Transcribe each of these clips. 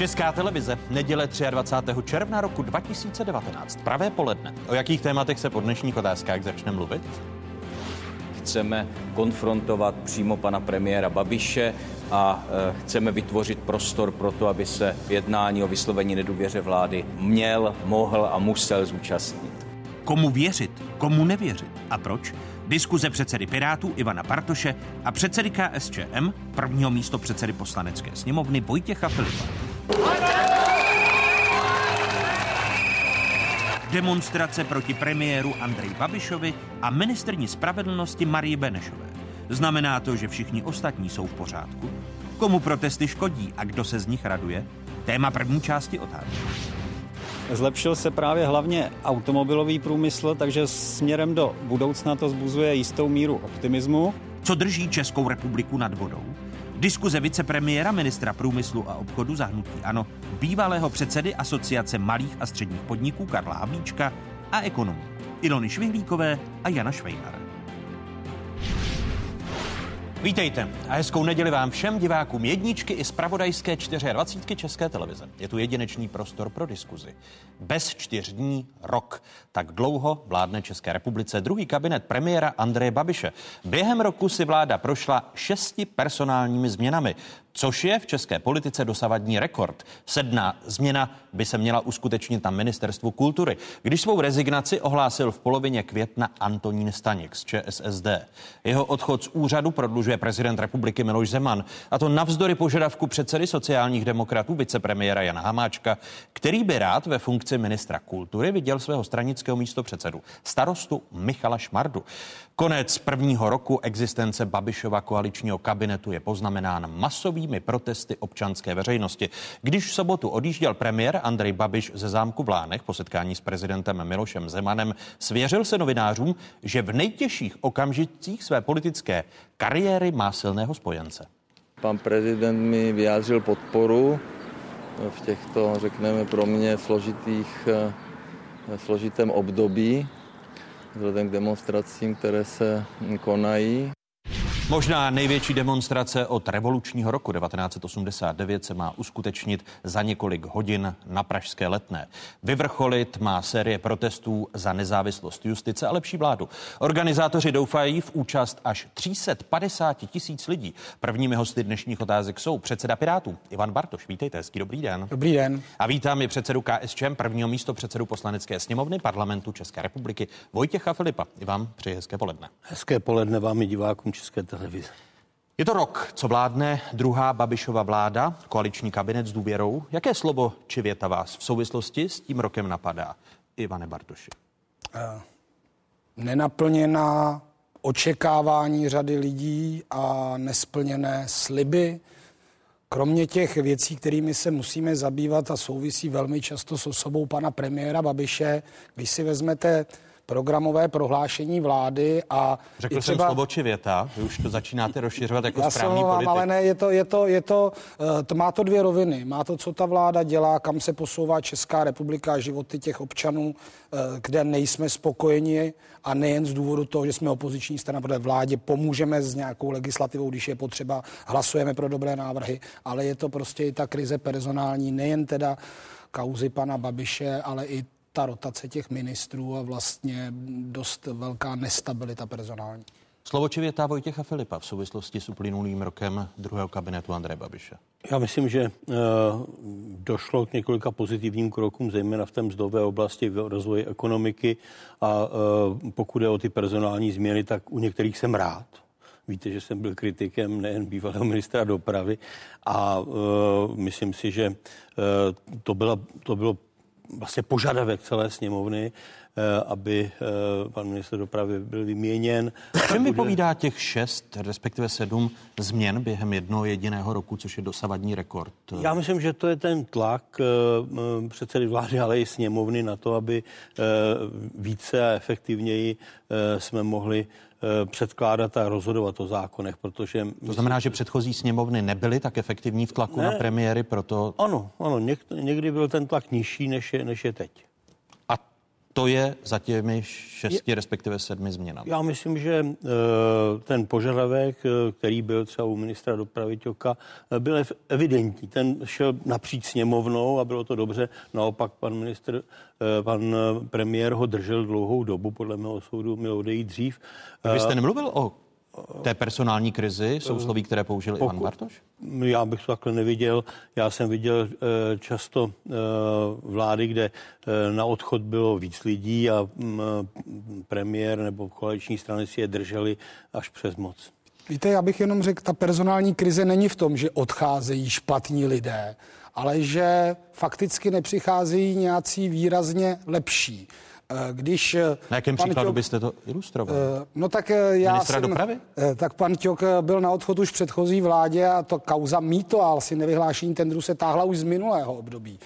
Česká televize, neděle 23. června roku 2019, pravé poledne. O jakých tématech se po dnešních otázkách začne mluvit? Chceme konfrontovat přímo pana premiéra Babiše a e, chceme vytvořit prostor pro to, aby se jednání o vyslovení nedůvěře vlády měl, mohl a musel zúčastnit. Komu věřit, komu nevěřit a proč? Diskuze předsedy Pirátů Ivana Bartoše a předsedy KSČM, prvního místo předsedy poslanecké sněmovny Vojtěcha Filipa. Demonstrace proti premiéru Andrej Babišovi a ministrní spravedlnosti Marii Benešové. Znamená to, že všichni ostatní jsou v pořádku? Komu protesty škodí a kdo se z nich raduje? Téma první části otázky. Zlepšil se právě hlavně automobilový průmysl, takže směrem do budoucna to zbuzuje jistou míru optimismu. Co drží Českou republiku nad vodou? Diskuze vicepremiéra ministra průmyslu a obchodu zahnutí ano, bývalého předsedy Asociace malých a středních podniků Karla Havlíčka a ekonomů Ilony Švihlíkové a Jana Švejnara. Vítejte a hezkou neděli vám všem divákům jedničky i zpravodajské 24 České televize. Je tu jedinečný prostor pro diskuzi. Bez čtyř dní rok. Tak dlouho vládne České republice druhý kabinet premiéra Andreje Babiše. Během roku si vláda prošla šesti personálními změnami což je v české politice dosavadní rekord. Sedná změna by se měla uskutečnit na ministerstvu kultury, když svou rezignaci ohlásil v polovině května Antonín Staněk z ČSSD. Jeho odchod z úřadu prodlužuje prezident republiky Miloš Zeman, a to navzdory požadavku předsedy sociálních demokratů vicepremiéra Jana Hamáčka, který by rád ve funkci ministra kultury viděl svého stranického místo předsedu, starostu Michala Šmardu. Konec prvního roku existence Babišova koaličního kabinetu je poznamenán masovými protesty občanské veřejnosti. Když v sobotu odjížděl premiér Andrej Babiš ze zámku v Lánech po setkání s prezidentem Milošem Zemanem, svěřil se novinářům, že v nejtěžších okamžicích své politické kariéry má silného spojence. Pan prezident mi vyjádřil podporu v těchto, řekneme, pro mě složitých, eh, složitém období vzhledem k demonstracím, které se konají. Možná největší demonstrace od revolučního roku 1989 se má uskutečnit za několik hodin na Pražské letné. Vyvrcholit má série protestů za nezávislost justice a lepší vládu. Organizátoři doufají v účast až 350 tisíc lidí. Prvními hosty dnešních otázek jsou předseda Pirátů Ivan Bartoš. Vítejte, hezký dobrý den. Dobrý den. A vítám i předsedu KSČM, prvního místo předsedu poslanecké sněmovny parlamentu České republiky Vojtěcha Filipa. I vám přeji hezké poledne. Hezké poledne vám i divákům České televize televize. Je to rok, co vládne druhá Babišova vláda, koaliční kabinet s důvěrou. Jaké slovo či věta vás v souvislosti s tím rokem napadá? Ivane Bartoši. Uh, nenaplněná očekávání řady lidí a nesplněné sliby. Kromě těch věcí, kterými se musíme zabývat a souvisí velmi často s osobou pana premiéra Babiše, když si vezmete programové prohlášení vlády a... Řekl třeba... jsem slovo či věta, vy už to začínáte rozšiřovat jako Já správný politik. ale ne, je to, je to, je to, eh, to, má to dvě roviny. Má to, co ta vláda dělá, kam se posouvá Česká republika životy těch občanů, eh, kde nejsme spokojeni a nejen z důvodu toho, že jsme opoziční strana, protože vládě pomůžeme s nějakou legislativou, když je potřeba, hlasujeme pro dobré návrhy, ale je to prostě i ta krize personální, nejen teda kauzy pana Babiše, ale i ta rotace těch ministrů a vlastně dost velká nestabilita personální. Slovo či věta Vojtěcha Filipa v souvislosti s uplynulým rokem druhého kabinetu Andreje Babiše. Já myslím, že uh, došlo k několika pozitivním krokům, zejména v té mzdové oblasti v rozvoji ekonomiky a uh, pokud je o ty personální změny, tak u některých jsem rád. Víte, že jsem byl kritikem nejen bývalého ministra dopravy a uh, myslím si, že uh, to, byla, to bylo vlastně požadavek celé sněmovny, eh, aby eh, pan minister dopravy byl vyměněn. Čem vypovídá těch šest, respektive sedm změn během jednoho jediného roku, což je dosavadní rekord? Já myslím, že to je ten tlak eh, předsedy vlády, ale i sněmovny na to, aby více a efektivněji jsme mohli předkládat a rozhodovat o zákonech, protože... To znamená, že předchozí sněmovny nebyly tak efektivní v tlaku ne. na premiéry, proto... Ano, ano, někdy byl ten tlak nižší, než je, než je teď stoje za těmi šesti, respektive sedmi změnami? Já myslím, že eh, ten požadavek, eh, který byl třeba u ministra dopravy Ťoka, eh, byl evidentní. Ten šel napříč sněmovnou a bylo to dobře. Naopak pan ministr, pan premiér ho držel dlouhou dobu, podle mého soudu měl odejít dřív. Vy jste nemluvil o té personální krizi, sousloví, které použil Pokud, Ivan Bartoš? Já bych to takhle neviděl. Já jsem viděl eh, často eh, vlády, kde eh, na odchod bylo víc lidí a mm, premiér nebo koaliční strany si je drželi až přes moc. Víte, já bych jenom řekl, ta personální krize není v tom, že odcházejí špatní lidé, ale že fakticky nepřicházejí nějací výrazně lepší. Eh, když eh, Na jakém příkladu Ťok, byste to ilustroval? Eh, no tak já Ministra jsem, dopravy? Tak pan Ťok byl na odchod už v předchozí vládě a to kauza mýto a asi nevyhlášení tendru se táhla už z minulého období.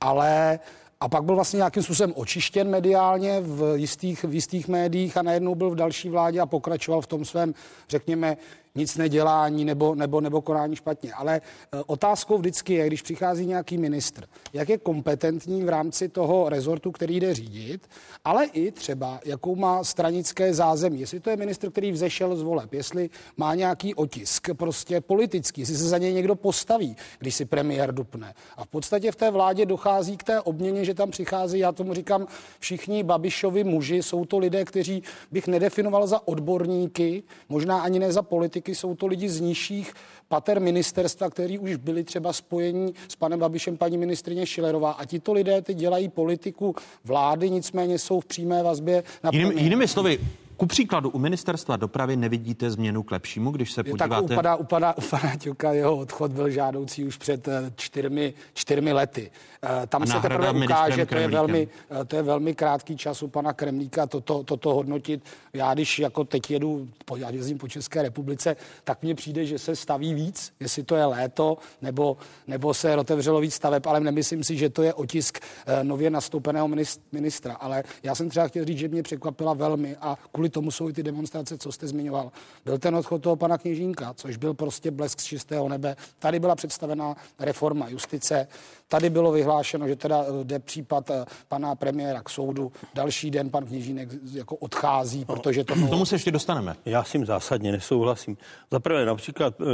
Ale a pak byl vlastně nějakým způsobem očištěn mediálně v jistých, v jistých médiích a najednou byl v další vládě a pokračoval v tom svém, řekněme, nic nedělání nebo, nebo, nebo konání špatně. Ale e, otázkou vždycky je, když přichází nějaký ministr, jak je kompetentní v rámci toho rezortu, který jde řídit, ale i třeba, jakou má stranické zázemí. Jestli to je ministr, který vzešel z voleb, jestli má nějaký otisk prostě politický, jestli se za něj někdo postaví, když si premiér dupne. A v podstatě v té vládě dochází k té obměně, že tam přichází, já tomu říkám, všichni Babišovi muži, jsou to lidé, kteří bych nedefinoval za odborníky, možná ani ne za politiky, politiky, jsou to lidi z nižších pater ministerstva, kteří už byli třeba spojení s panem Babišem, paní ministrině Šilerová. A tito lidé teď dělají politiku vlády, nicméně jsou v přímé vazbě na... Jiným, jinými slovy, ku příkladu u ministerstva dopravy nevidíte změnu k lepšímu, když se podíváte... Tak upadá, upadá, upadá ťuka, jeho odchod byl žádoucí už před eh, čtyřmi, čtyřmi lety. Eh, tam se teprve ukáže, to je, velmi, eh, to je velmi krátký čas u pana Kremlíka toto, toto hodnotit. Já když jako teď jedu, já jezdím po České republice, tak mně přijde, že se staví víc, jestli to je léto, nebo, nebo se otevřelo víc staveb, ale nemyslím si, že to je otisk nově nastoupeného ministra. Ale já jsem třeba chtěl říct, že mě překvapila velmi a kvůli tomu jsou i ty demonstrace, co jste zmiňoval. Byl ten odchod toho pana Kněžínka, což byl prostě blesk z čistého nebe. Tady byla představená reforma justice, tady bylo vyhlášeno, že teda eh, jde případ eh, pana premiéra k soudu. Další den pan Kněžínek jako odchází, no, protože to... K tomu se ještě dostaneme. Já s tím zásadně nesouhlasím. Za prvé například, eh,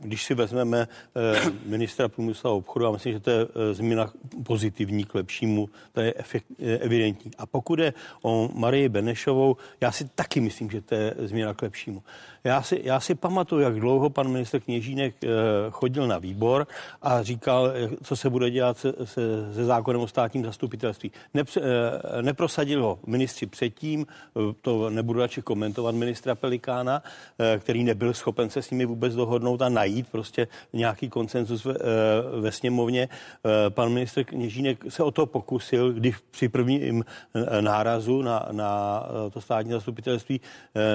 když si vezmeme ministra průmyslu a obchodu, a myslím, že to je změna pozitivní k lepšímu, to je efekt, evidentní. A pokud je o Marii Benešovou, já si taky myslím, že to je změna k lepšímu. Já si, já si pamatuju, jak dlouho pan ministr Kněžínek chodil na výbor a říkal, co se bude dělat se, se, se zákonem o státním zastupitelství. Nepře, eh, neprosadil ho ministři předtím, to nebudu radši komentovat ministra Pelikána, který nebyl schopen se s nimi vůbec dohodnout a najít prostě nějaký koncenzus ve, ve sněmovně. Pan ministr Kněžínek se o to pokusil, když při prvním nárazu na, na to státní zastupitelství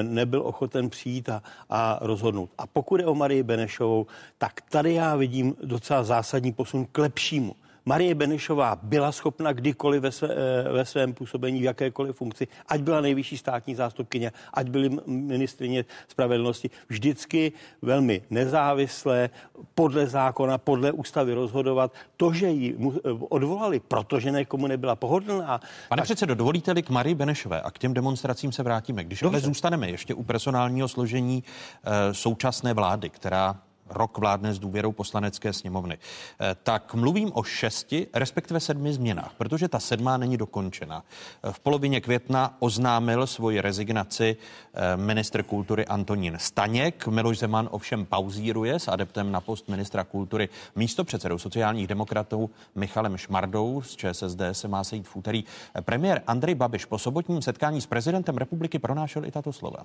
nebyl ochoten přijít a, a rozhodnout. A pokud je o Marii Benešovou, tak tady já vidím docela zásadní posun k lepšímu. Marie Benešová byla schopna kdykoliv ve, své, eh, ve svém působení v jakékoliv funkci, ať byla nejvyšší státní zástupkyně, ať byly ministrině spravedlnosti, vždycky velmi nezávislé, podle zákona, podle ústavy rozhodovat. To, že ji eh, odvolali, protože někomu nebyla pohodlná. Pane tak... předsedo, dovolíte-li k Marii Benešové a k těm demonstracím se vrátíme. Když Dobře. ale zůstaneme ještě u personálního složení e, současné vlády, která rok vládne s důvěrou poslanecké sněmovny, eh, tak mluvím o šesti, respektive sedmi změnách, protože ta sedmá není dokončena. Eh, v polovině května oznámil svoji rezignaci eh, ministr kultury Antonín Staněk. Miloš Zeman ovšem pauzíruje s adeptem na post ministra kultury místo předsedou sociálních demokratů Michalem Šmardou z ČSSD se má sejít v úterý. Premiér Andrej Babiš po sobotním setkání s prezidentem republiky pronášel i tato slova.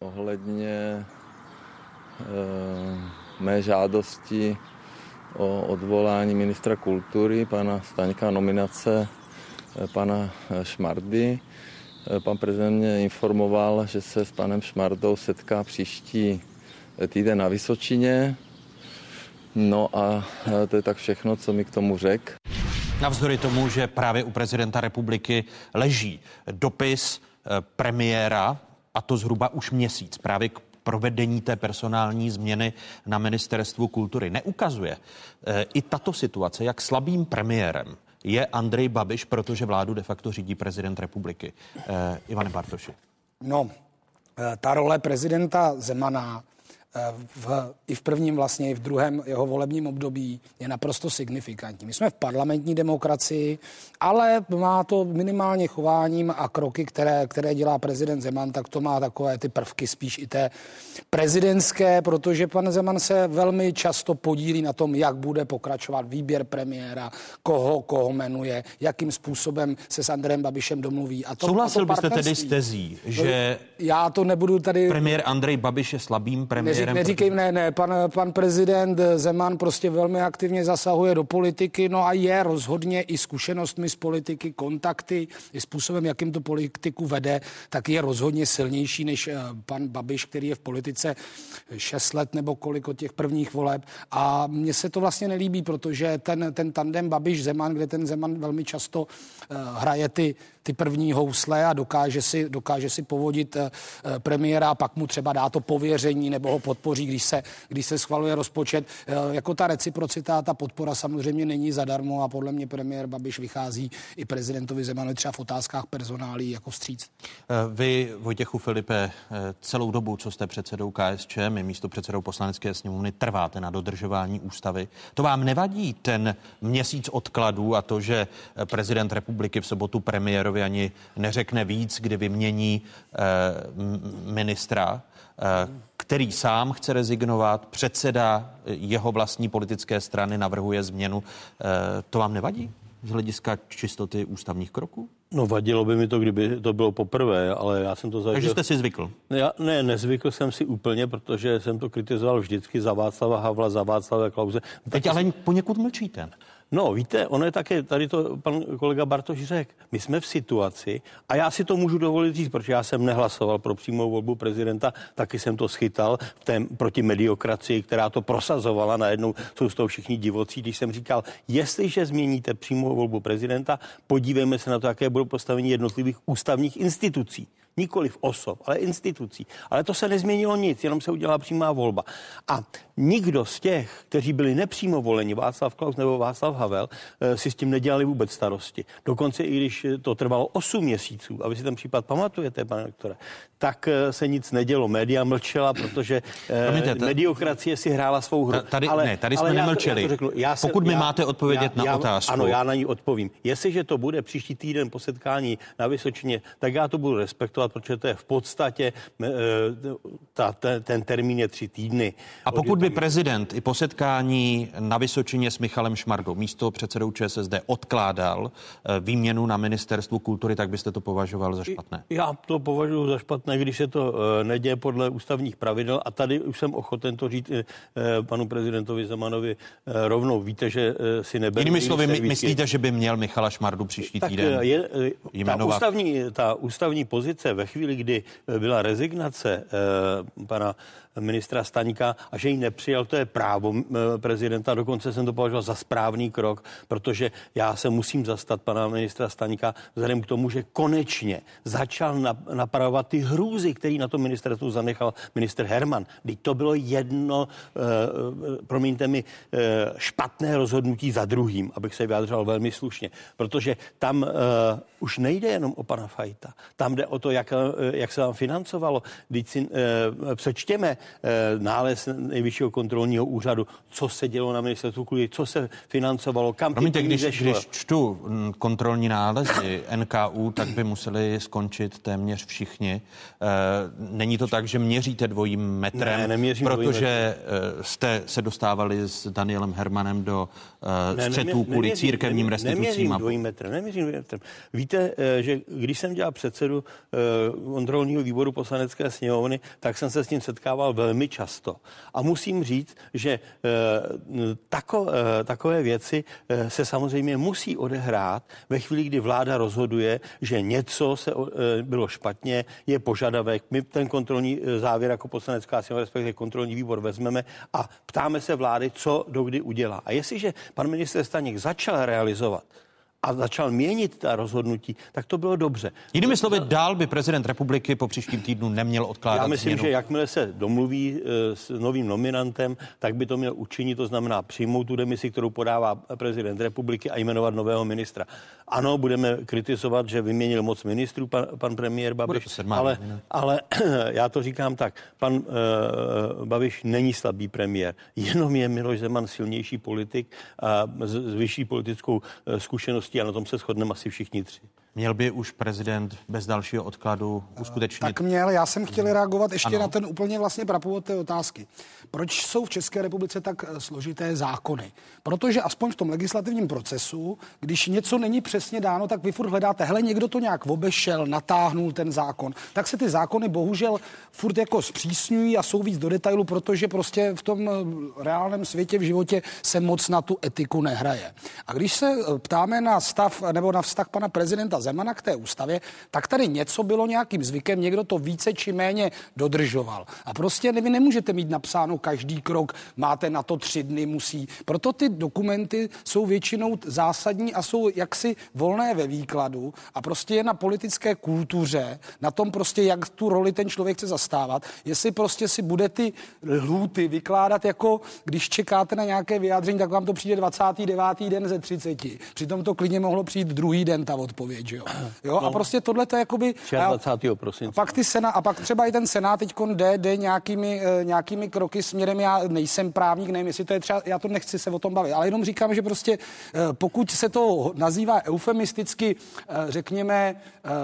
Ohledně uh mé žádosti o odvolání ministra kultury, pana Staňka, nominace eh, pana eh, Šmardy. Eh, pan prezident mě informoval, že se s panem Šmardou setká příští týden na Vysočině. No a to je tak všechno, co mi k tomu řek. Navzdory tomu, že právě u prezidenta republiky leží dopis premiéra, a to zhruba už měsíc, právě k provedení té personální změny na ministerstvu kultury. Neukazuje eh, i tato situace, jak slabým premiérem je Andrej Babiš, protože vládu de facto řídí prezident republiky. Eh, Ivane Bartoši. No, eh, ta role prezidenta Zemana v, i v prvním vlastně, i v druhém jeho volebním období je naprosto signifikantní. My jsme v parlamentní demokracii, ale má to minimálně chováním a kroky, které, které dělá prezident Zeman, tak to má takové ty prvky spíš i té prezidentské, protože pan Zeman se velmi často podílí na tom, jak bude pokračovat výběr premiéra, koho, koho jmenuje, jakým způsobem se s Andrejem Babišem domluví. A to, Souhlasil a to byste tedy s tezí, že no, já to nebudu tady... Premiér Andrej Babiš je slabým premiérem Neřík, neříkej, ne, ne, pan, pan prezident Zeman prostě velmi aktivně zasahuje do politiky, no a je rozhodně i zkušenostmi z politiky, kontakty, i způsobem, jakým to politiku vede, tak je rozhodně silnější než eh, pan Babiš, který je v politice 6 let nebo kolik od těch prvních voleb. A mně se to vlastně nelíbí, protože ten, ten tandem Babiš-Zeman, kde ten Zeman velmi často uh, hraje ty ty první housle a dokáže si, dokáže si povodit eh, eh, premiéra a pak mu třeba dá to pověření nebo ho podpoří, když se, když se schvaluje rozpočet. Eh, jako ta reciprocita, ta podpora samozřejmě není zadarmo a podle mě premiér Babiš vychází i prezidentovi Zemanovi třeba v otázkách personálí jako vstříc. Vy, Vojtěchu Filipe, celou dobu, co jste předsedou KSČM, místo předsedou poslanecké sněmovny, trváte na dodržování ústavy. To vám nevadí ten měsíc odkladů a to, že prezident republiky v sobotu premiérovi premiérovi ani neřekne víc, kdy vymění eh, ministra, eh, který sám chce rezignovat, předseda jeho vlastní politické strany navrhuje změnu. Eh, to vám nevadí z hlediska čistoty ústavních kroků? No vadilo by mi to, kdyby to bylo poprvé, ale já jsem to zažil. Takže jste si zvykl? Já, ne, nezvykl jsem si úplně, protože jsem to kritizoval vždycky za Václava Havla, za Václava Klauze. Teď ale poněkud mlčíte. No, víte, ono je také, tady to pan kolega Bartoš řekl, my jsme v situaci, a já si to můžu dovolit říct, protože já jsem nehlasoval pro přímou volbu prezidenta, taky jsem to schytal v tém, proti mediokracii, která to prosazovala, najednou jsou z toho všichni divocí, když jsem říkal, jestliže změníte přímou volbu prezidenta, podívejme se na to, jaké budou postavení jednotlivých ústavních institucí nikoliv osob, ale institucí. Ale to se nezměnilo nic, jenom se udělala přímá volba. A nikdo z těch, kteří byli nepřímo voleni, Václav Klaus nebo Václav Havel, eh, si s tím nedělali vůbec starosti. Dokonce i když to trvalo 8 měsíců, a vy si ten případ pamatujete, pane doktore, tak eh, se nic nedělo. Média mlčela, protože eh, Promiňte, ta, mediokracie si hrála svou hru. Tady, ale, ne, tady jsme ale nemlčeli. Já to, já to řeknu, já jsem, Pokud mi já, máte odpovědět já, na já, otázku. Ano, já na ní odpovím. Jestliže to bude příští týden po setkání na Vysočině, tak já to budu respektovat diskutovat, protože to je v podstatě, eh, ta, ten, ten termín je tři týdny. A pokud by prezident i po setkání na Vysočině s Michalem Šmardou, místo předsedou ČSSD, odkládal eh, výměnu na ministerstvu kultury, tak byste to považoval za špatné? Já to považuji za špatné, když se to eh, neděje podle ústavních pravidel a tady už jsem ochoten to říct panu prezidentovi Zemanovi rovnou. Víte, že si neberu. Jinými slovy, my, myslíte, že by měl Michala Šmardu příští tak týden je, ta, ústavní, ta ústavní pozice ve chvíli, kdy byla rezignace eh, pana ministra Staňka a že ji nepřijal, to je právo prezidenta. Dokonce jsem to považoval za správný krok, protože já se musím zastat pana ministra Staňka vzhledem k tomu, že konečně začal napravovat ty hrůzy, který na to ministerstvu zanechal minister Herman. Teď to bylo jedno, eh, promiňte mi, eh, špatné rozhodnutí za druhým, abych se vyjádřil velmi slušně, protože tam eh, už nejde jenom o pana Fajta. Tam jde o to, jak, eh, jak se vám financovalo. Když si eh, přečtěme Eh, nález nejvyššího kontrolního úřadu, co se dělo na ministerstvu kultury, co se financovalo, kam Promiňte, když, když čtu mm, kontrolní nálezy NKU, tak by museli skončit téměř všichni. Není to tak, že měříte dvojím metrem, ne, protože metrem. jste se dostávali s Danielem Hermanem do ne, střetů kvůli církevním restitucím. Neměřím dvojím metrem, neměřím dvojím metrem. Víte, že když jsem dělal předsedu kontrolního výboru poslanecké sněmovny, tak jsem se s tím setkával velmi často. A musím říct, že eh, tako, eh, takové věci eh, se samozřejmě musí odehrát ve chvíli, kdy vláda rozhoduje, že něco se bylo špatně, je požadavek. My ten kontrolní závěr jako poslanecká sněmovna, respektive kontrolní výbor vezmeme a ptáme se vlády, co dokdy udělá. A jestliže pan minister Staněk začal realizovat a začal měnit ta rozhodnutí, tak to bylo dobře. Jinými slovy, dál by prezident republiky po příštím týdnu neměl odkládat Já myslím, změnu. že jakmile se domluví eh, s novým nominantem, tak by to měl učinit, to znamená přijmout tu demisi, kterou podává prezident republiky a jmenovat nového ministra. Ano, budeme kritizovat, že vyměnil moc ministrů pan, pan premiér Babiš, ale, ale já to říkám tak, pan uh, Babiš není slabý premiér, jenom je Miloš Zeman silnější politik a s, s vyšší politickou eh, zkušeností a na tom se shodneme asi všichni tři. Měl by už prezident bez dalšího odkladu uskutečnit Tak měl, já jsem chtěl reagovat ještě Ano. ano. na ten úplně vlastně prapůvod té otázky. Proč jsou v České republice tak eh, složité zákony? Protože aspoň v tom legislativním procesu, když něco není přesně dáno, tak vy furt hledáte, hele, někdo to nějak obešel, natáhnul ten zákon. Tak se ty zákony bohužel furt jako zpřísňují a jsou víc do detailu, protože prostě v tom eh, reálném světě, v životě se moc na tu etiku nehraje. A když se eh, ptáme na stav nebo na vztah pana prezidenta Zemana k té ústavě, tak tady něco bylo nějakým zvykem, někdo to více či méně dodržoval. A prostě vy nemůžete mít napsáno každý krok, máte na to tři dny, musí. Proto ty dokumenty jsou většinou zásadní a jsou jaksi volné ve výkladu a prostě je na politické kultuře, na tom prostě, jak tu roli ten člověk chce zastávat, jestli prostě si bude ty lhůty vykládat jako, když čekáte na nějaké vyjádření, tak vám to přijde 29. den ze 30. Přitom to klidně mohlo přijít druhý den ta odpověď, že jo. jo? A prostě tohle to je jakoby... 24. prosince. A pak, ty sena, a pak třeba i ten senát teď jde, jde nějakými, eh, nějakými kroky směrem, já nejsem právník, nevím, jestli to je třeba, já to nechci se o tom bavit, ale jenom říkám, že prostě eh, pokud se to nazývá eufemisticky, eh, řekněme,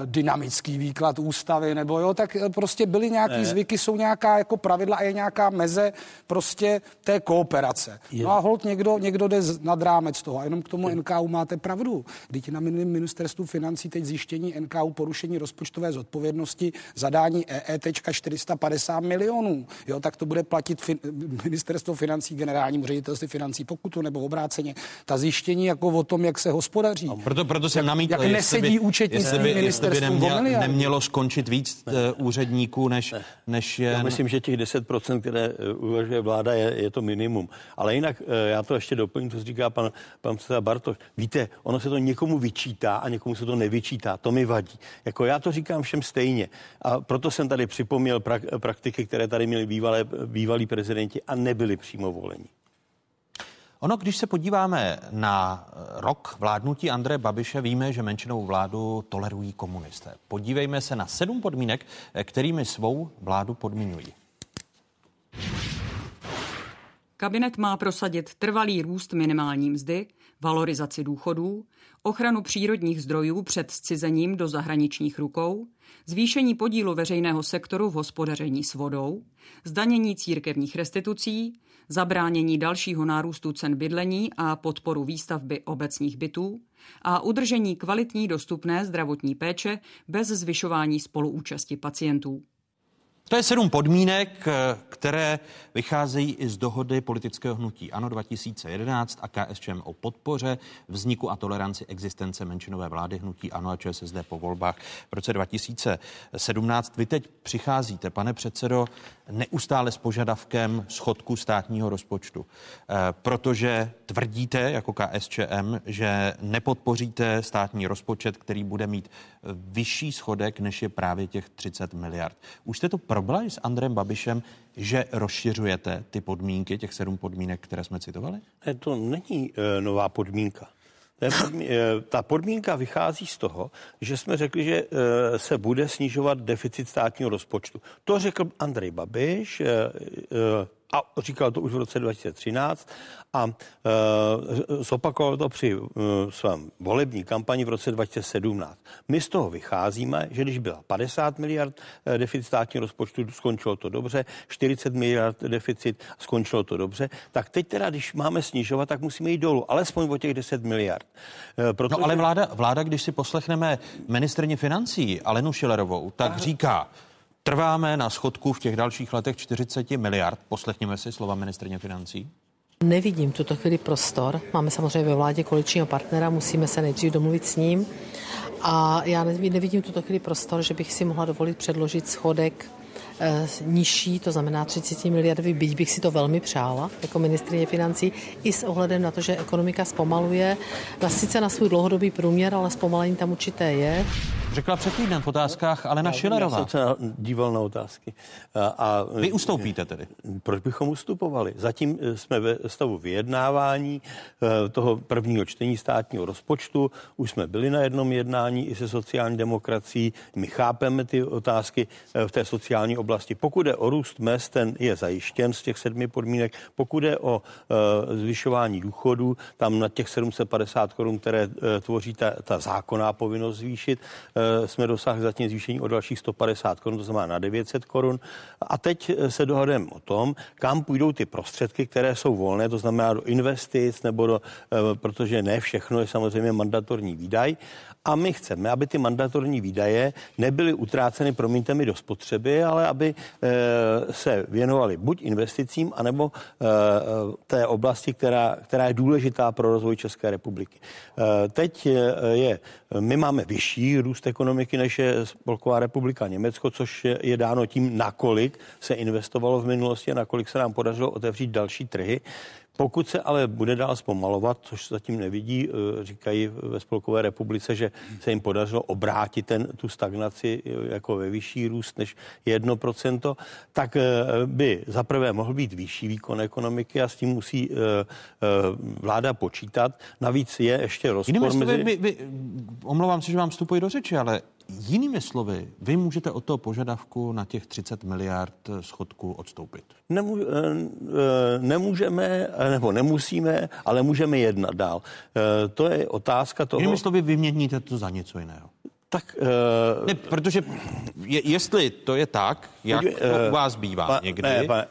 dynamický výklad ústavy, nebo jo, tak prostě byly nějaký Ne. zvyky, jsou nějaká jako pravidla a je nějaká meze prostě té kooperace. Je- No a hold někdo, někdo jde nad rámec toho a jenom k tomu NKU máte pravdu. Když na min- ministerstvu financí teď zjištění NKU porušení rozpočtové zodpovědnosti, zadání EET 450 milionů, jo, tak to bude platit fin- ministerstvo financí, generálnímu ředitelství financí pokutu nebo obráceně. Ta zjištění jako o tom, jak se hospodaří. Proto, proto jsem namítl, jak nesedí by, účetnictví jestli by, jestli by ministerstvu o nemělo, skončit víc uh, úředníků, než, než jen... Já myslím, že těch 10%, které eh, uvažuje vláda, je, je to minimum. Ale jinak eh, já to ještě doplním, to říká pan, pan předseda Bartoš. Víte, ono se to někomu vyčítá a někomu se to nevyčítá. To mi vadí. Jako já to říkám všem stejně. A proto jsem tady připomněl prak, praktiky, které tady měli bývalé, bývalí prezidenti a nebyli přímo voleni. Ono, když se podíváme na rok vládnutí Andreje Babiše, víme, že menšinovou vládu tolerují komunisté. Podívejme se na sedm podmínek, kterými svou vládu podmiňují. Kabinet má prosadit trvalý růst minimální mzdy, valorizaci důchodů, ochranu přírodních zdrojů před scizením do zahraničních rukou, zvýšení podílu veřejného sektoru v hospodaření s vodou, zdanění církevních restitucí, zabránění dalšího nárůstu cen bydlení a podporu výstavby obecních bytů a udržení kvalitní dostupné zdravotní péče bez zvyšování spoluúčasti pacientů. To je sedm podmínek, eh, které vycházejí i z dohody politického hnutí ANO 2011 a KSČM o podpoře vzniku a toleranci existence menšinové vlády hnutí ANO a ČSSD po volbách v roce 2017. Vy teď přicházíte, pane předsedo, neustále s požadavkem schodku státního rozpočtu, eh, protože tvrdíte jako KSČM, že nepodpoříte státní rozpočet, který bude mít eh, vyšší schodek, než je právě těch 30 miliard. Už jste to probrali s Andrem Babišem, že rozšiřujete ty podmínky, těch sedm podmínek, které jsme citovali? Ne, to není e, nová podmínka. Podmí- e, ta podmínka vychází z toho, že jsme řekli, že e, se bude snižovat deficit státního rozpočtu. To řekl Andrej Babiš e, a říkal to už v roce 2013 a e, zopakoval to při e, svém volební kampani v roce 2017. My z toho vycházíme, že když byla 50 miliard e, deficit státního rozpočtu, skončilo to dobře, 40 miliard deficit, skončilo to dobře, tak teď teda, když máme snižovat, tak musíme jít dolů, alespoň o těch 10 miliard. E, protože... No ale vláda, vláda, když si poslechneme ministrně financí Alenu Šilerovou, tak říká, trváme na schodku v těch dalších letech 40 miliard. Poslechněme si slova ministrně financí. Nevidím tuto chvíli prostor. Máme samozřejmě ve vládě koaličního partnera, musíme se nejdřív domluvit s ním. A já nevidím tuto chvíli prostor, že bych si mohla dovolit předložit schodek Eh, nižší, to znamená 30 miliardový, byť bych si to velmi přála jako ministrině financí, i s ohledem na to, že ekonomika zpomaluje, na sice na svůj dlouhodobý průměr, ale zpomalení tam určité je. Řekla před týdnem v otázkách Alena Šilerová. Já jsem se díval na otázky. A, a Vy ustoupíte tedy? Proč bychom ustupovali? Zatím eh, jsme ve stavu vyjednávání eh, toho prvního čtení státního rozpočtu. Už jsme byli na jednom jednání i se sociální demokracií. My chápeme ty otázky v té sociální oblasti. Pokud je o růst mest, ten je zajištěn z těch sedmi podmínek. Pokud je o zvyšování důchodů, tam na těch 750 korun, které tvoří ta, ta zákonná povinnost zvýšit, jsme dosáhli zatím zvýšení o dalších 150 korun, to znamená na 900 korun. A teď se dohodujeme o tom, kam půjdou ty prostředky, které jsou volné, to znamená do investic nebo do, e, protože ne všechno je samozřejmě mandatorní výdaj. A my chceme, aby ty mandatorní výdaje nebyly utráceny, promiňte mi, do spotřeby, ale aby eh, se věnovali buď investicím, anebo eh, té oblasti, která, která je důležitá pro rozvoj České republiky. Eh, teď je, my máme vyšší růst ekonomiky, než je Spolková republika Německo, což je, dáno tím, nakolik se investovalo v minulosti a nakolik se nám podařilo otevřít další trhy. Pokud se ale bude dál zpomalovat, což zatím nevidí, eh, říkají ve Spolkové republice, že se jim podařilo obrátit ten, tu stagnaci eh, jako ve vyšší růst než 1%, tak eh, by zaprvé mohl být vyšší výkon ekonomiky a s tím musí vláda počítat. Navíc je ještě rozpor Jinými mezi... Vy, vy, omlouvám se, že vám vstupuji do řeči, ale Jinými slovy, vy můžete od toho požadavku na těch 30 miliard schodku odstoupit. Nemů, eh, eh, nemůžeme, nebo nemusíme, ale můžeme jednat dál. Eh, to je otázka toho... Jinými slovy, vyměníte to za něco jiného. Tak, uh, ne, protože je, jestli to je tak, jak uh, u vás bývá pa, někdy, ne, pa,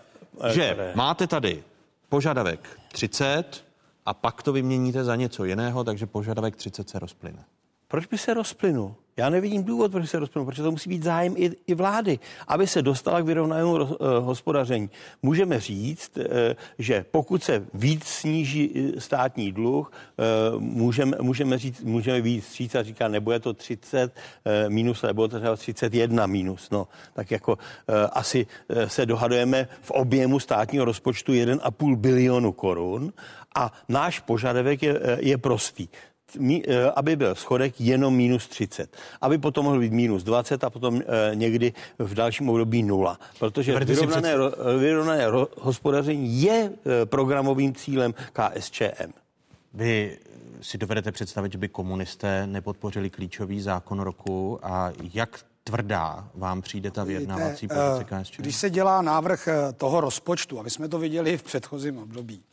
že ne. máte tady požadavek 30 a pak to vyměníte za něco jiného, takže požadavek 30 se rozplyne. Proč by se rozplynul? Já nevidím důvod, proč se rozplynou, protože to musí být zájem i, i vlády, aby se dostala k vyrovnanému uh, hospodaření. Můžeme říct, uh, že pokud se víc sníží eh, státní dluh, uh, můžeme, můžeme, říct, můžeme víc říct a říká, nebo je to 30 uh, minus, nebo to třeba 31 minus. No, tak jako uh, asi uh, se dohadujeme v objemu státního rozpočtu 1,5 bilionu korun a náš požadavek je, je prostý. Eh, aby byl schodek jenom minus 30. Aby potom mohl být minus 20 a potom eh, někdy v dalším období nula. Protože vyrovnané, vyrovnané hospodaření je eh, programovým cílem KSČM. Vy si dovedete představit, že by komunisté nepodpořili klíčový zákon roku a jak tvrdá vám přijde ta vyjednávací pozice KSČM? Když se dělá návrh toho rozpočtu, aby jsme to viděli v předchozím období,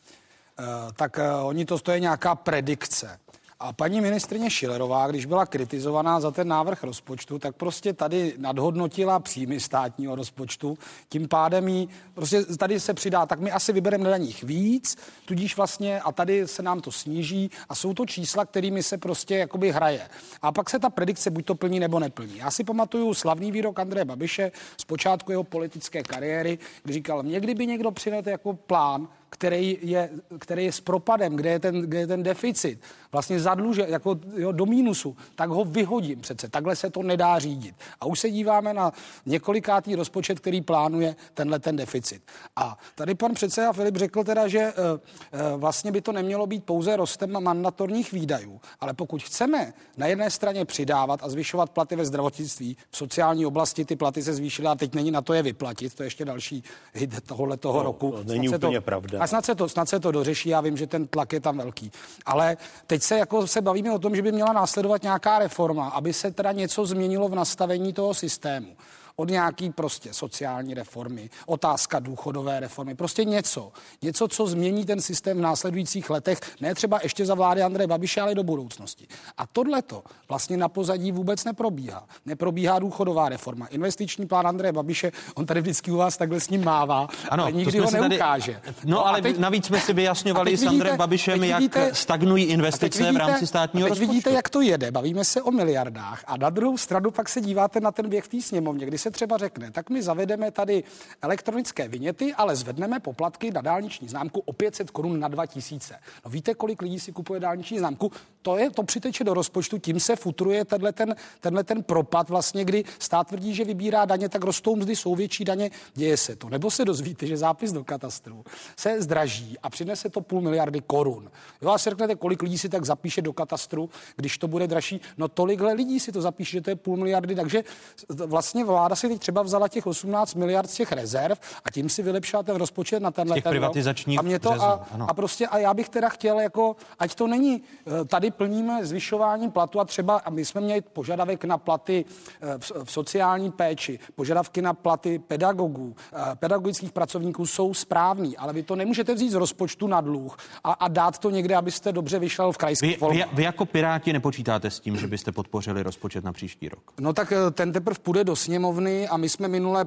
tak oni to, to je nějaká predikce. A paní ministrině Šilerová, když byla kritizovaná za ten návrh rozpočtu, tak prostě tady nadhodnotila příjmy státního rozpočtu. Tím pádem jí, prostě tady se přidá, tak my asi vybereme na daních víc, tudíž vlastně a tady se nám to sníží a jsou to čísla, kterými se prostě jakoby hraje. A pak se ta predikce buď to plní nebo neplní. Já si pamatuju slavný výrok Andreje Babiše z počátku jeho politické kariéry, kdy říkal, mě kdyby někdo přinete jako plán, který je, který je s propadem, kde je ten, kde je ten deficit, vlastně zadluže jako jo, do mínusu, tak ho vyhodím přece. Takhle se to nedá řídit. A už se díváme na několikátý rozpočet, který plánuje tenhle ten deficit. A tady pan předseda Filip řekl teda, že e, e, vlastně by to nemělo být pouze rostem mandatorních výdajů, ale pokud chceme na jedné straně přidávat a zvyšovat platy ve zdravotnictví, v sociální oblasti ty platy se zvýšily a teď není na to je vyplatit, to je ještě další hit tohohle toho no, roku. To není úplně to, pravda. A snad se, to, snad se to dořeší, já vím, že ten tlak je tam velký. Ale teď se jako se bavíme o tom, že by měla následovat nějaká reforma, aby se teda něco změnilo v nastavení toho systému od nějaký prostě sociální reformy, otázka důchodové reformy, prostě něco. Něco, co změní ten systém v následujících letech, ne třeba ještě za vlády Andreje Babiše, ale do budoucnosti. A tohle to vlastně na pozadí vůbec neprobíhá. Neprobíhá důchodová reforma. Investiční plán Andreje Babiše, on tady vždycky u vás takhle s ním mává, ano, ale nikdy ho neukáže. Tady... No, no ale teď... navíc jsme si vyjasňovali s Andrejem Babišem, vidíte, jak stagnují investice vidíte, v rámci státního teď rozpočtu. vidíte, jak to jede. Bavíme se o miliardách a na druhou stranu pak se díváte na ten běh v té sněmovně, kdy se se třeba řekne, tak my zavedeme tady elektronické vyněty, ale zvedneme poplatky na dálniční známku o 500 korun na 2000. No víte, kolik lidí si kupuje dálniční známku? To je, to přiteče do rozpočtu, tím se futruje tenhle ten, tenhle ten propad vlastně, kdy stát tvrdí, že vybírá daně, tak rostou mzdy, jsou větší daně, děje se to. Nebo se dozvíte, že zápis do katastru se zdraží a přinese to půl miliardy korun. Jo a si řeknete, kolik lidí si tak zapíše do katastru, když to bude dražší. No tolikhle lidí si to zapíše, že to je půl miliardy, takže vlastně vláda si teď třeba vzala těch 18 miliard z těch rezerv a tím si vylepšila ten rozpočet na tenhle ten privatizačních a mě to a, a, prostě a já bych teda chtěl jako, ať to není, eh, tady plníme zvyšování platu a třeba, a my jsme měli požadavek na platy eh, v, v sociální péči, požadavky na platy pedagogů, eh, pedagogických pracovníků jsou správný, ale vy to nemůžete vzít z rozpočtu na dluh a, a dát to někde, abyste dobře vyšel v krajských vy, vy, vy jako Piráti nepočítáte s tím, že byste podpořili rozpočet na příští rok? No tak ten teprve půjde do sněmovny a my jsme minulé,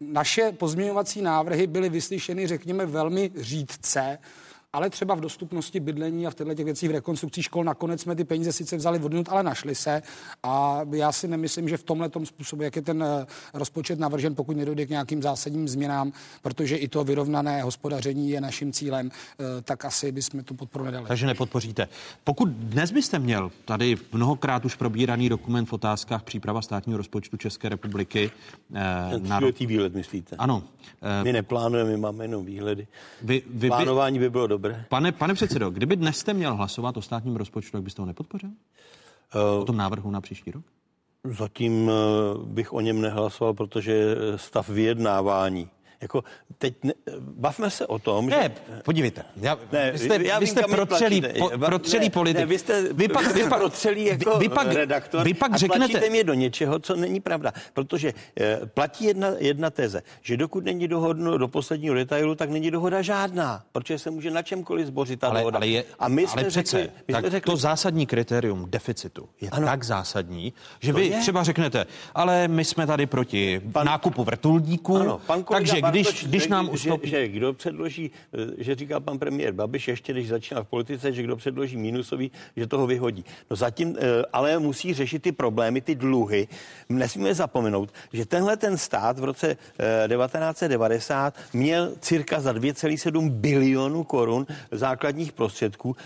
naše pozměňovací návrhy byly vyslyšeny, řekněme, velmi řídce ale třeba v dostupnosti bydlení a v těchto těch věcích v rekonstrukci škol nakonec jsme ty peníze sice vzali odnut, ale našli se. A já si nemyslím, že v tomhle způsobu, jak je ten eh, rozpočet navržen, pokud nedojde k nějakým zásadním změnám, protože i to vyrovnané hospodaření je naším cílem, eh, tak asi bychom tu podporu nedali. Takže nepodpoříte. Pokud dnes byste měl tady mnohokrát už probíraný dokument v otázkách příprava státního rozpočtu České republiky. Eh, na výhled myslíte? Ano. Eh, my neplánujeme, my máme jenom výhledy. Vy, vy, Plánování by bylo dobré dobré. Pane, pane předsedo, kdyby dnes jste měl hlasovat o státním rozpočtu, tak byste ho nepodpořil? Uh, o tom návrhu na příští rok? Zatím eh, bych o něm nehlasoval, protože stav vyjednávání jako teď ne, bavme se o tom, ne, že... podívejte, já, ne, vy jste, já vy jste protřelý, po, protřelý ne, politik. Ne, vy jste, vy pak, vy pak, protřelý jako vy, pak, redaktor vy pak a řeknete... mě do něčeho, co není pravda. Protože eh, platí jedna, jedna teze, že dokud není dohodno do posledního detailu, tak není dohoda žádná, protože se může na čemkoliv zbořit ta ale, dohoda. Ale, je, a my ale přece, řekli, my tak řekli, to zásadní kritérium deficitu je ano. tak zásadní, že vy je? třeba řeknete, ale my jsme tady proti pan, nákupu vrtulníků, ano, pan takže když, když nám ustoupí... Že, že kdo předloží, eh, že říkal pan premiér Babiš ještě, když začínal v politice, že kdo předloží minusový, že toho vyhodí. No zatím eh, ale musí řešit ty problémy, ty dluhy. Nesmíme zapomenout, že tenhle ten stát v roce 1990 eh, měl cirka za 2,7 bilionů korun základních prostředků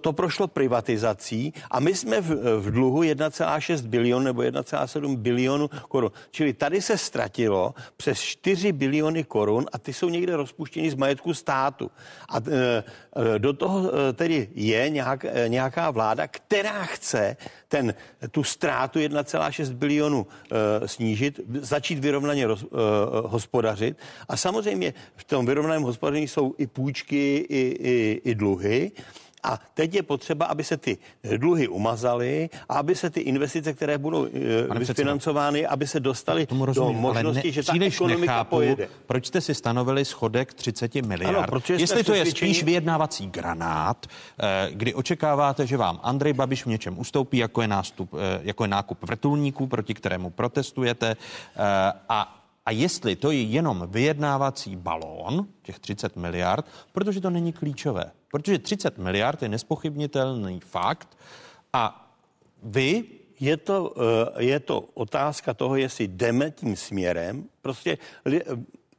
to prošlo privatizací a my jsme v, v dluhu 1,6 bilion nebo 1,7 bilionu korun. Čili tady se ztratilo přes 4 biliony korun a ty jsou někde rozpuštěny z majetku státu. A e, e do toho e, tedy je nějak, e, nějaká vláda, která chce ten, tu ztrátu 1,6 bilionu e, snížit, začít vyrovnaně roz, e, hospodařit. A samozřejmě v tom vyrovnaném hospodaření jsou i půjčky, i, i, i dluhy. A teď je potřeba, aby se ty dluhy umazaly a aby se ty investice, které budou uh, financovány, aby se dostaly do možnosti, ne, že ta ekonomika nechápu, pojede. Proč jste si stanovili schodek 30 miliard? Ano, Jestli to je spíš vyjednávací granát, eh, kdy očekáváte, že vám Andrej Babiš v něčem ustoupí, jako je, nástup, eh, jako je nákup vrtulníků, proti kterému protestujete, a a jestli to je jenom vyjednávací balón, těch 30 miliard, protože to není klíčové. Protože 30 miliard je nespochybnitelný fakt a vy je to, eh, je to otázka toho, jestli jdeme tím směrem. Prostě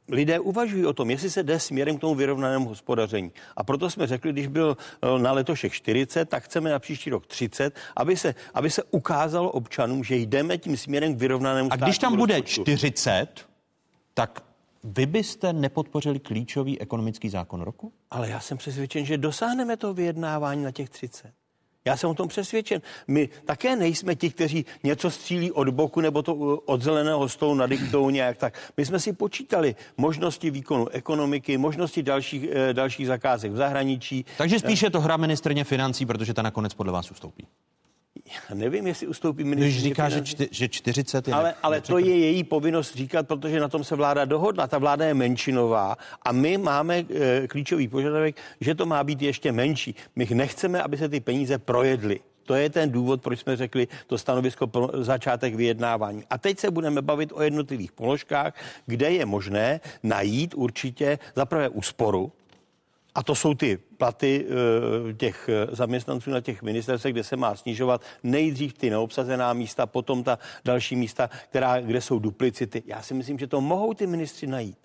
lidé uvažují o tom, jestli se jde směrem k tomu vyrovnanému hospodaření. A proto jsme řekli, když byl eh, na letošek 40, tak chceme na příští rok 30, aby se, aby se ukázalo občanům, že jdeme tím směrem k vyrovnanému A když tam bude rozpočtu. 40, tak vy byste nepodpořili klíčový ekonomický zákon roku? Ale já jsem přesvědčen, že dosáhneme toho vyjednávání na těch 30. Já jsem o tom přesvědčen. My také nejsme ti, kteří něco střílí od boku nebo to od zeleného stolu nadiktou nějak tak. My jsme si počítali možnosti výkonu ekonomiky, možnosti dalších, eh, dalších zakázek v zahraničí. Takže spíše to hra ministrně financí, protože ta nakonec podle vás ustoupí. Já nevím, jestli ustoupí ministr. Když říká, že, čty, že 40 je... Ale, ale to je její povinnost říkat, protože na tom se vláda dohodla. Ta vláda je menšinová a my máme e, klíčový požadavek, že to má být ještě menší. My nechceme, aby se ty peníze projedly. To je ten důvod, proč jsme řekli to stanovisko pro začátek vyjednávání. A teď se budeme bavit o jednotlivých položkách, kde je možné najít určitě za prvé úsporu, A to jsou ty platy eh, těch eh, zaměstnanců na těch ministerstvech, kde se má snižovat nejdřív ty neobsazená místa, potom ta další místa, která, kde jsou duplicity. Já si myslím, že to mohou ty ministři najít.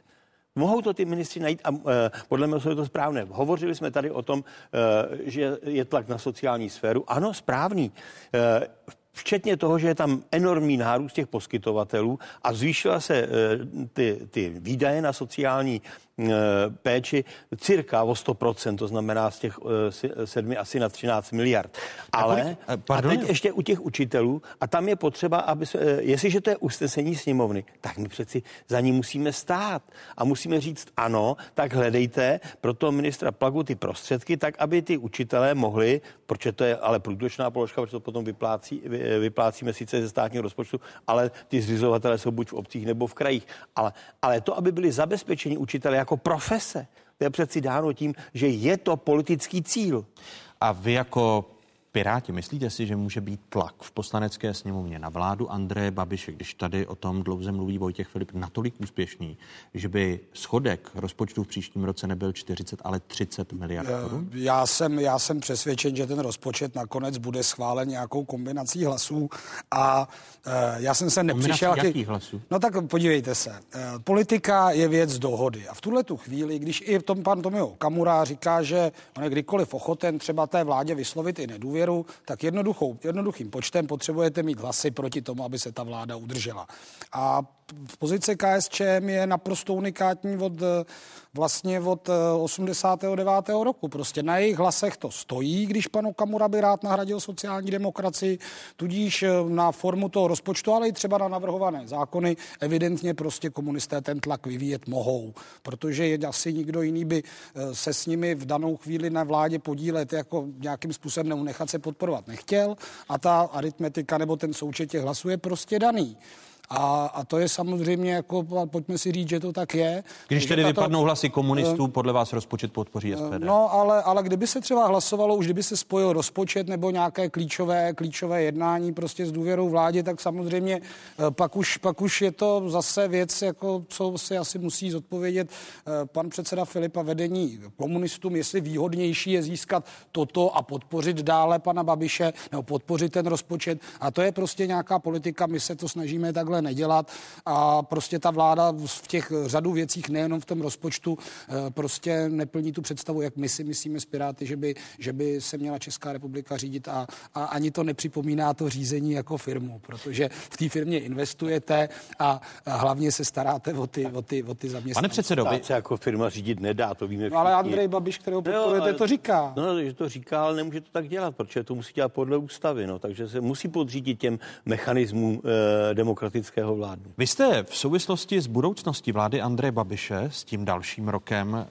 Mohou to ty ministři najít a e, podle mě je to správné. Hovořili jsme tady o tom, e, že je tlak na sociální sféru. Ano, správný. E, včetně toho, že je tam enormní nárůst těch poskytovatelů a zvýšila se ty, ty výdaje na sociální péči cirka o 100%, to znamená z těch eh, sedmi asi na 13 miliard. Ale a, a teď ještě u těch učitelů, a tam je potřeba, aby se, eh, jestliže to je usnesení sněmovny, tak my přeci za ní musíme stát a musíme říct ano, tak hledejte pro toho ministra Plagu ty prostředky, tak aby ty učitelé mohli, protože to je ale průtočná položka, protože to potom vyplácí, vyplácíme sice ze státního rozpočtu, ale ty zřizovatelé jsou buď v obcích nebo v krajích. Ale, ale to, aby byli zabezpečeni učitelé jako profese. To je přeci dáno tím, že je to politický cíl. A vy jako Piráti, myslíte si, že může být tlak v poslanecké sněmovně na vládu Andreje Babiše, když tady o tom dlouze mluví Vojtěch Filip, natolik úspěšný, že by schodek rozpočtu v příštím roce nebyl 40, ale 30 miliard korun? Já jsem, já jsem přesvědčen, že ten rozpočet nakonec bude schválen nějakou kombinací hlasů a uh, já jsem se nepřišel... Jaký hlasů? No tak podívejte se. Uh, politika je věc dohody a v tuhle tu chvíli, když i tom pan Tomio Kamura říká, že on je kdykoliv ochoten třeba té vládě vyslovit i nedůvěru, důvěru, tak jednoduchou, jednoduchým počtem potřebujete mít hlasy proti tomu, aby se ta vláda udržela. A v pozici KSČM je naprosto unikátní od vlastně od 89. Eh, roku. Prostě na jejich hlasech to stojí, když pan Okamura by rád nahradil sociální demokracii, tudíž eh, na formu toho rozpočtu, ale i třeba na navrhované zákony evidentně prostě komunisté ten tlak vyvíjet mohou, protože je asi nikdo jiný by eh, se s nimi v danou chvíli na vládě podílet jako nějakým způsobem nechat se podporovat nechtěl a ta aritmetika nebo ten součet těch hlasů je prostě daný. A, a to je samozřejmě, jako, pojďme si říct, že to tak je. Když tedy tato, vypadnou hlasy komunistů, uh, podle vás rozpočet podpoří SPD? No, ale, ale kdyby se třeba hlasovalo, už kdyby se spojil rozpočet nebo nějaké klíčové, klíčové jednání prostě s důvěrou vládě, tak samozřejmě uh, pak už, pak už je to zase věc, jako, co si asi musí zodpovědět pan předseda Filipa vedení komunistům, jestli výhodnější je získat toto a podpořit dále pana Babiše, nebo podpořit ten rozpočet. A to je prostě nějaká politika, my se to snažíme takhle takhle nedělat a prostě ta vláda v těch řadu věcích, nejenom v tom rozpočtu, eh, prostě neplní tu představu, jak my si myslíme z Piráty, že by, že by se měla Česká republika řídit a, a ani to nepřipomíná to řízení jako firmu, protože v té firmě investujete a, hlavně se staráte o ty, o ty, o ty zaměstnance. Pane předsedo, vy se jako firma řídit nedá, to víme všichni. ale Andrej Babiš, kterého podporujete, to říká. No, že to říká, ale nemůže to tak dělat, protože to musí dělat podle ústavy, no, takže se musí podřídit těm mechanismům e, demokratickým demokratického vládnu. Vy jste v souvislosti s budoucností vlády Andreje Babiše s tím dalším rokem e,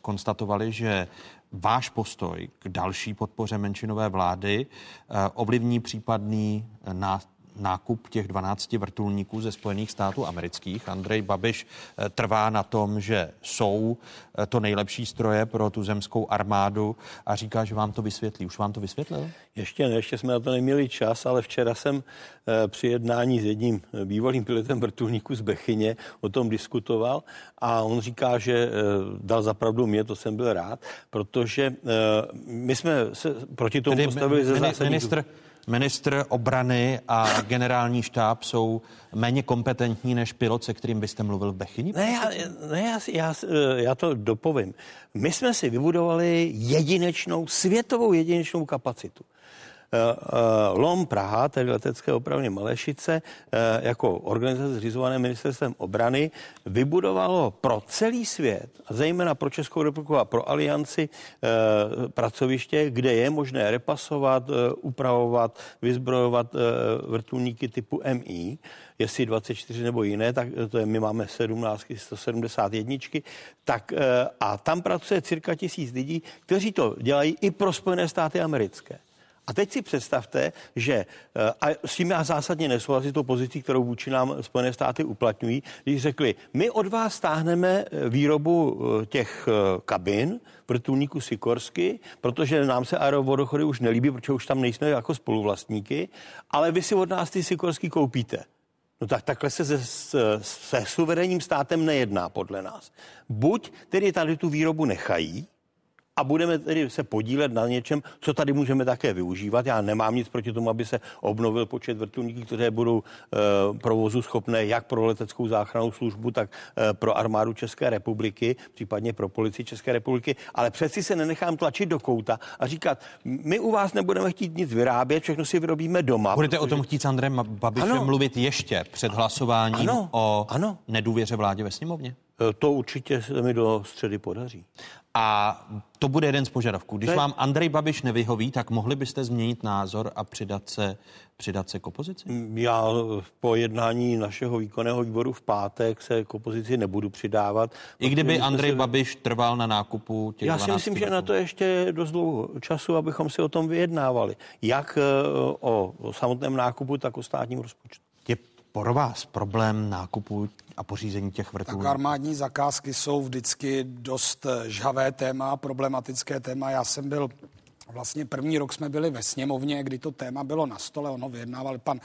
konstatovali, že váš postoj k další podpoře menšinové vlády e, ovlivní případný na nákup těch 12 vrtulníků ze Spojených států amerických. Andrej Babiš eh, trvá na tom, že jsou eh, to nejlepší stroje pro tu zemskou armádu a říká, že vám to vysvětlí. Už vám to vysvětlil? Ještě ne, ještě jsme na to neměli čas, ale včera jsem eh, při jednání s jedním bývalým pilotem vrtulníku z Bechyně o tom diskutoval a on říká, že dal zapravdu mě, to jsem byl rád, protože my jsme se proti tomu Tedy postavili ze zásadní... Ministr, ministr obrany a generální štáb jsou méně kompetentní než pilot, se kterým byste mluvil v Bechyni? Ne, já, ne já, já, já to dopovím. My jsme si vybudovali jedinečnou, světovou jedinečnou kapacitu. Eh, eh, LOM Praha, tedy letecké opravny Malešice, eh, jako organizace zřizované ministerstvem obrany, vybudovalo pro celý svět, a zejména pro Českou republiku a pro alianci, pracoviště, kde je možné repasovat, upravovat, vyzbrojovat vrtulníky typu MI, jestli 24 nebo jiné, tak to je, my máme 17, 171, tak a tam pracuje cirka tisíc lidí, kteří to dělají i pro Spojené státy americké. A teď si představte, že, eh, a s tím já zásadně nesouhlasím tou pozicí, kterou vůči nám Spojené státy uplatňují, když řekli, my od vás stáhneme eh, výrobu eh, těch kabin, vrtulníku Sikorsky, protože nám se aerovodochody už nelíbí, protože už tam nejsme jako spoluvlastníky, ale vy si od nás ty Sikorsky koupíte. No tak takhle se se, se suverénním státem nejedná podle nás. Buď tedy tady tu výrobu nechají, a budeme tedy se podílet na něčem, co tady můžeme také využívat. Já nemám nic proti tomu, aby se obnovil počet vrtulníků, které budou e, provozu schopné jak pro leteckou záchrannou službu, tak e, pro armádu České republiky, případně pro policii České republiky, ale přeci se nenechám tlačit do kouta a říkat, my u vás nebudeme chtít nic vyrábět, všechno si vyrobíme doma. Budete protože... o tom chtít s Andrem Babišem ano. mluvit ještě před hlasováním ano. o ano. nedůvěře vládě ve sněmovně? E, to určitě se mi do středy podaří. A to bude jeden z požadavků. Když vám Andrej Babiš nevyhoví, tak mohli byste změnit názor a přidat se, přidat se k opozici? Já po jednání našeho výkonného výboru v pátek se k opozici nebudu přidávat. I kdyby Andrej si... Babiš trval na nákupu těch Já si myslím, že na to ještě dost dlouho času, abychom si o tom vyjednávali. Jak eh, o, o samotném nákupu, tak o státním rozpočtu. Pro vás problém nákupu a pořízení těch vrtulů? Tak armádní zakázky jsou vždycky dost žhavé téma, problematické téma. Já jsem byl Vlastně první rok jsme byli ve sněmovně, kdy to téma bylo na stole, ono vyjednával pan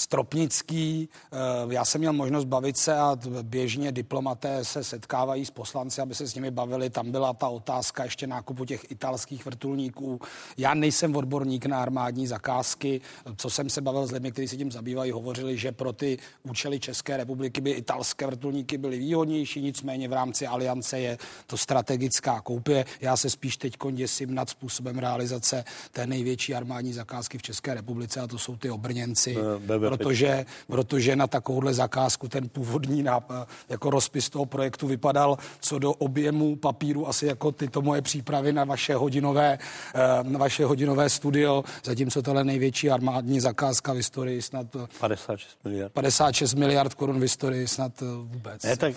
Stropnický. Eh, já jsem měl možnost bavit se a běžně diplomaté se setkávají s poslanci, aby se s nimi bavili. Tam byla ta otázka ještě nákupu těch italských vrtulníků. Já nejsem odborník na armádní zakázky. Co jsem se bavil s lidmi, kteří se tím zabývají, hovořili, že pro ty účely České republiky by italské vrtulníky byly výhodnější, nicméně v rámci aliance je to strategická koupě. Já se spíš teď děsím nad způsobem realizace té největší armádní zakázky v České republice a to jsou ty obrněnci. Be, be, protože, protože na takovouhle zakázku ten původní náp- jako rozpis toho projektu vypadal co do objemu papíru asi jako tyto moje přípravy na vaše hodinové, eh, na vaše hodinové studio, zatímco tohle největší armádní zakázka v historii snad 56 eh, miliard. 56 miliard korun v historii snad eh, vůbec. Ne, tak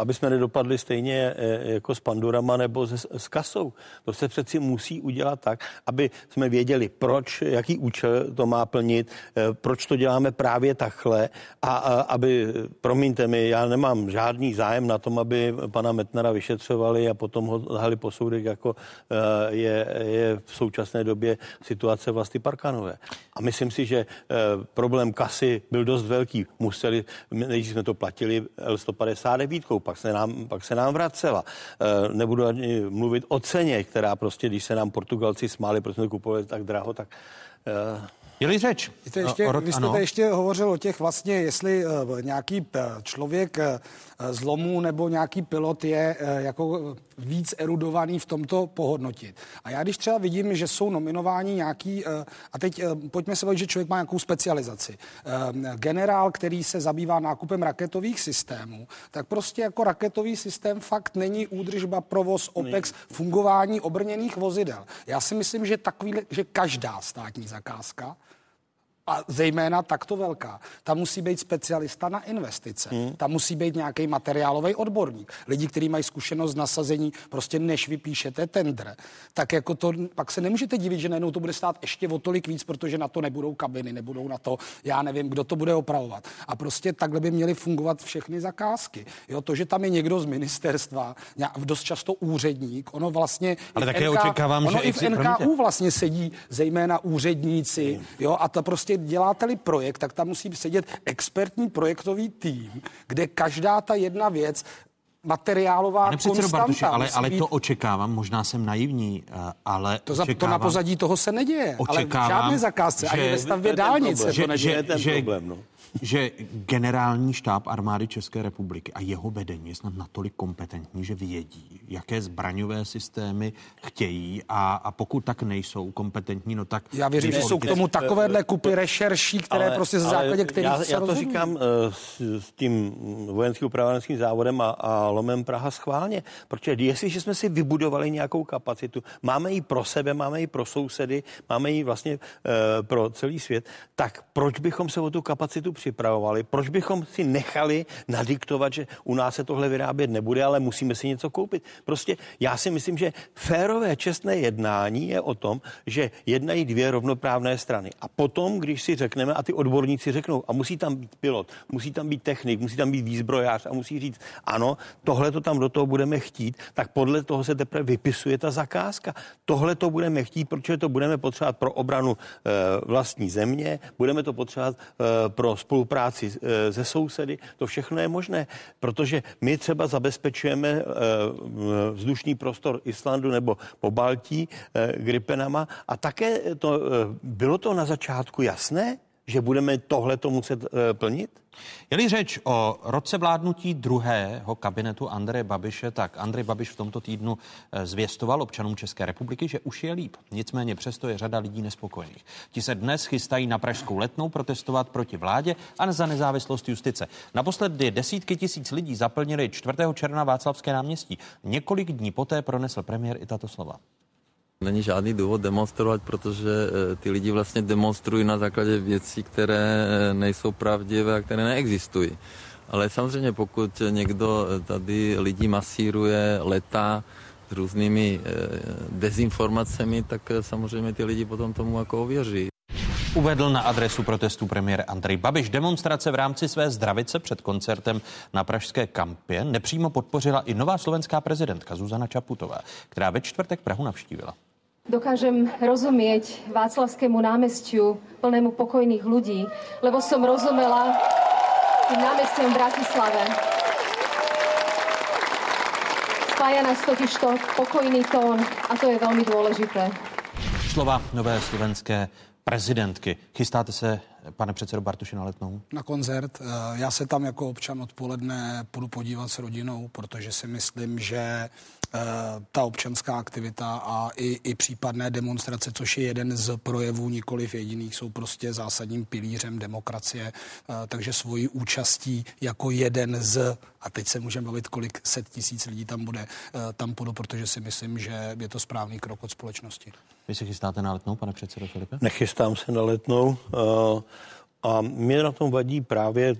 aby jsme nedopadli stejně jako s Pandurama nebo s, s kasou. To se přeci musí udělat tak, aby jsme věděli, proč, jaký účel to má plnit, proč to dělá děláme právě takhle a, a aby, promiňte mi, já nemám žádný zájem na tom, aby pana Metnara vyšetřovali a potom ho dali po soudech, jako eh, je, je v současné době situace vlasty Parkanové. A myslím si, že eh, problém kasy byl dost velký. Museli, než jsme to platili L159, pak se nám, pak se nám vracela. Eh, nebudu ani mluvit o ceně, která prostě, když se nám Portugalci smáli, protože jsme kupovali tak draho, tak je-li řeč? Vy jste, ještě, o, vy jste ještě hovořil o těch vlastně, jestli uh, nějaký uh, člověk uh, zlomu nebo nějaký pilot je jako víc erudovaný v tomto pohodnotit. A já když třeba vidím, že jsou nominováni nějaký, a teď pojďme se bavit, že člověk má nějakou specializaci. Generál, který se zabývá nákupem raketových systémů, tak prostě jako raketový systém fakt není údržba, provoz, OPEX, fungování obrněných vozidel. Já si myslím, že takový, že každá státní zakázka a zejména takto velká, tam musí být specialista na investice. Hmm. Tam musí být nějaký materiálový odborník. Lidi, kteří mají zkušenost z nasazení, prostě než vypíšete tender, tak jako to, pak se nemůžete divit, že najednou to bude stát ještě o tolik víc, protože na to nebudou kabiny, nebudou na to, já nevím, kdo to bude opravovat. A prostě takhle by měly fungovat všechny zakázky. Jo, to, že tam je někdo z ministerstva, dost často úředník, ono vlastně... Ale také NK, očekávám, ono že... i v NKU promiňte. vlastně sedí zejména úředníci, hmm. jo, a to prostě děláte-li projekt, tak tam musí sedět expertní projektový tým, kde každá ta jedna věc materiálová Pane konstanta. Bartuši, ale, ale být... to očekávám, možná jsem naivní, eh, ale to, za, to na pozadí toho se neděje. Očekávám, ale v žádné zakázce, že, ani ve stavbě dálnice že, to neděje. Že, ten že, problém, no že generální štáb armády České republiky a jeho vedení je snad natolik kompetentní, že vědí, jaké zbraňové systémy chtějí a, a pokud tak nejsou kompetentní, no tak... Já věřím, že jsou k tomu takovéhle kupy rešerší, které ale, prostě ze základě kterých já, se já to rozumí. říkám uh, s, s tím vojenským upravenským závodem a, a lomem Praha schválně, protože jestliže jsme si vybudovali nějakou kapacitu, máme ji pro sebe, máme ji pro sousedy, máme ji vlastně uh, pro celý svět, tak proč bychom se o tu kapacitu připravovali, proč bychom si nechali nadiktovat, že u nás se tohle vyrábět nebude, ale musíme si něco koupit. Prostě já si myslím, že férové čestné jednání je o tom, že jednají dvě rovnoprávné strany. A potom, když si řekneme, a ty odborníci řeknou, a musí tam být pilot, musí tam být technik, musí tam být výzbrojář a musí říct, ano, tohle to tam do toho budeme chtít, tak podle toho se teprve vypisuje ta zakázka. Tohle to budeme chtít, protože to budeme potřebovat pro obranu e, vlastní země, budeme to potřebovat e, pro spolupráci eh, se sousedy, to všechno je možné, protože my třeba zabezpečujeme eh, vzdušný prostor Islandu nebo po Baltí Gripenama. A také to, bylo to na začátku jasné, že budeme tohle to muset plnit? Je-li řeč o roce vládnutí druhého kabinetu Andreje Babiše, tak Andrej Babiš v tomto týdnu eh, zvěstoval občanům České republiky, že už je líp. Nicméně přesto je řada lidí nespokojených. Ti se dnes chystají na Pražskou letnou protestovat proti vládě a za nezávislost justice. Naposledy desítky tisíc lidí zaplnili 4. června Václavské náměstí. Několik dní poté pronesl premiér i tato slova. Není žádný důvod demonstrovat, protože eh, ty lidi vlastně demonstrují na základě věcí, které eh, nejsou pravdivé a které neexistují. Ale samozřejmě pokud někdo eh, tady lidi masíruje, letá s různými dezinformacemi, tak samozřejmě ty lidi potom tomu jako ověří. Uvedl na adresu protestu premiér Andrej Babiš. Demonstrace v rámci své zdravice před koncertem na Pražské kampě nepřímo podpořila i nová slovenská prezidentka Zuzana Čaputová, která ve čtvrtek Prahu navštívila. Dokážem rozumieť Václavskému námestiu plnému pokojných ľudí, lebo som rozumela tým námestiem v Bratislave. Spája nás totižto pokojný tón a to je veľmi dôležité. Slova nové slovenské prezidentky. Chystáte se, pane předsedo Bartuši, na letnou? Na koncert. Eh, já se tam jako občan odpoledne půjdu podívat s rodinou, protože si myslím, že ta občanská aktivita a i, i případné demonstrace, což je jeden z projevů, nikoliv jediných, jsou prostě zásadním pilířem demokracie. Eh, takže svojí účastí jako jeden z, a teď se můžeme bavit, kolik set tisíc lidí tam bude, eh, tam půjdu, protože si myslím, že je to správný krok od společnosti. Vy se chystáte na letnou, pane předsedo Filipe? Nechystám se na letnou. Uh... A mě na tom vadí právě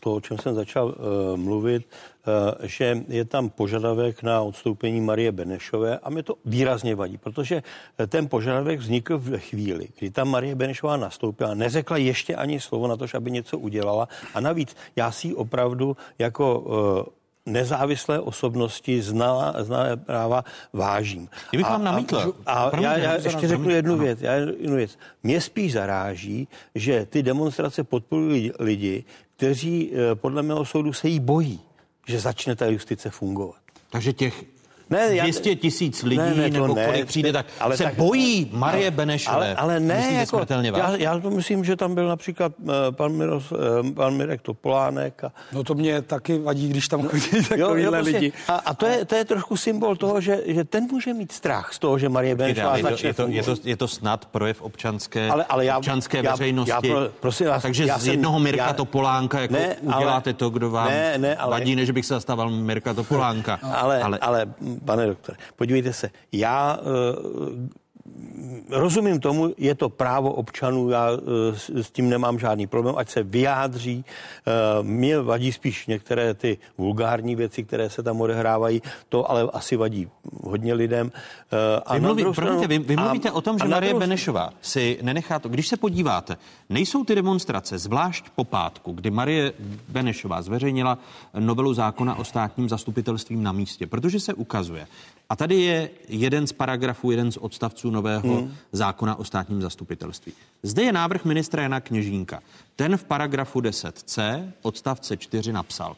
to, o čem jsem začal uh, mluvit, uh, že je tam požadavek na odstoupení Marie Benešové a mě to výrazně vadí, protože ten požadavek vznikl v chvíli, kdy tam Marie Benešová nastoupila, neřekla ještě ani slovo na to, aby něco udělala. A navíc já si opravdu jako uh, nezávislé osobnosti znala, znala práva vážím. Kdybych vám namítl. A, a, a já, já ještě řeknu jednu věc, já jednu věc. Mě spíš zaráží, že ty demonstrace podporují lidi, kteří eh, podle mého soudu se jí bojí, že začne ta justice fungovat. Takže těch ne, 200 tisíc lidí, ne, ne, nebo ne, kolik přijde, tak ale se tak, bojí Marie Benešové. Ale, ale ne, jako, já, já to myslím, že tam byl například uh, pan, Miros, uh, pan Mirek Topolánek. A... No to mě taky vadí, když tam chodí takovýhle prostě, lidi. A, a to, je, to je trošku symbol toho, že, že ten může mít strach z toho, že Marie Benešová začne je to, je, to, je to snad projev občanské, ale, ale já, občanské já, veřejnosti. Já, pro, prosím vás, Takže já z jednoho Mirka já, Topolánka jako ne, uděláte ale, to, kdo vám ne, ne, ale, vadí, než bych se zastával Mirka Topolánka. ale, ale, ale pane doktore, podívejte se, já uh, rozumím tomu, je to právo občanů, já eh, s tím nemám žádný problém, ať se vyjádří. Eh, Mě vadí spíš některé ty vulgární věci, které se tam odehrávají, to ale asi vadí hodně lidem. A vy, mluví, stranu, vy, vy mluvíte a, o tom, že Marie druhou... Benešová si nenechá to. Když se podíváte, nejsou ty demonstrace, zvlášť po pátku, kdy Marie Benešová zveřejnila novelu zákona o státním zastupitelstvím na místě, protože se ukazuje, a tady je jeden z paragrafů, jeden z odstavců nového hmm. zákona o státním zastupitelství. Zde je návrh ministra Jana Kněžínka. Ten v paragrafu 10c odstavce 4 napsal.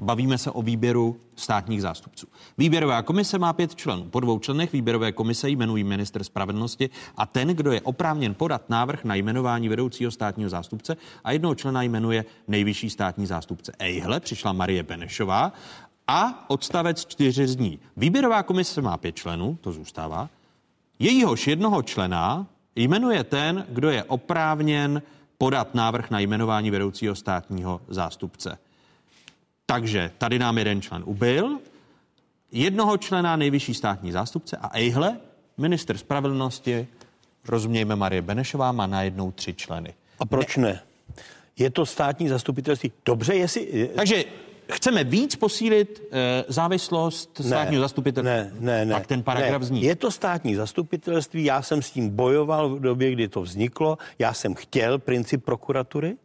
Bavíme se o výběru státních zástupců. Výběrová komise má pět členů. Po dvou členech výběrové komise jmenují minister spravedlnosti a ten, kdo je oprávněn podat návrh na jmenování vedoucího státního zástupce a jednoho člena jmenuje nejvyšší státní zástupce. Ejhle, přišla Marie Benešová a odstavec 4 zní. Výběrová komise má pět členů, to zůstává. Jejíhož jednoho člena jmenuje ten, kdo je oprávněn podat návrh na jmenování vedoucího státního zástupce. Takže tady nám jeden člen ubyl, jednoho člena nejvyšší státní zástupce a ejhle, minister spravedlnosti, rozumějme Marie Benešová, má najednou tři členy. A proč ne? ne? Je to státní zastupitelství. Dobře, jestli... Takže chceme víc posílit e, závislost státního zastupitelství. Ne, ne, ne. Tak ten paragraf ne. zní. Je to státní zastupitelství, já jsem s tím bojoval v době, kdy to vzniklo. Já jsem chtěl princip prokuratury,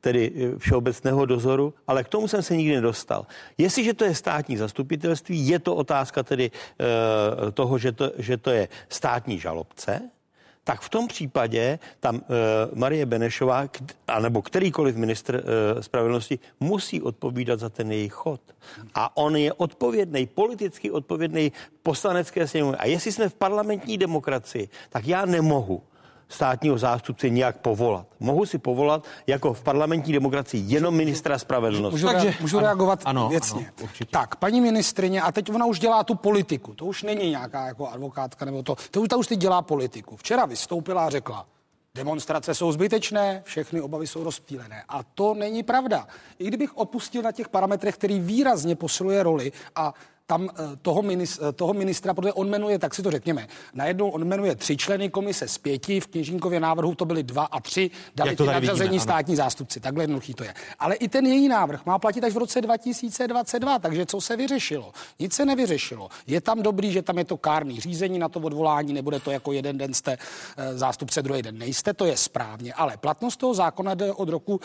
tedy eh, všeobecného dozoru, ale k tomu jsem se nikdy nedostal. Jestliže to je státní zastupitelství, je to otázka tedy e, toho, že to, že to je státní žalobce, tak v tom případě tam uh, Marie Benešová, k, anebo kterýkoliv ministr uh, spravedlnosti musí odpovídat za ten jejich chod. A on je odpovědný, politicky odpovědný poslanecké sněmovně. A jestli jsme v parlamentní demokracii, tak já nemohu státního zástupce nějak povolat. Mohu si povolat jako v parlamentní demokracii jenom ministra spravedlnosti. Můžu, Takže, můžu ano, reagovat ano, věcně. Ano, tak, paní ministrině, a teď ona už dělá tu politiku, to už není nějaká jako advokátka nebo to, to už, ta už teď dělá politiku. Včera vystoupila a řekla, Demonstrace jsou zbytečné, všechny obavy jsou rozptýlené. A to není pravda. I kdybych opustil na těch parametrech, který výrazně posiluje roli a tam eh, toho, ministra, eh, toho ministra, protože on jmenuje, tak si to řekněme, najednou on jmenuje tři členy komise z pěti, v kněžínkově návrhu to byly dva a tři, dali ty nadřazení vidíme, státní zástupci, takhle jednoduchý to je. Ale i ten její návrh má platit až v roce 2022, takže co se vyřešilo? Nic se nevyřešilo. Je tam dobrý, že tam je to kárný řízení na to odvolání, nebude to jako jeden den jste eh, zástupce, druhý den nejste, to je správně, ale platnost toho zákona jde od roku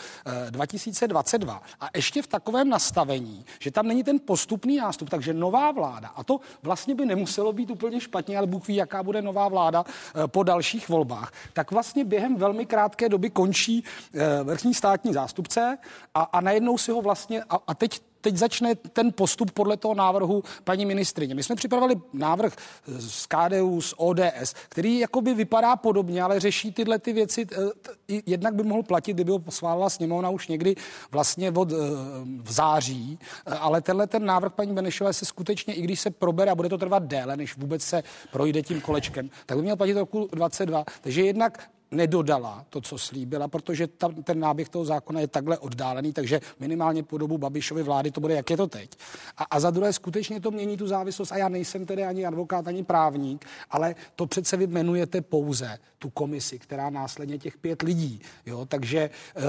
2022 a ještě v takovém nastavení, že tam není ten postupný nástup, takže nová nová vláda, a to vlastně by nemuselo být úplně špatně, ale Bůh ví, jaká bude nová vláda eh, po dalších volbách, tak vlastně během velmi krátké doby končí eh, vrchní státní zástupce a, a najednou si ho vlastně, a, a teď teď začne ten postup podle toho návrhu paní ministrině. My jsme připravili návrh z KDU, z ODS, který jakoby vypadá podobně, ale řeší tyhle ty věci. Eh, jednak by mohl platit, kdyby ho posválila sněmovna už někdy vlastně od eh, v září, eh, ale tenhle ten návrh paní Benešové se skutečně, i když se probere a bude to trvat déle, než vůbec se projde tím kolečkem, tak by měl platit roku 22. Takže jednak nedodala to, co slíbila, protože tam ten náběh toho zákona je takhle oddálený, takže minimálně po dobu Babišovy vlády to bude, jak je to teď. A, a za druhé skutečně to mění tu závislost. A já nejsem tedy ani advokát, ani právník, ale to přece vy jmenujete pouze tu komisi, která následně těch pět lidí. Jo? Takže uh,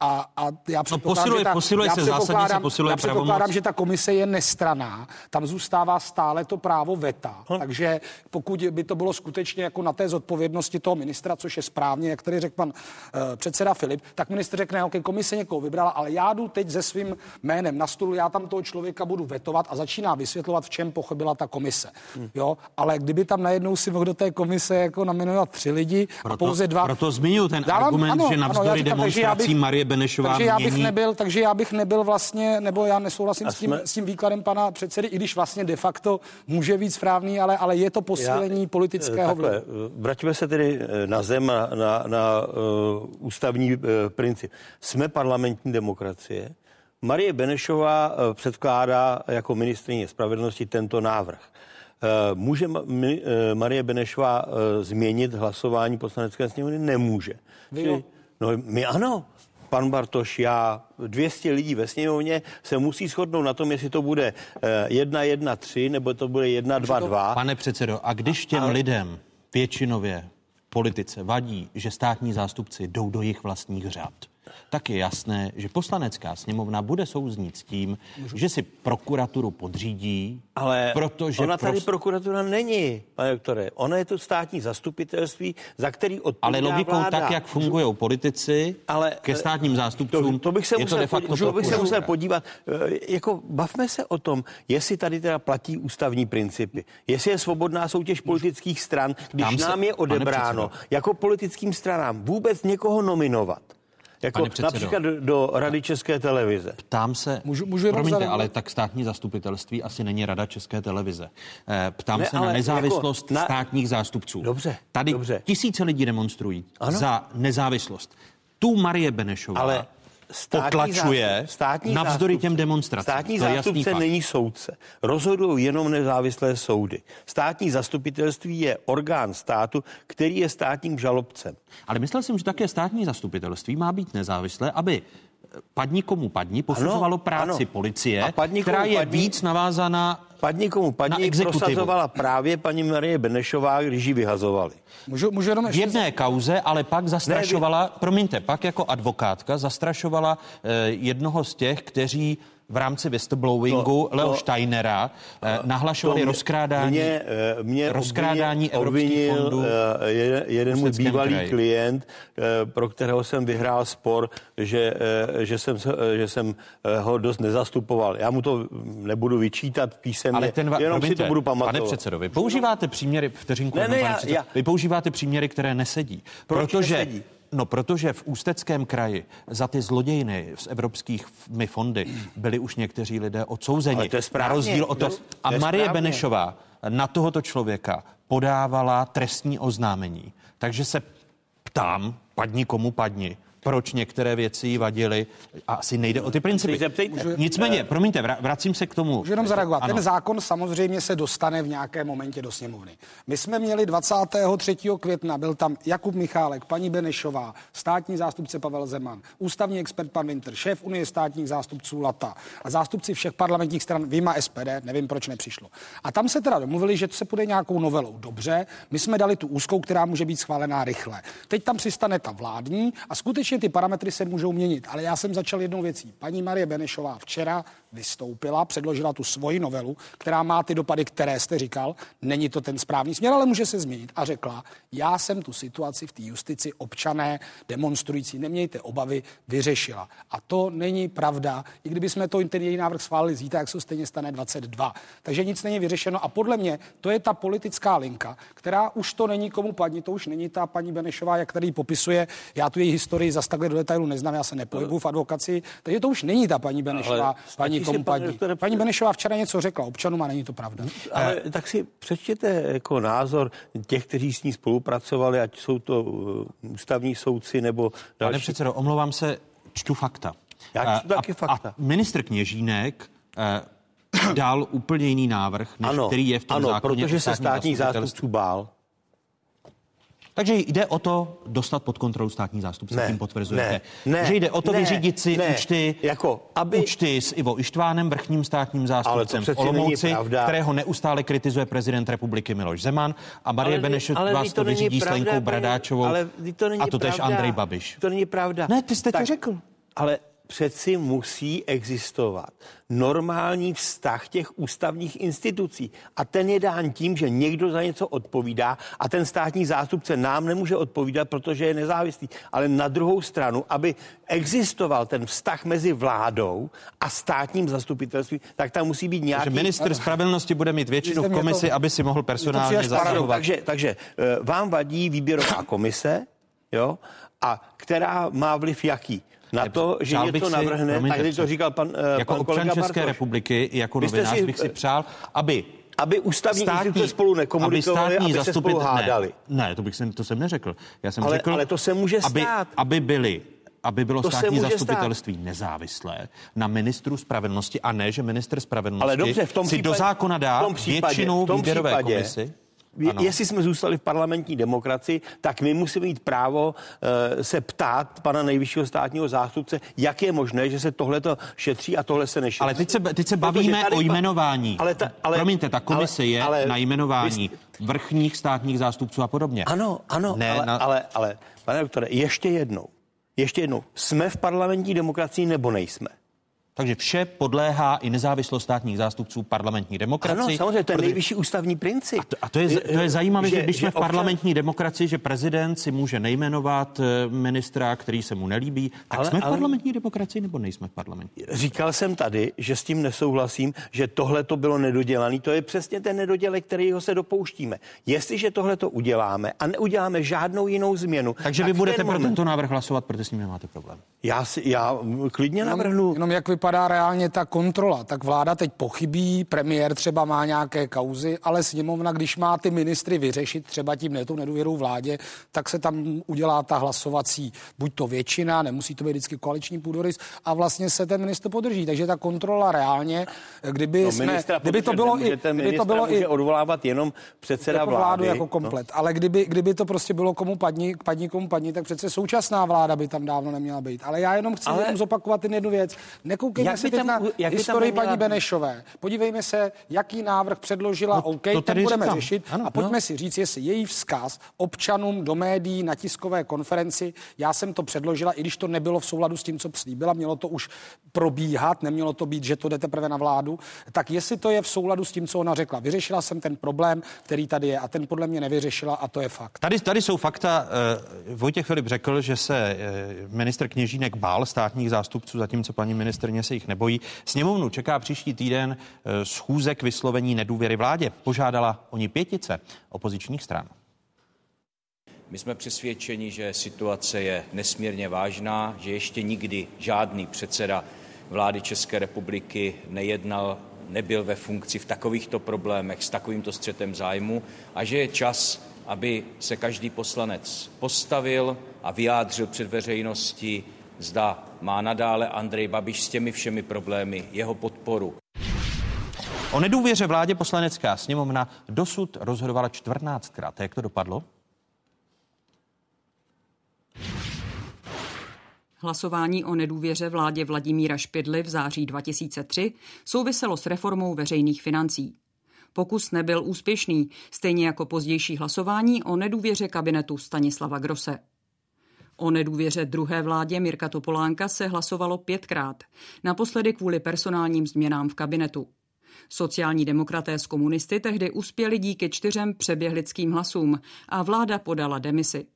a, a já no, předpokládám, no, posiluje, že ta, posiluje já se zásadně se posiluje já předpokládám, že ta komise je nestraná, tam zůstává stále to právo veta, hm. takže pokud by to bylo skutečně jako na té zodpovědnosti toho ministra, což je správně, jak tady řekl pan uh, předseda Filip, tak ministr řekne, OK, komise někoho vybrala, ale já jdu teď se svým jménem na stůl, já tam toho člověka budu vetovat a začíná vysvětlovat, v čem pochybila ta komise. Hmm. Jo, ale kdyby tam najednou si mohl do té komise jako nominovat tři lidi proto, a pouze dva. Proto zmiňuji ten dávám, argument, ano, že navzdory ano, demonstrací Marie Benešová takže já bych nebyl, takže já bych nebyl vlastně, nebo já nesouhlasím s tím, jsme... s tím výkladem pana předsedy, i když vlastně de facto může být správný, ale, ale je to posílení já, politického takhle, vlivu. Vraťme se tedy eh, na zem, na, na, na uh, ústavní uh, princip. Jsme parlamentní demokracie. Marie Benešová uh, předkládá jako ministrině spravedlnosti tento návrh. Může Marie Benešová změnit hlasování poslanecké sněmovny? Nemůže. Čili, no my ano pan Bartoš, já, 200 lidí ve sněmovně se musí shodnout na tom, jestli to bude 1, 1, 3 nebo to bude 1, 2, 2. Pane předsedo, a když těm a... lidem většinově v politice vadí, že státní zástupci jdou do jejich vlastních řád, tak je jasné, že poslanecká sněmovna bude souznít s tím, Můžu. že si prokuraturu podřídí, ale protože ona tady prost... prokuratura není, pane doktore. Ona je to státní zastupitelství, za který odpovídá Ale logikou vláda. tak, jak fungují politici ale, ke státním zástupcům, to, to bych se je musel, to de facto podívat, bych se musel podívat. Eh, jako bavme se o tom, jestli tady teda platí ústavní principy, jestli je svobodná soutěž politických stran, když Tam nám se, je odebráno jako politickým stranám vůbec někoho nominovat jako například do, do Rady České televize. Ptám se, můžu, můžu promiňte, ale tak státní zastupitelství asi není Rada České televize. Eh, ptám ne, se na nezávislost jako na... státních zástupců. Dobře, Tady dobře. tisíce lidí demonstrují ano? za nezávislost. Tu Marie Benešová ale státní potlačuje zástup, státní navzdory zástupce, těm demonstracím. Státní zástupce není soudce. Rozhodují jenom nezávislé soudy. Státní zastupitelství je orgán státu, který je státním žalobcem. Ale myslel jsem, že také státní zastupitelství má být nezávislé, aby padni komu padni posuzovalo ano, práci ano. policie, která je padni, víc navázaná Padni komu padni prosazovala právě paní Marie Benešová, když ji vyhazovali. Můžu, můžu jenom v jedné kauze, ale pak zastrašovala, ne, vy... promiňte, pak jako advokátka zastrašovala eh, jednoho z těch, kteří v rámci whistleblowingu no, Leo no, Steinera eh, nahlašovali rozkrádání, mě, eh, mě rozkrádání obvinil, evropských fondů. Eh, jeden, jeden můj bývalý kraji. klient, pro kterého jsem vyhrál spor, že, že, jsem, že jsem ho dost nezastupoval. Já mu to nebudu vyčítat písemně, písemně. Ale ten, Jenom promiňte, si to budu pamatovat. Pane předsedo, vy používáte příměry, vteřinku, Ne, ne, já- předsedo, já- vy používáte příměry, které nesedí. Proč protože, nesedí? No, protože v Ústeckém kraji za ty zlodějiny z evropskými fondy byli už někteří lidé odsouzeni. Ale to je správně. Na rozdíl od To A to je Marie správně. Benešová na tohoto člověka podávala trestní oznámení. Takže se ptám, padni komu padni, proč některé věci jí vadily a asi nejde o ty principy. Nicméně, promiňte, vra- vracím se k tomu. Můžu jenom zareagovat. Ano. Ten zákon samozřejmě se dostane v nějakém momentě do sněmovny. My jsme měli 23. května, byl tam Jakub Michálek, paní Benešová, státní zástupce Pavel Zeman, ústavní expert pan Winter, šéf Unie státních zástupců Lata a zástupci všech parlamentních stran Vima SPD, nevím, proč nepřišlo. A tam se teda domluvili, že se půjde nějakou novelou. Dobře, my jsme dali tu úzkou, která může být schválená rychle. Teď tam přistane ta vládní a skutečně ty parametry se můžou měnit. Ale já jsem začal jednou věcí. Paní Marie Benešová včera vystoupila, předložila tu svoji novelu, která má ty dopady, které jste říkal. Není to ten správný směr, ale může se změnit. A řekla, já jsem tu situaci v té justici občané demonstrující, nemějte obavy, vyřešila. A to není pravda. I kdyby jsme to ten její návrh schválili zítra, jak se stejně stane 22. Takže nic není vyřešeno. A podle mě to je ta politická linka, která už to není komu padni, to už není ta paní Benešová, jak tady popisuje. Já tu její historii zas takhle do detailu neznám, já se nepohybuju v advokaci, takže to už není ta paní Benešová, Ale paní pane padni. doktore, Paní Benešová včera něco řekla občanům a není to pravda. Ale tak si přečtěte jako názor těch, kteří s ní spolupracovali, ať jsou to uh, ústavní soudci nebo Pane další. předsedo, omlouvám se, čtu fakta. Já čtu Eh, taky a, fakta. A ministr Kněžínek eh, dal úplně jiný návrh, než ano, který je v tom ano, zákoně. protože se státních zástupců bál. Takže jde o to dostat pod kontrolu státní zástupce, Ne, tím potvrzujete. ne, ne, že jde o to ne, vyřídit si ne, účty, jako, aby- účty s Ivo Ištvánem, vrchním státním zástupcem v Olomouci, kterého neustále kritizuje prezident republiky Miloš Zeman a Marie ale vás to vyřídí s pravda, Lenkou paní- Bradáčovou ale to není a to tež. Andrej Babiš. To není pravda. Ne, ty jste to řekl. Ale přeci musí existovat normální vztah těch ústavních institucí. A ten je dán tím, že někdo za něco odpovídá a ten státní zástupce nám nemůže odpovídat, protože je nezávislý. Ale na druhou stranu, aby existoval ten vztah mezi vládou a státním zastupitelstvím, tak tam musí být nějaký... minister spravedlnosti bude mít většinu v komisi, to- aby si mohl personálně zasahovat. Takže, takže eh, vám vadí výběrová komise, jo, a která má vliv jaký? Na to, že něco si- navrhne, promiňte, tak to říkal pan, eh, Jako pan občan kolega České Bartoš. republiky, jako novinář si, bych si eh, přál, aby Aby ústavní instituce spolu nekomunikovali, aby se spolu hádali. Ne, ne, to, bych jsem, to jsem neřekl. Já jsem Ale- řekl, ale to se může aby, stát. Aby byli aby bylo To státní zastupitelství nezávislé na ministru spravedlnosti a ne, že minister spravedlnosti Ale dobře, v tom si případě, do zákona dá v tom případě, většinu v tom výběrové případě, komisi. Ano. jestli jsme zůstali v parlamentní demokracii, tak my musíme mít právo uh, se ptát pana nejvyššího státního zástupce, jak je možné, že se tohleto šetří a tohle se nešetří. Ale teď se, teď se Protože bavíme tady o jmenování. Ale ta, ale, Promiňte, ta komise ale, je ale, na jmenování jste- vrchních státních zástupců a podobně. Ano, ano, Ne, ale, na- ale, ale, pane doktore, ještě jednou. Ještě jednou. Jsme v parlamentní demokracii nebo nejsme? Takže vše podléhá i nezávislost státních zástupců parlamentní demokracii. Ano, samozřejmě, to je protože- nejvyšší ústavní princip. A to, a to, je, to je zajímavé, že, že když jsme v občan- parlamentní demokracii, že prezident si může nejmenovat eh, ministra, který se mu nelíbí, tak Ale- jsme v ale- parlamentní demokracii nebo nejsme v parlamentní? Říkal jsem tady, že s tím nesouhlasím, že tohle to bylo nedodělané. To je přesně ten nedodělek, kterýho se dopouštíme. Jestliže tohle to uděláme a neuděláme žádnou jinou změnu, Takže tak vy v budete ten pro moment- tento návrh hlasovat, protože s ním nemáte problém. Já, si, já klidně navrhnu. Jenom jak vypadá reálně ta kontrola. Tak vláda teď pochybí, premiér třeba má nějaké kauzy, ale sněmovna, když má ty ministry vyřešit třeba tím ne, tou nedůvěrou vládě, tak se tam udělá ta hlasovací buď to většina, nemusí to být vždycky koaliční půdorys a vlastně se ten ministr podrží. Takže ta kontrola reálně, kdyby, No, jsme, kdyby to bylo i, kdyby to bylo může i odvolávat jenom předseda jako vlády. vládu jako no. komplet. Ale kdyby, kdyby to prostě bylo komu padni, padni komu padni, tak přece současná vláda by tam dávno neměla být. Ale já jenom chci Ale- jenom zopakovat jednu věc. Nekoukejme Jak se teď tam- na jak historii paní? Benešové. Podívejme se, jaký návrh předložila, No, OK, to ten budeme říkám. řešit. Ano, a pojďme no. si říct, jestli její vzkaz občanům do médií na tiskové konferenci, já jsem to předložila, i když to nebylo v souladu s tím, co slíbila, mělo to už probíhat, nemělo to být, že to jde teprve na vládu, tak jestli to je v souladu s tím, co ona řekla. Vyřešila jsem ten problém, který tady je a ten podle mě nevyřešila a to je fakt. Tady, tady jsou fakta. Eh, Vojtěch Filip řekl, že se eh, minister Kněžínek bál státních zástupců, zatímco paní ministrně se jich nebojí. Sněmovnu čeká příští týden eh, schůze k vyslovení nedůvěry vládě. Požádala oni pětice opozičních stran. My jsme přesvědčeni, že situace je nesmírně vážná, že ještě nikdy žádný předseda vlády České republiky nejednal, nebyl ve funkci v takovýchto problémech s takovýmto střetem zájmu a že je čas, aby se každý poslanec postavil a vyjádřil před veřejností, zda má nadále Andrej Babiš s těmi všemi problémy jeho podporu. O nedůvěře vládě poslanecká sněmovna dosud rozhodovala 14krát. Jak to dopadlo? Hlasování o nedůvěře vládě Vladimíra Špidly v září 2003 souviselo s reformou veřejných financí. Pokus nebyl úspěšný, stejně jako pozdější hlasování o nedůvěře kabinetu Stanislava Grose. O nedůvěře druhé vládě Mirka Topolánka se hlasovalo pětkrát, naposledy kvůli personálním změnám v kabinetu. Sociální demokraté z komunisty tehdy uspěli díky čtyřem přeběhlickým hlasům a vláda podala demisi.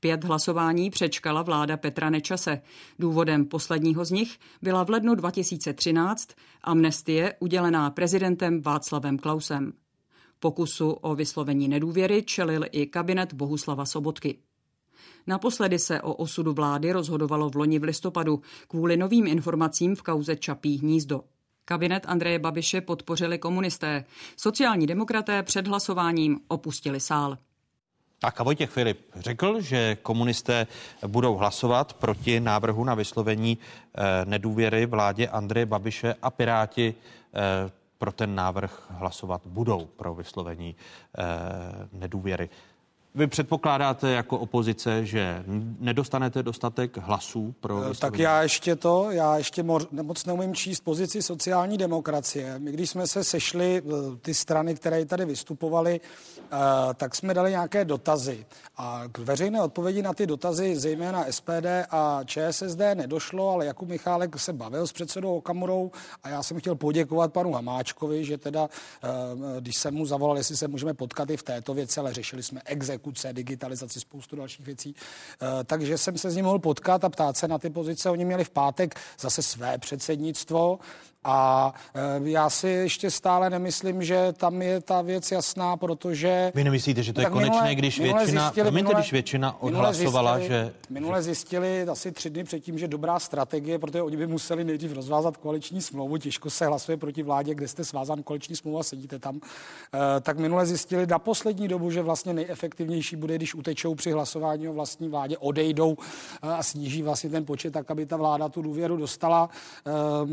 Pět hlasování přečkala vláda Petra Nečase. Důvodem posledního z nich byla v lednu 2013 amnestie udělená prezidentem Václavem Klausem. Pokusu o vyslovení nedůvěry čelil i kabinet Bohuslava Sobotky. Naposledy se o osudu vlády rozhodovalo v loni v listopadu kvůli novým informacím v kauze Čapí hnízdo. Kabinet Andreje Babiše podpořili komunisté. Sociální demokraté před hlasováním opustili sál. Tak a Vojtěch Filip řekl, že komunisté budou hlasovat proti návrhu na vyslovení eh, nedůvěry vládě Andreje Babiše a Piráti eh, pro ten návrh hlasovat budou pro vyslovení eh, nedůvěry. Vy předpokládáte jako opozice, že nedostanete dostatek hlasů pro vyslovení? Tak já ještě to, já ještě moc neumím číst pozici sociální demokracie. My když jsme se sešli, ty strany, které tady vystupovaly, Eh, tak jsme dali nějaké dotazy. A k veřejné odpovědi na ty dotazy, zejména SPD a ČSSD, nedošlo, ale Jakub Michálek se bavil s předsedou Okamurou a já jsem chtěl poděkovat panu Hamáčkovi, že teda, eh, když jsem mu zavolal, jestli se můžeme potkat i v této věci, ale řešili jsme exekuce, digitalizaci, spoustu dalších věcí, eh, takže jsem se s ním mohl potkat a ptát se na ty pozice. Oni měli v pátek zase své předsednictvo a e, já si ještě stále nemyslím, že tam je ta věc jasná, protože... Vy nemyslíte, že to je konečné, minule, když většina, zjistili, minule, když většina odhlasovala, minule zjistili, že... Minule zjistili asi tři dny předtím, že dobrá strategie, protože oni by museli nejdřív rozvázat koaliční smlouvu, těžko se hlasuje proti vládě, kde jste svázán koaliční smlouvu a sedíte tam, e, tak minule zjistili na poslední dobu, že vlastně nejefektivnější bude, když utečou při hlasování o vlastní vládě, odejdou e, a sníží vlastně ten počet tak, aby ta vláda tu důvěru dostala.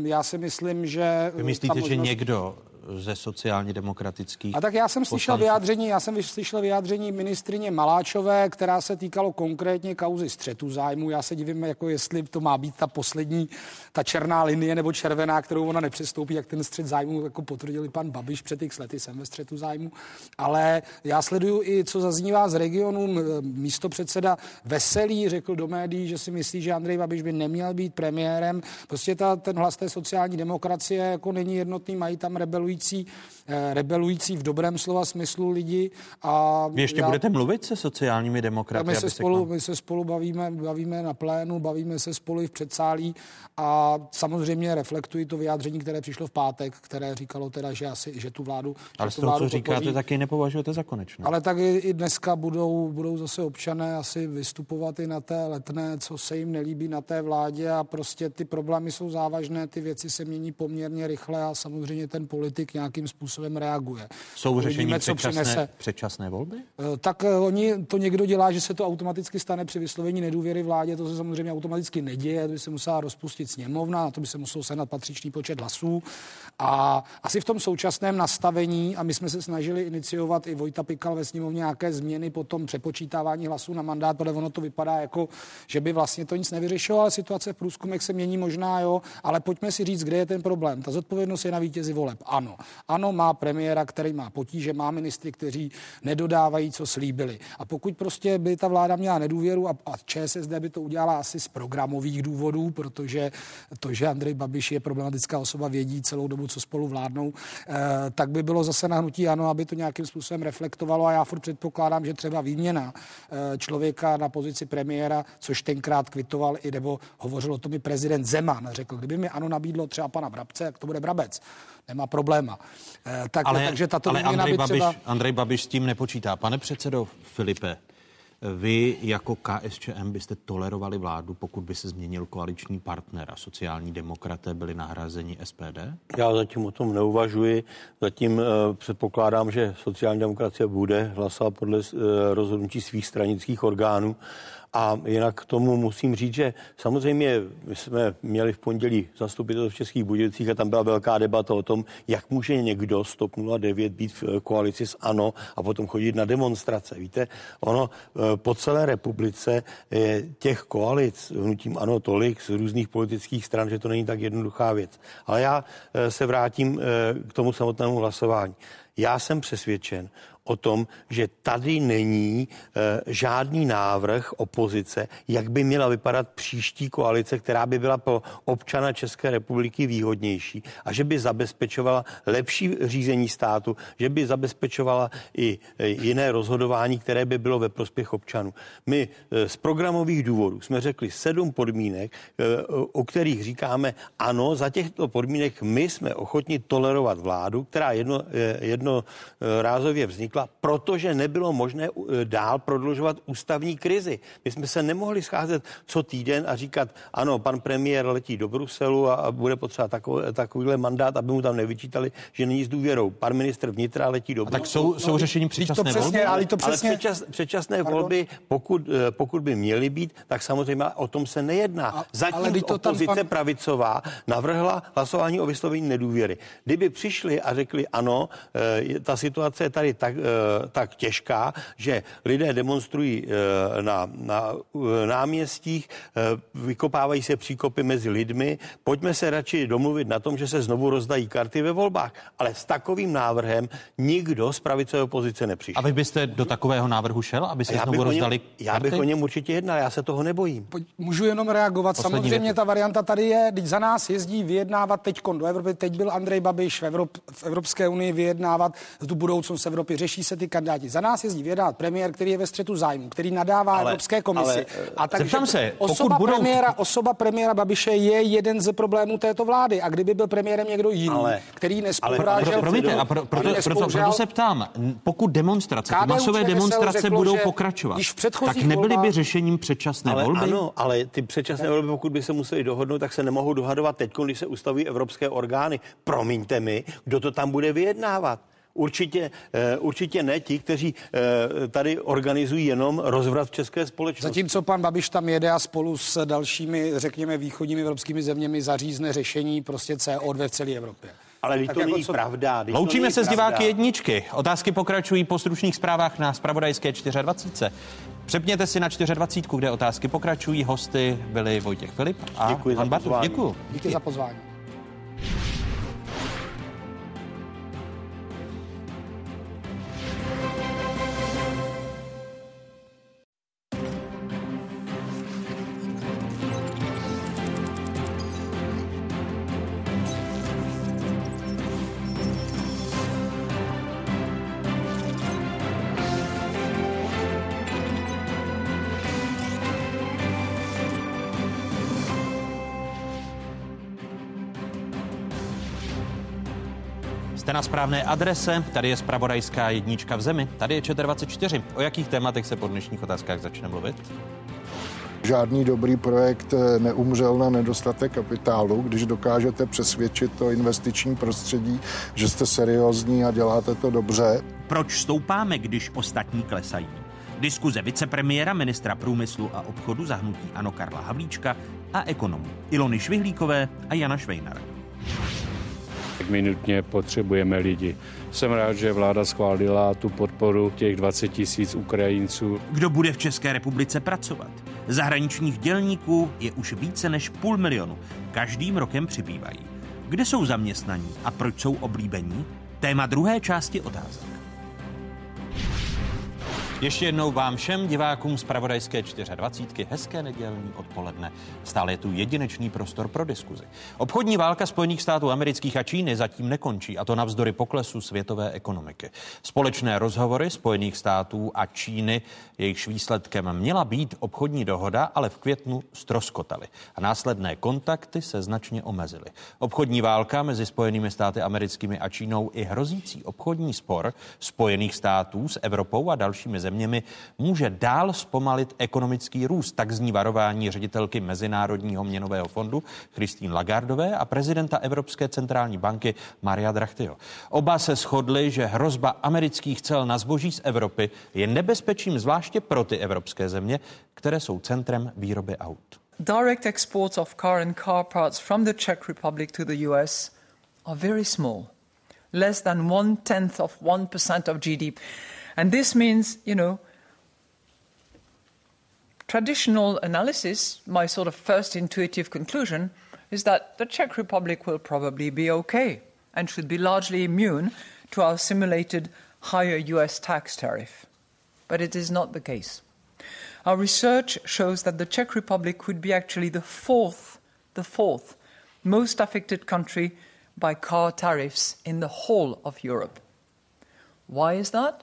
Já si myslím, že... Vy myslíte, možnost... že někdo ze sociálně demokratických. A tak já jsem poslanců. slyšel vyjádření, já jsem slyšel vyjádření ministrině Maláčové, která se týkalo konkrétně kauzy střetu zájmu. Já se divím, jako jestli to má být ta poslední, ta černá linie nebo červená, kterou ona nepřestoupí, jak ten střet zájmu jako potvrdili pan Babiš před x lety, jsem ve střetu zájmu. Ale já sleduju i, co zaznívá z regionu. Místo předseda Veselý řekl do médií, že si myslí, že Andrej Babiš by neměl být premiérem. Prostě ta, ten hlas té sociální demokracie jako není jednotný, mají tam rebelují rebelující, eh, rebelující v dobrém slova smyslu lidi. A Vy ještě já, budete mluvit se sociálními demokraty? My se, spolu, my se spolu bavíme, bavíme na plénu, bavíme se spolu i v předsálí a samozřejmě reflektují to vyjádření, které přišlo v pátek, které říkalo teda, že, asi, že tu vládu Ale z toho, co říkáte, podpoří. taky nepovažujete za konečné. Ale tak i, i dneska budou, budou zase občané asi vystupovat i na té letné, co se jim nelíbí na té vládě a prostě ty problémy jsou závažné, ty věci se mění poměrně rychle a samozřejmě ten politik politik nějakým způsobem reaguje. Jsou řešení předčasné, předčasné volby? Eh, tak eh, oni to někdo dělá, že se to automaticky stane při vyslovení nedůvěry vládě, to se samozřejmě automaticky neděje, to by se musela rozpustit sněmovna, na to by se musel senat patřičný počet hlasů. A asi v tom současném nastavení, a my jsme se snažili iniciovat i Vojta Pikal ve sněmovně nějaké změny po tom přepočítávání hlasů na mandát, protože ono to vypadá jako, že by vlastně to nic nevyřešilo, ale situace v průzkumech se mění možná, jo, ale pojďme si říct, kde je ten problém. Ta zodpovědnost je na vítězi voleb. Ano, ano. Má premiéra, který má potíže, má ministry, kteří nedodávají, co slíbili. A pokud prostě by ta vláda měla nedůvěru a, a ČSSD by to udělala asi z programových důvodů, protože to, že Andrej Babiš je problematická osoba, vědí celou dobu, co spolu vládnou, eh, tak by bylo zase na hnutí ano, aby to nějakým způsobem reflektovalo a já furt předpokládám, že třeba výměna eh, člověka na pozici premiéra, což tenkrát kvitoval i nebo hovořil o tom i prezident Zeman, řekl, kdyby mi ano nabídlo třeba pana Brabce, jak to bude Brabec nemá probléma. Eh, tak, ale, takže tato ale Andrej, Babiš, třeba... Andrej Babiš s tím nepočítá. Pane předsedo Filipe, vy jako KSČM byste tolerovali vládu, pokud by se změnil koaliční partner a sociální demokraté byli nahrazeni SPD? Já zatím o tom neuvažuji. Zatím uh, předpokládám, že sociální demokracie bude hlasovat podle uh, rozhodnutí svých stranických orgánů. A jinak k tomu musím říct, že samozřejmě my jsme měli v pondělí zastupitelstvo v Českých Budějovicích a tam byla velká debata o tom, jak může někdo z TOP 09 být v koalici s ANO a potom chodit na demonstrace. Víte, ono eh, po celé republice je těch koalic hnutím ANO tolik z různých politických stran, že to není tak jednoduchá věc. Ale já eh, se vrátím eh, k tomu samotnému hlasování. Já jsem přesvědčen o tom, že tady není e, žádný návrh opozice, jak by měla vypadat příští koalice, která by byla pro občana České republiky výhodnější a že by zabezpečovala lepší řízení státu, že by zabezpečovala i e, jiné rozhodování, které by bylo ve prospěch občanů. My e, z programových důvodů jsme řekli sedm podmínek, o kterých říkáme ano, za těchto podmínek my jsme ochotni tolerovat vládu, která jedno, jedno rázově vznikla vznikla, protože nebylo možné eh, dál prodlužovat ústavní krizi. My jsme se nemohli scházet co týden a říkat, ano, pan premiér letí do Bruselu a, bude potřebovat takový, takovýhle mandát, aby mu tam nevyčítali, že není s důvěrou. Pan ministr vnitra letí do Bruselu. A tak jsou, jsou no, řešení předčasné to přesně, volby? Ale, to přesně... ale předčas, předčasné Pardon? volby, pokud, eh, pokud by měly být, tak samozřejmě o tom se nejedná. A, Zatím ale to opozice pan... pravicová navrhla hlasování o vyslovení nedůvěry. Kdyby přišli a řekli, ano, ta situace je tady tak, tak těžká, že lidé demonstrují eh, na, na náměstích, eh, vykopávají se příkopy mezi lidmi. Pojďme se radši domluvit na tom, že se znovu rozdají karty ve volbách. Ale s takovým návrhem nikdo z pravicové opozice nepřišel. A vy byste do takového návrhu šel, aby se znovu rozdali něm, Já bych o něm určitě jednal, já se toho nebojím. Můžu jenom reagovat. Poslední Samozřejmě větu. ta varianta tady je, když za nás jezdí vyjednávat teď do Evropy. Teď byl Andrej Babiš v, Evrop, v Evropské unii vyjednávat tu budoucnost Evropy. Řeší se ty kandidáti. Za nás jezdí vědat premiér, který je ve střetu zájmu, který nadává ale, Evropské komisi. Ale, a takže se, osoba, budou... premiéra, osoba premiéra Babiše je jeden ze problémů této vlády. A kdyby byl premiérem někdo jiný, ale, který nespolurážel... Ale, promiňte, a pro, proto, proto, proto se ptám, pokud demonstrace, ty masové demonstrace řeklo, budou pokračovat, tak nebyly by řešením předčasné ale, volby? Ano, ale ty předčasné volby, pokud by se museli dohodnout, tak se nemohou dohadovat teď, když se ustaví evropské orgány. Promiňte mi, kdo to tam bude vyjednávat. Určitě, eh, určitě ne ti, kteří eh, tady organizují jenom rozvrat v české společnosti. Zatímco pan Babiš tam jede a spolu s dalšími, řekněme, východními evropskými zeměmi zařízne řešení prostě CO2 v celé Evropě. Ale to jako není co... pravda. Loučíme se s diváky jedničky. Otázky pokračují po stručných zprávách na Spravodajské 24. Přepněte si na 24, kde otázky pokračují. Hosty byli Vojtěch Filip a Děkuji Pan Bartu. Děkuji. Díky za pozvání. Na správné adrese, tady je spravodajská jednička v zemi, tady je ČT24. O jakých tématech se po dnešních otázkách začne mluvit? Žádný dobrý projekt eh, neumřel na nedostatek kapitálu, když dokážete přesvědčit to investiční prostředí, že jste seriózní a děláte to dobře. Proč stoupáme, když ostatní klesají? Diskuze vicepremiéra, ministra průmyslu a obchodu zahnutí Ano Karla Havlíčka a ekonomů Ilony Švihlíkové a Jana Švejnara my nutně potřebujeme lidi. Jsem rád, že vláda schválila tu podporu těch 20 tisíc Ukrajinců. Kdo bude v České republice pracovat? Zahraničních dělníků je už více než půl milionu. Každým rokem přibývají. Kde jsou zaměstnaní a proč jsou oblíbení? Téma druhé části otázek. Ještě jednou vám všem divákům z Pravodajské 24. hezké nedělní odpoledne. Stále je tu jedinečný prostor pro diskuzi. Obchodní válka Spojených států amerických a Číny zatím nekončí, a to navzdory poklesu světové ekonomiky. Společné rozhovory Spojených států a Číny, jejichž výsledkem měla být obchodní dohoda, ale v květnu stroskotaly a následné kontakty se značně omezily. Obchodní válka mezi Spojenými státy americkými a Čínou i hrozící obchodní spor Spojených států s Evropou a dalšími zeměmi může dál zpomalit ekonomický růst. Tak zní varování ředitelky Mezinárodního měnového fondu Christine Lagardové a prezidenta Evropské centrální banky Maria Drachtyho. Oba se shodli, že hrozba amerických cel na zboží z Evropy je nebezpečím zvláště pro ty evropské země, které jsou centrem výroby aut. Direct exports of car and car parts from the Czech Republic to the US are very small, less than one tenth of 1% of GDP. And this means, you know, traditional analysis, my sort of first intuitive conclusion is that the Czech Republic will probably be okay and should be largely immune to our simulated higher US tax tariff. But it is not the case. Our research shows that the Czech Republic could be actually the fourth, the fourth most affected country by car tariffs in the whole of Europe. Why is that?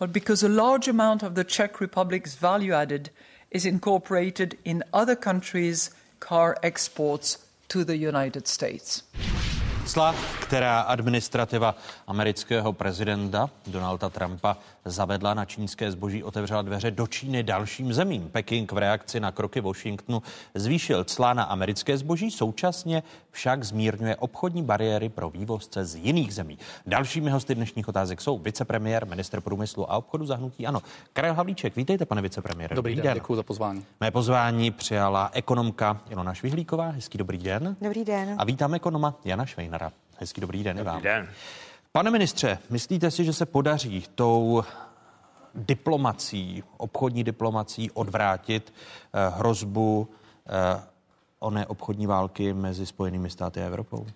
Well, because a large amount of the Czech Republic's value added is incorporated in other countries' car exports to the United States. Cla, která administrativa amerického prezidenta Donalda Trumpa zavedla na čínské zboží, otevřela dveře do Číny dalším zemím. Peking v reakci na kroky Washingtonu zvýšil cla na americké zboží, současně však zmírňuje obchodní bariéry pro vývozce z jiných zemí. Dalšími hosty dnešních otázek jsou vicepremiér, minister průmyslu a obchodu zahnutí. Ano, Karel Havlíček, vítejte, pane vicepremiére. Dobrý, dobrý den, den, děkuji za pozvání. Mé pozvání přijala ekonomka Ilona Švihlíková. Hezký dobrý den. Dobrý den. A vítám ekonoma Jana Švejnara. Hezký dobrý den dobrý vám. Den. Pane ministře, myslíte si, že se podaří tou diplomací, obchodní diplomací odvrátit eh, hrozbu eh, oné obchodní války mezi Spojenými státy a Evropou?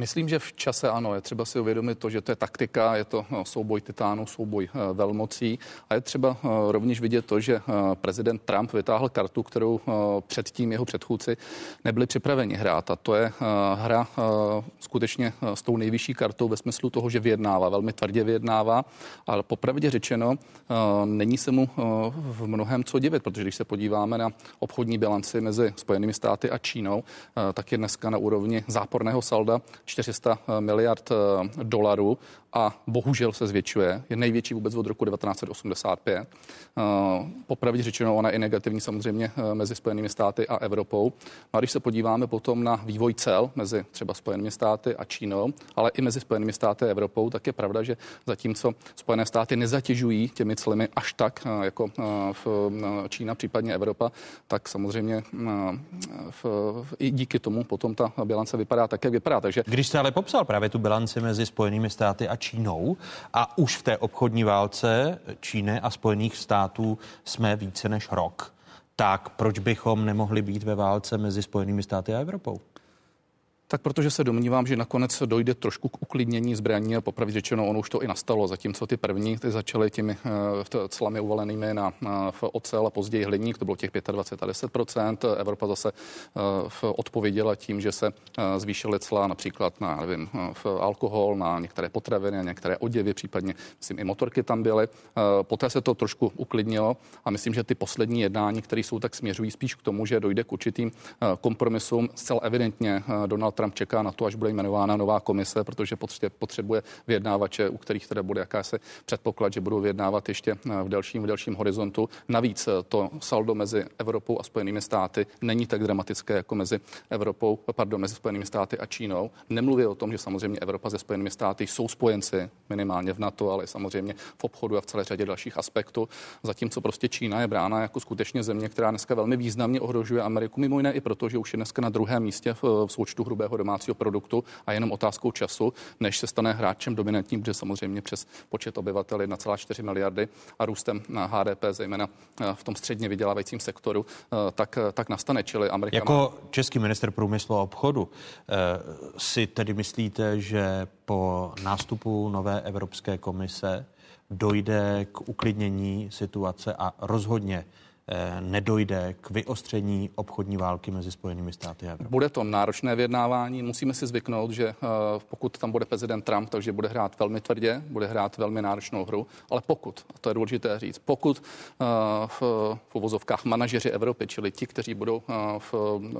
Myslím, že v čase ano. Je třeba si uvědomit to, že to je taktika, je to no, souboj titánů, souboj eh, velmocí. A je třeba eh, rovněž vidět to, že eh, prezident Trump vytáhl kartu, kterou předtím jeho předchůdci nebyli připraveni hrát. A to je hra skutečně s tou nejvyšší kartou ve smyslu toho, že vyjednává, velmi tvrdě vyjednává. A popravdě řečeno, není se mu v mnohem co divit, protože když se podíváme na obchodní bilanci mezi Spojenými státy a Čínou, tak je dneska na úrovni záporného salda 400 eh, miliard eh, dolarů a bohužel se zvětšuje. Je největší vůbec od roku 1985. Eh, popravdě řečeno, ona je negativní samozřejmě mezi Spojenými státy a Evropou. No a když se podíváme potom na vývoj cel mezi třeba Spojenými státy a Čínou, ale i mezi Spojenými státy a Evropou, tak je pravda, že zatímco Spojené státy nezatěžují těmi celými až tak jako v Čína, případně Evropa, tak samozřejmě v, i díky tomu potom ta bilance vypadá tak, jak vypadá. Takže když jste ale popsal právě tu bilanci mezi Spojenými státy a Čínou a už v té obchodní válce Číny a Spojených států jsme více než rok, tak proč bychom nemohli být ve válce mezi Spojenými státy a Evropou? Tak protože se domnívám, že nakonec dojde trošku k uklidnění zbraní a popravdě řečeno, ono už to i nastalo, zatímco ty první ty začaly těmi uh, clami uvalenými na, na v ocel a později hliník, to bylo těch 25 a 10% Evropa zase uh, odpověděla tím, že se zvýšily cla například na nevím, v alkohol, na některé potraviny, na některé oděvy, případně myslím i motorky tam byly. Poté se to trošku uklidnilo a myslím, že ty poslední jednání, které jsou tak směřují spíš k tomu, že dojde k určitým kompromisům. Zcela evidentně Donald Trump čeká na to, až bude jmenována nová komise, protože potřebuje vyjednávače, u kterých teda bude jakási předpoklad, že budou vyjednávat ještě eh, v delším, v delším horizontu. Navíc eh, to saldo mezi Evropou a Spojenými státy není tak dramatické jako mezi Evropou, pardon, mezi Spojenými státy a Čínou. Nemluví o tom, že samozřejmě Evropa se Spojenými státy jsou spojenci minimálně v NATO, ale samozřejmě v obchodu a v celé řadě dalších aspektů. Zatímco prostě Čína je brána jako skutečně země, která dneska velmi významně ohrožuje Ameriku, mimo jiné i proto, že už je dneska na druhém místě v, v součtu hrubého hrubého domácího produktu a jenom otázkou času, než se stane hráčem dominantním, protože samozřejmě přes počet obyvatel 1,4 miliardy a růstem na HDP, zejména v tom středně vydělávajícím sektoru, tak, tak nastane. Čili Amerika jako má... český minister průmyslu a obchodu si tedy myslíte, že po nástupu nové Evropské komise dojde k uklidnění situace a rozhodně Eh, nedojde k vyostření obchodní války mezi Spojenými státy a Evropou? Bude to náročné vyjednávání. Musíme si zvyknout, že eh, pokud tam bude prezident Trump, takže bude hrát velmi tvrdě, bude hrát velmi náročnou hru, ale pokud, a to je důležité říct, pokud eh, v, v uvozovkách manažeři Evropy, čili ti, kteří budou v,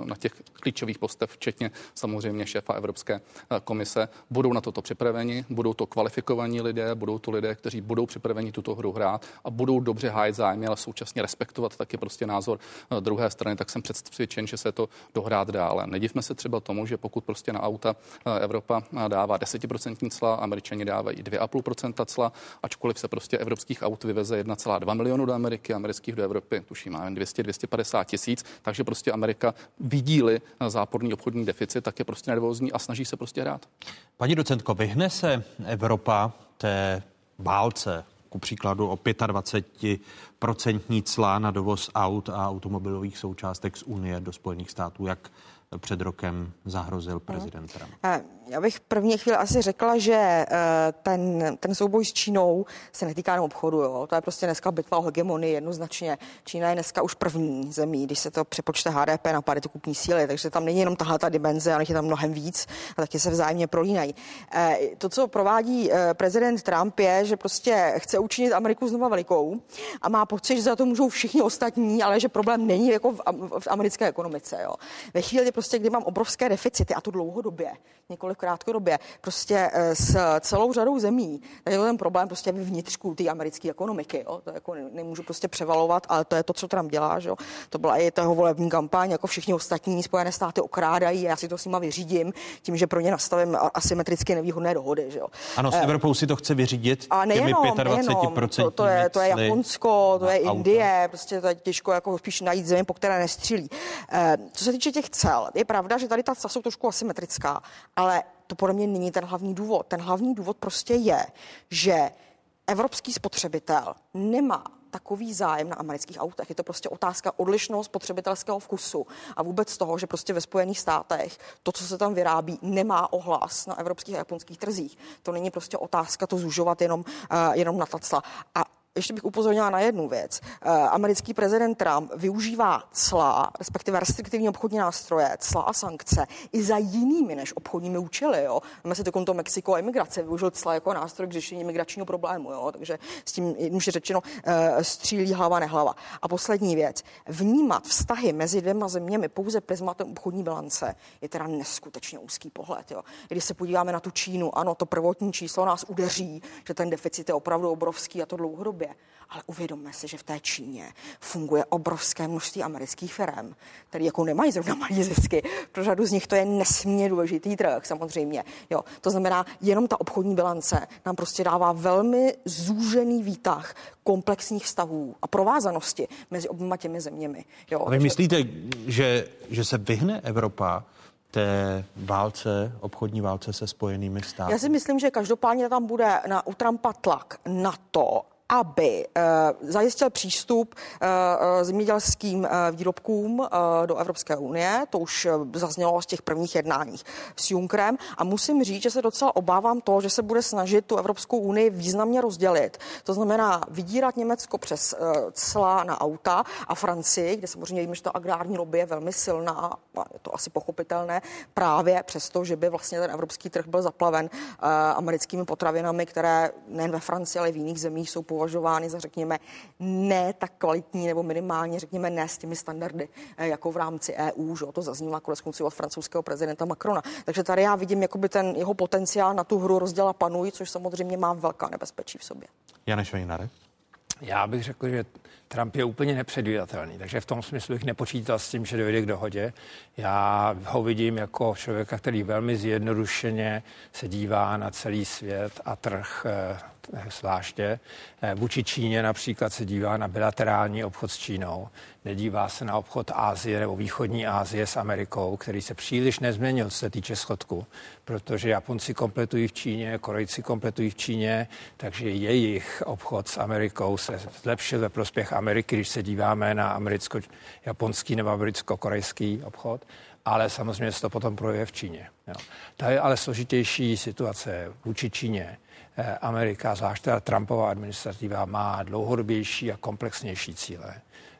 na těch klíčových postech, včetně samozřejmě šéfa Evropské komise, budou na toto připraveni, budou to kvalifikovaní lidé, budou to lidé, kteří budou připraveni tuto hru hrát a budou dobře hájit zájmy, ale současně respektovat tak je prostě názor eh, druhé strany, tak jsem přesvědčen, že se to dohrát dá. Ale nedivme se třeba tomu, že pokud prostě na auta eh, Evropa eh, dává 10% cla, američani dávají 2,5% cla, ačkoliv se prostě evropských aut vyveze 1,2 milionu do Ameriky, amerických do Evropy, tuším, máme 200-250 tisíc, takže prostě Amerika vidí-li záporný obchodní deficit, tak je prostě nervózní a snaží se prostě hrát. Paní docentko, vyhne se Evropa té válce ku příkladu o 25% cla na dovoz aut a automobilových součástek z Unie do Spojených států, jak před rokem zahrozil prezident Trump. Eh, já bych první chvíli asi řekla, že eh, ten, ten souboj s Čínou se netýká jenom obchodu. Jo. To je prostě dneska bitva o hegemonii jednoznačně. Čína je dneska už první zemí, když se to přepočte HDP na paritu kupní síly, takže tam není jenom tahle ta dimenze, ale je tam mnohem víc a taky se vzájemně prolínají. Eh, to, co provádí prezident Trump, je, že prostě chce učinit Ameriku znova velikou a má pocit, že za to můžou všichni ostatní, ale že problém není jako v, v americké ekonomice. Jo. Ve chvíli, prostě, kdy mám obrovské deficity a to dlouhodobě, několik krátkodobě, prostě eh, s celou řadou zemí, tak je to ten problém prostě vnitřku té americké ekonomiky. Jo. To jako nemůžu prostě převalovat, ale to je to, co Trump dělá. Že jo. To byla i jeho volební kampaň, jako všichni ostatní Spojené státy okrádají, já si to s nima vyřídím, tím, že pro ně nastavím asymetricky nevýhodné dohody. Že jo. Ano, s eh, Evropou si to chce vyřídit a nejenom, těmi 25% to, to, je, to je Japonsko, to je Indie, prostě to je těžko jako spíš najít zemi, po které nestřílí. Eh, co se týče těch cel, je pravda, že tady ta cla jsou trošku asymetrická, ale to podle mě není ten hlavní důvod. Ten hlavní důvod prostě je, že evropský spotřebitel nemá takový zájem na amerických autech. Je to prostě otázka odlišného spotřebitelského vkusu a vůbec toho, že prostě ve Spojených státech to, co se tam vyrábí, nemá ohlas na evropských a japonských trzích. To není prostě otázka to zužovat jenom, uh, jenom na tacla. A ještě bych upozornila na jednu věc. Eh, americký prezident Trump využívá cla, respektive restriktivní obchodní nástroje, cla a sankce i za jinými než obchodními účely. Jo. Máme si dokonce Mexiko a imigrace využil cla jako nástroj k řešení migračního problému. Jo. Takže s tím, už řečeno, eh, střílí hlava nehlava. A poslední věc. Vnímat vztahy mezi dvěma zeměmi pouze prismatem obchodní bilance je teda neskutečně úzký pohled. Jo. Když se podíváme na tu Čínu, ano, to prvotní číslo nás udeří, že ten deficit je opravdu obrovský a to dlouhodobě ale uvědomme si, že v té Číně funguje obrovské množství amerických firm, které jako nemají zrovna malý zisky. Pro řadu z nich to je nesmírně důležitý trh, samozřejmě. Jo. To znamená, jenom ta obchodní bilance nám prostě dává velmi zúžený výtah komplexních vztahů a provázanosti mezi oběma těmi zeměmi. Jo. A vy myslíte, že, že se vyhne Evropa té válce, obchodní válce se spojenými státy? Já si myslím, že každopádně tam bude na, u Trumpa tlak na to, aby eh, zajistil přístup eh, eh, zemědělským výrobkům do Evropské unie. To už zaznělo z těch prvních jednání s Junkrem. A musím říct, že se docela obávám to, že se bude snažit tu Evropskou unii významně rozdělit. To znamená vydírat Německo přes cla na auta a Francii, kde samozřejmě víme, že ta agrární lobby je velmi silná, a je to asi pochopitelné, právě přesto, že by vlastně ten evropský trh byl zaplaven americkými potravinami, které nejen ve Francii, ale i v jiných zemích jsou považovány za, řekněme, ne tak kvalitní nebo minimálně, řekněme, ne s těmi standardy, eh, jako v rámci EU, že to zaznívá konec konců od francouzského prezidenta Macrona. Takže tady já vidím jakoby ten jeho potenciál na tu hru rozděla panuj, což samozřejmě má velká nebezpečí v sobě. Janeš Švejnarek? Já bych řekl, že Trump je úplně nepředvídatelný, takže v tom smyslu bych nepočítal s tím, že dojde k dohodě. Já ho vidím jako člověka, který velmi zjednodušeně se dívá na celý svět a trh, eh, zvláště. Vůči Číně například se dívá na bilaterální obchod s Čínou. Nedívá se na obchod Ázie nebo východní Ázie s Amerikou, který se příliš nezměnil, co se týče schodku, protože Japonci kompletují v Číně, Korejci kompletují v Číně, takže jejich obchod s Amerikou se zlepšil ve prospěch Ameriky, když se díváme na americko-japonský nebo americko-korejský obchod ale samozřejmě se to potom projeví v Číně. Jo. To je ale složitější situace vůči Číně. Eh, Amerika, zvlášť teda Trumpova administrativa, má dlouhodobější a komplexnější cíle.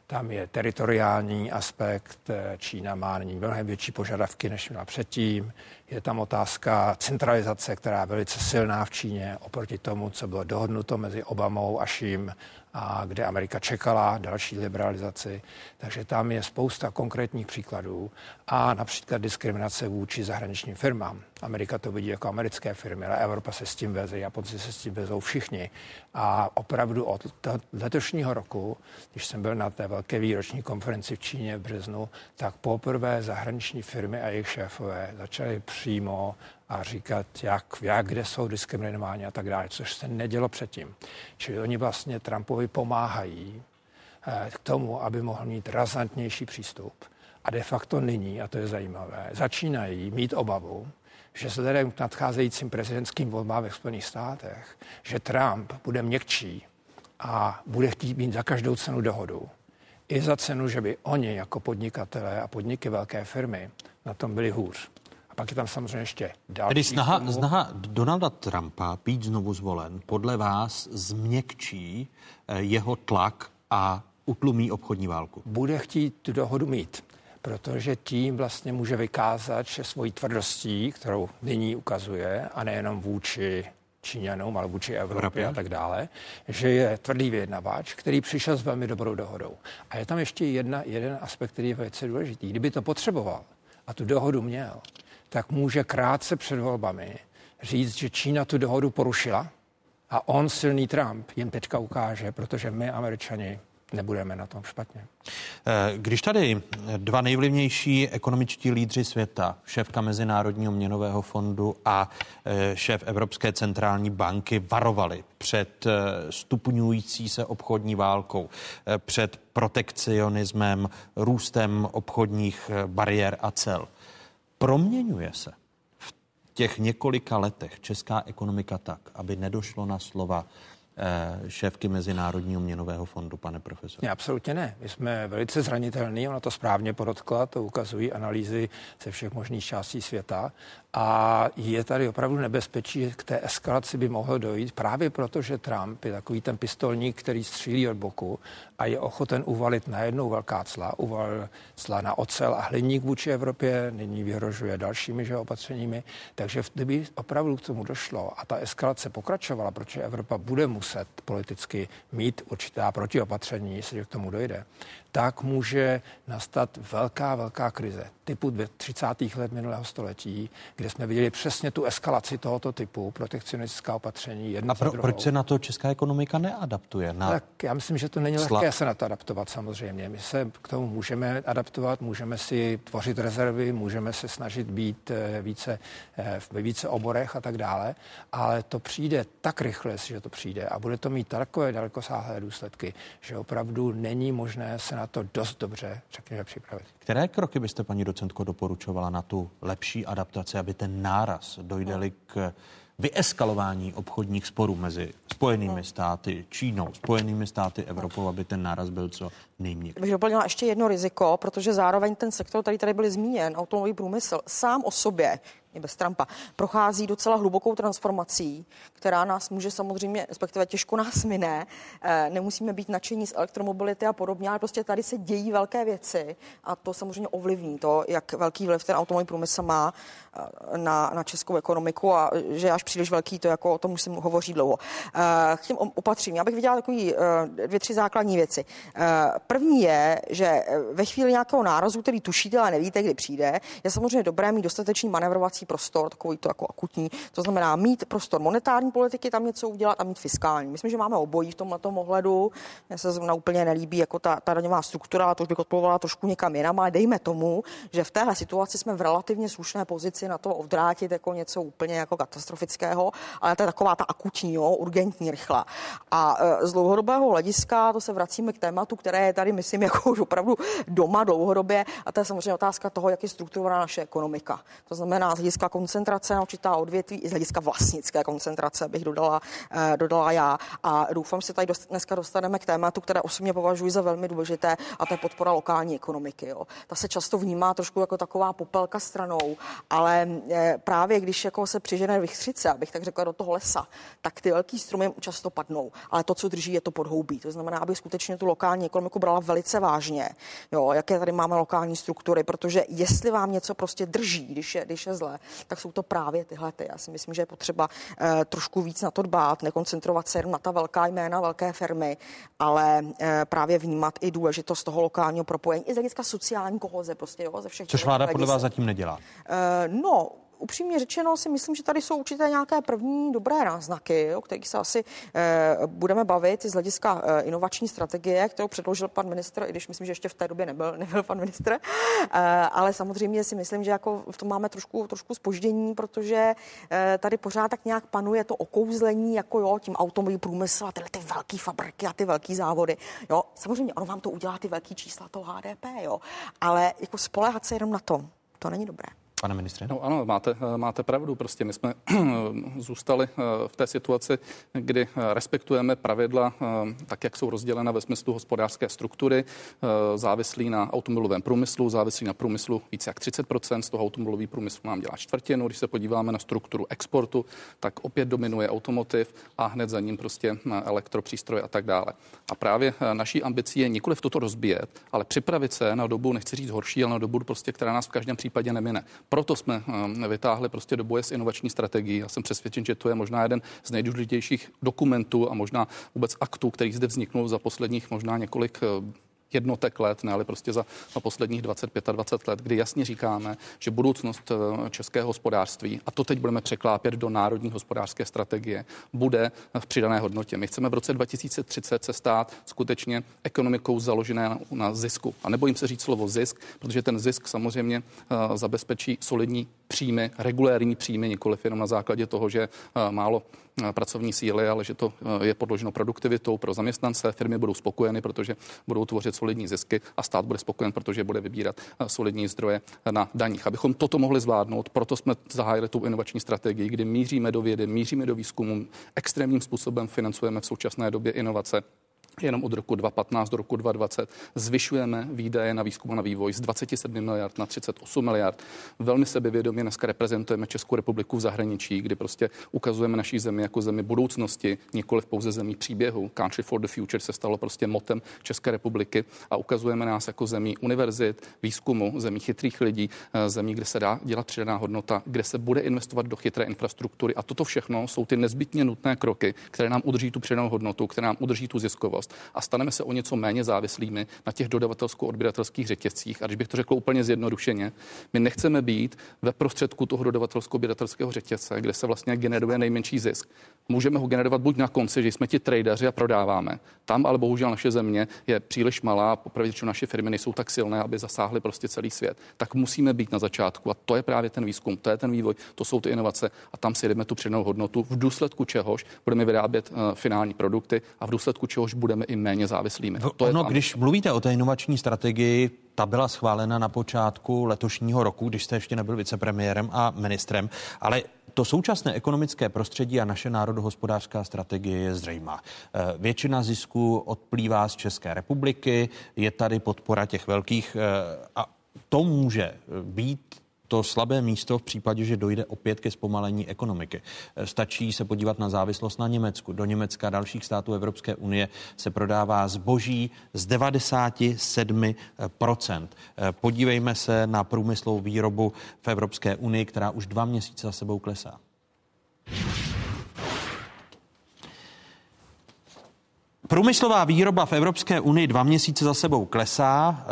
Tam je teritoriální aspekt, eh, Čína má nyní mnohem větší požadavky, než měla předtím. Je tam otázka centralizace, která je velice silná v Číně oproti tomu, co bylo dohodnuto mezi Obamou a Ším a kde Amerika čekala další liberalizaci. Takže tam je spousta konkrétních příkladů a například diskriminace vůči zahraničním firmám. Amerika to vidí jako americké firmy, ale Evropa se s tím veze, Japonci se s tím vezou všichni. A opravdu od letošního roku, když jsem byl na té velké výroční konferenci v Číně v březnu, tak poprvé zahraniční firmy a jejich šéfové začaly přímo a říkat, jak, jak kde jsou diskriminováni a tak dále, což se nedělo předtím. Čili oni vlastně Trumpovi pomáhají eh, k tomu, aby mohl mít razantnější přístup. A de facto nyní, a to je zajímavé, začínají mít obavu, že vzhledem k nadcházejícím prezidentským volbám ve Spojených státech, že Trump bude měkčí a bude chtít mít za každou cenu dohodu. I za cenu, že by oni jako podnikatelé a podniky velké firmy na tom byli hůř. Pak je tam samozřejmě ještě další. Tedy snaha, snaha Donalda Trumpa být znovu zvolen podle vás změkčí eh, jeho tlak a utlumí obchodní válku? Bude chtít tu dohodu mít, protože tím vlastně může vykázat, že svojí tvrdostí, kterou nyní ukazuje, a nejenom vůči Číňanům, ale vůči Evropě, Evropě a tak dále, že je tvrdý vyjednavač, který přišel s velmi dobrou dohodou. A je tam ještě jedna, jeden aspekt, který je velice důležitý. Kdyby to potřeboval a tu dohodu měl, tak může krátce před volbami říct, že Čína tu dohodu porušila a on, silný Trump, jim teďka ukáže, protože my, američani, nebudeme na tom špatně. Eh, když tady dva nejvlivnější ekonomičtí lídři světa, šéfka Mezinárodního měnového fondu a eh, šéf Evropské centrální banky varovali před eh, stupňující se obchodní válkou, před protekcionismem, růstem obchodních bariér a cel. Proměňuje se v těch několika letech česká ekonomika tak, aby nedošlo na slova Eh, šéfky Mezinárodního měnového fondu, pane profesor? Ne, absolutně ne. My jsme velice zranitelní, ona to správně podotkla, to ukazují analýzy ze všech možných částí světa a je tady opravdu nebezpečí, k té eskalaci by mohlo dojít právě proto, že Trump je takový ten pistolník, který střílí od boku a je ochoten uvalit najednou velká cla, uvalil cla na ocel a hliník vůči Evropě, nyní vyhrožuje dalšími že, opatřeními. Takže kdyby opravdu k tomu došlo a ta eskalace pokračovala, protože Evropa bude muset politicky mít určitá protiopatření, jestli k tomu dojde, tak může nastat velká, velká krize typu 30. let minulého století, kde jsme viděli přesně tu eskalaci tohoto typu, protekcionistická opatření. A pro, proč se na to česká ekonomika neadaptuje? Na... Tak já myslím, že to není Sla... lehké se na to adaptovat samozřejmě. My se k tomu můžeme adaptovat, můžeme si tvořit rezervy, můžeme se snažit být eh, více eh, ve více oborech a tak dále, ale to přijde tak rychle, že to přijde a bude to mít takové dalekosáhlé důsledky, že opravdu není možné se na to dost dobře, řekněme, připravit. Které kroky byste, paní docentko, doporučovala na tu lepší adaptaci, aby ten náraz dojdeli k vyeskalování obchodních sporů mezi Spojenými státy, Čínou, Spojenými státy, Evropou, aby ten náraz byl co nejměkčí. Bych doplnila ještě jedno riziko, protože zároveň ten sektor, který tady byl zmíněn, automobilový průmysl, sám o sobě i bez Trumpa, prochází docela hlubokou transformací, která nás může samozřejmě, respektive těžko nás mine. Eh, nemusíme být nadšení z elektromobility a podobně, ale prostě tady se dějí velké věci a to samozřejmě ovlivní to, jak velký vliv ten automobilový průmysl má eh, na, na českou ekonomiku a že až příliš velký, to jako o tom už jsem hovoří dlouho. Eh, k těm opatřím. Já bych viděla takový dvě, tři základní věci. První je, že ve chvíli nějakého nárazu, který tušíte, ale nevíte, kdy přijde, je samozřejmě dobré mít dostatečný manevrovací manevrovací prostor, takový to jako akutní. To znamená mít prostor monetární politiky, tam něco udělat a mít fiskální. Myslím, že máme obojí v tomhle ohledu. Mně se zrovna úplně nelíbí jako ta, ta daňová struktura, to už bych odpověděla trošku někam jinam, ale dejme tomu, že v téhle situaci jsme v relativně slušné pozici na to odvrátit jako něco úplně jako katastrofického, ale to je taková ta akutní, jo, urgentní, rychlá. A e, z dlouhodobého hlediska, to se vracíme k tématu, které je tady, myslím, jako už opravdu doma dlouhodobě, a to je samozřejmě otázka toho, jak je strukturovaná naše ekonomika. To znamená z hlediska koncentrace na určitá odvětví i z hlediska vlastnické koncentrace, bych dodala, eh, dodala já. A doufám, že tady dneska dostaneme k tématu, které osobně považuji za velmi důležité, a to je podpora lokální ekonomiky. Jo. Ta se často vnímá trošku jako taková popelka stranou, ale eh, právě když jako se přižene vychřice, abych tak řekla, do toho lesa, tak ty velký stromy často padnou. Ale to, co drží, je to podhoubí. To znamená, aby skutečně tu lokální ekonomiku brala velice vážně. Jo, jaké tady máme lokální struktury, protože jestli vám něco prostě drží, když je, když je zle, tak jsou to právě tyhle. Ty. Já si myslím, že je potřeba eh, trošku víc na to dbát, nekoncentrovat se jenom na ta velká jména, velké firmy, ale eh, právě vnímat i důležitost toho lokálního propojení, i z hlediska sociální kohoze, prostě jo, ze všech. Což vláda podle vás zatím nedělá? Eh, no, upřímně řečeno si myslím, že tady jsou určité nějaké první dobré náznaky, o kterých se asi eh, budeme bavit z hlediska eh, inovační strategie, kterou předložil pan ministr, i když myslím, že ještě v té době nebyl, nebyl pan ministr. Eh, ale samozřejmě si myslím, že jako v tom máme trošku, trošku spoždění, protože tady pořád tak nějak panuje to okouzlení, jako jo, tím automobilový průmysl a tyhle ty velké fabriky a ty velké závody. Jo, samozřejmě ono vám to udělá ty velké čísla toho HDP, jo, ale jako spolehat se jenom na to, to není dobré. Pane ministře? No ano, máte, máte pravdu. Prostě my jsme zůstali eh, v té situaci, kdy eh, respektujeme pravidla eh, tak, jak jsou rozdělena ve smyslu hospodářské struktury, závislí na automobilovém průmyslu, závislí na průmyslu více jak 30%, z toho automobilový průmysl nám dělá čtvrtinu. Když se podíváme na strukturu exportu, tak opět dominuje automotiv a hned za ním prostě elektropřístroje a tak dále. A právě naší ambicí je nikoli v toto rozbíjet, ale připravit se na dobu, nechci říct horší, ale na dobu, prostě, která nás v každém případě nemine. Proto jsme eh, vytáhli prostě do boje s inovační strategií. Já jsem přesvědčen, že to je možná jeden z nejdůležitějších dokumentů a možná vůbec aktů, který zde vzniknul za posledních možná několik eh, jednotek let, ne, ale prostě za, za posledních 25 a 20 let, kdy jasně říkáme, že budoucnost eh, českého hospodářství, a to teď budeme překlápět do národní hospodářské strategie, bude v přidané hodnotě. My chceme v roce 2030 se stát skutečně ekonomikou založené na, zisku. A nebojím se říct slovo zisk, protože ten zisk samozřejmě uh, zabezpečí solidní příjmy, regulérní příjmy, nikoliv jenom na základě toho, že uh, málo Eh, pracovní síly, ale že to eh, je podloženo produktivitou pro zaměstnance. Firmy budou spokojeny, protože budou tvořit solidní zisky a stát bude spokojen, protože bude vybírat eh, solidní zdroje na daních. Abychom toto mohli zvládnout, proto jsme zahájili tu inovační strategii, kdy míříme do vědy, míříme do výzkumu, extrémním způsobem financujeme v současné době inovace jenom od roku 2015 do roku 2020 zvyšujeme výdaje na výzkum a na vývoj z 27 miliard na 38 miliard. Velmi sebevědomě dneska reprezentujeme Českou republiku v zahraničí, kdy prostě ukazujeme naší zemi jako zemi budoucnosti, nikoli pouze zemí příběhu. Country for the Future se stalo prostě motem České republiky a ukazujeme nás jako zemí univerzit, výzkumu, zemí chytrých lidí, eh, zemí, kde se dá dělat přidaná hodnota, kde se bude investovat do chytré infrastruktury. A toto všechno jsou ty nezbytně nutné kroky, které nám udrží tu přidanou hodnotu, které nám udrží tu ziskovost a staneme se o něco méně závislými na těch dodavatelsko-odběratelských řetězcích. A když bych to řekl úplně zjednodušeně, my nechceme být ve prostředku toho dodavatelsko-odběratelského řetězce, kde se vlastně generuje nejmenší zisk. Můžeme ho generovat buď na konci, že jsme ti tradeři a prodáváme. Tam ale bohužel naše země je příliš malá, popravdě, naše firmy nejsou tak silné, aby zasáhly prostě celý svět. Tak musíme být na začátku a to je právě ten výzkum, to je ten vývoj, to jsou ty inovace a tam si jdeme tu přidanou hodnotu, v důsledku čehož budeme vyrábět uh, finální produkty a v důsledku čehož budeme budeme i méně závislými. To ono, když mluvíte o té inovační strategii, ta byla schválena na počátku letošního roku, když jste ještě nebyl vicepremiérem a ministrem, ale to současné ekonomické prostředí a naše národohospodářská strategie je zřejmá. Eh, většina zisků odplývá z České republiky, je tady podpora těch velkých eh, a to může být to slabé místo v případě, že dojde opět ke zpomalení ekonomiky. Eh, stačí se podívat na závislost na Německu. Do Německa a dalších států Evropské unie se prodává zboží z 97%. Eh, podívejme se na průmyslovou výrobu v Evropské unii, která už dva měsíce za sebou klesá. Průmyslová výroba v Evropské unii dva měsíce za sebou klesá.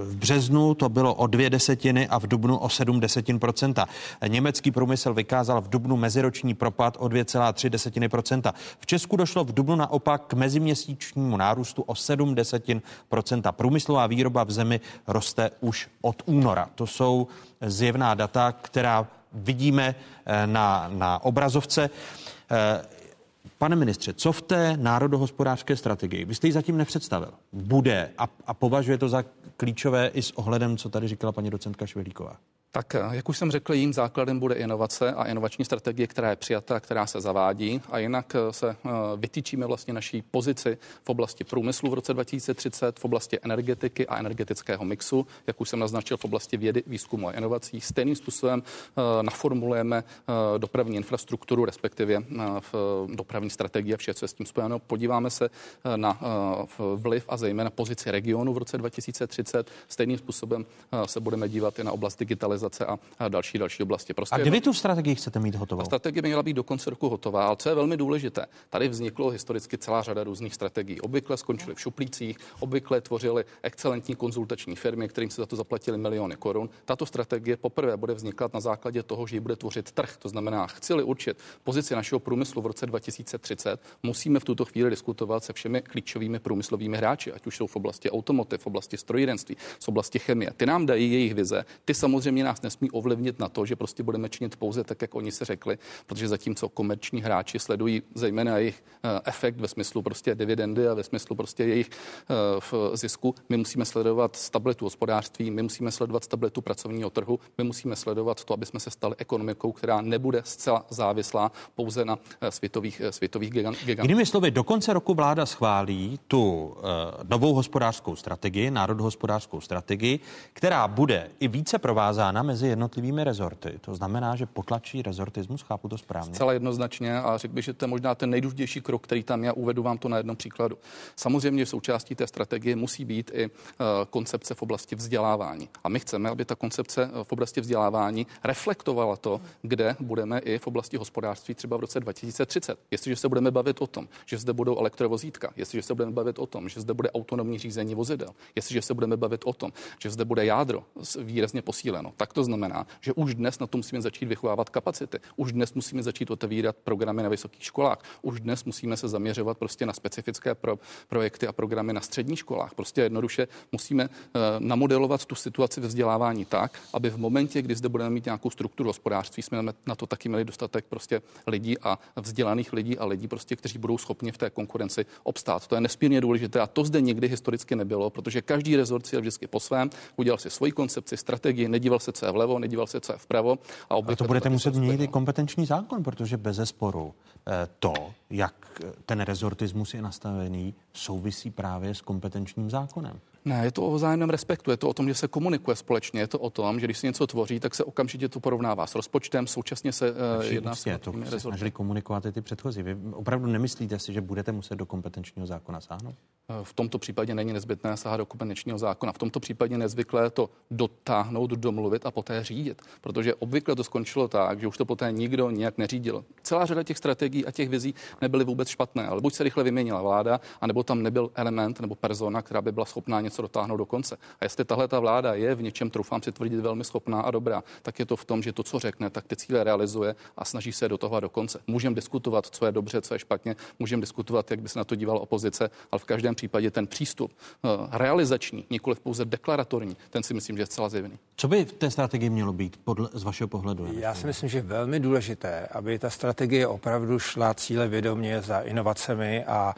V březnu to bylo o dvě desetiny a v dubnu o sedm desetin procenta. Německý průmysl vykázal v dubnu meziroční propad o 2,3 desetiny procenta. V Česku došlo v dubnu naopak k meziměsíčnímu nárůstu o 7 desetin procenta. Průmyslová výroba v zemi roste už od února. To jsou zjevná data, která vidíme eh, na, na obrazovce. Pane ministře, co v té národohospodářské strategii? Vy jste ji zatím nepředstavil. Bude a, a považuje to za klíčové i s ohledem, co tady říkala paní docentka Švelíková. Tak, eh, jak už jsem řekl, jím základem bude inovace a inovační strategie, která je přijata, která se zavádí. A jinak eh, se eh, vytýčíme vlastně naší pozici v oblasti průmyslu v roce 2030, v oblasti energetiky a energetického mixu, jak už jsem naznačil v oblasti vědy, výzkumu a inovací. Stejným způsobem naformulujeme dopravní infrastrukturu, respektive v dopravní strategii a vše, co je s tím spojeno. Podíváme se na vliv a zejména pozici regionu v roce 2030. Stejným způsobem se budeme dívat i na oblast digitalizace digitalizace a, a další další oblasti. Prostě a kdy vy tu strategii chcete mít hotovou? Strategie by měla být do konce roku hotová, ale co je velmi důležité, tady vzniklo historicky celá řada různých strategií. Obvykle skončily v šuplících, obvykle tvořily excelentní konzultační firmy, kterým se za to zaplatili miliony korun. Tato strategie poprvé bude vznikat na základě toho, že ji bude tvořit trh. To znamená, chci-li určit pozici našeho průmyslu v roce 2030, musíme v tuto chvíli diskutovat se všemi klíčovými průmyslovými hráči, ať už jsou v oblasti automotiv, v oblasti strojírenství, v oblasti chemie. Ty nám dají jejich vize, ty samozřejmě nás nesmí ovlivnit na to, že prostě budeme činit pouze tak, jak oni se řekli, protože zatímco komerční hráči sledují zejména jejich eh, efekt ve smyslu prostě dividendy a ve smyslu prostě jejich eh, v zisku, my musíme sledovat stabilitu hospodářství, my musíme sledovat stabilitu pracovního trhu, my musíme sledovat to, aby jsme se stali ekonomikou, která nebude zcela závislá pouze na eh, světových, světových gigantů. Jinými slovy, do konce roku vláda schválí tu novou hospodářskou strategii, národohospodářskou strategii, která bude i více provázána mezi jednotlivými rezorty. To znamená, že potlačí rezortismus, chápu to správně. Zcela jednoznačně a řekl bych, že to je možná ten nejdůležitější krok, který tam já uvedu vám to na jednom příkladu. Samozřejmě v součástí té strategie musí být i uh, koncepce v oblasti vzdělávání. A my chceme, aby ta koncepce eh, v oblasti vzdělávání reflektovala to, kde budeme i v oblasti hospodářství třeba v roce 2030. Jestliže se budeme bavit o tom, že zde budou elektrovozítka, jestliže se budeme bavit o tom, že zde bude autonomní řízení vozidel, jestliže se budeme bavit o tom, že zde bude jádro výrazně posíleno, tak to znamená, že už dnes na to musíme začít vychovávat kapacity. Už dnes musíme začít otevírat programy na vysokých školách. Už dnes musíme se zaměřovat prostě na specifické pro, projekty a programy na středních školách. Prostě jednoduše musíme uh, namodelovat tu situaci ve vzdělávání tak, aby v momentě, kdy zde budeme mít nějakou strukturu hospodářství, jsme na to taky měli dostatek prostě lidí a vzdělaných lidí a lidí prostě, kteří budou schopni v té konkurenci obstát. To je nesmírně důležité a to zde nikdy historicky nebylo, protože každý rezort si vždycky po svém, udělal si svoji koncepci, strategii, nedíval se, co je vlevo, nedíval se, co je vpravo. A, a to budete muset měnit i kompetenční zákon, protože bez zesporu eh, to, jak ten rezortismus je nastavený, souvisí právě s kompetenčním zákonem. Ne, je to o vzájemném respektu, je to o tom, že se komunikuje společně, je to o tom, že když se něco tvoří, tak se okamžitě to porovnává s rozpočtem, současně se uh, jedná s to se snažili komunikovat i ty předchozí. Vy opravdu nemyslíte si, že budete muset do kompetenčního zákona sáhnout? Eh, v tomto případě není nezbytné sahat do kompetenčního zákona. V tomto případě nezvyklé to dotáhnout, domluvit a poté řídit, protože obvykle to skončilo tak, že už to poté nikdo nijak neřídil. Celá řada těch strategií a těch vizí nebyly vůbec špatné, ale buď se rychle vyměnila vláda, anebo tam nebyl element nebo persona, která by byla schopná něco něco dotáhnout do konce. A jestli tahle ta vláda je v něčem, troufám si tvrdit, velmi schopná a dobrá, tak je to v tom, že to, co řekne, tak ty cíle realizuje a snaží se do toho do konce. Můžeme diskutovat, co je dobře, co je špatně, můžeme diskutovat, jak by se na to dívala opozice, ale v každém případě ten přístup uh, realizační, nikoli pouze deklaratorní, ten si myslím, že je zcela zjevný. Co by v té strategii mělo být podle, z vašeho pohledu? Já si myslím, že je velmi důležité, aby ta strategie opravdu šla cíle vědomě za inovacemi a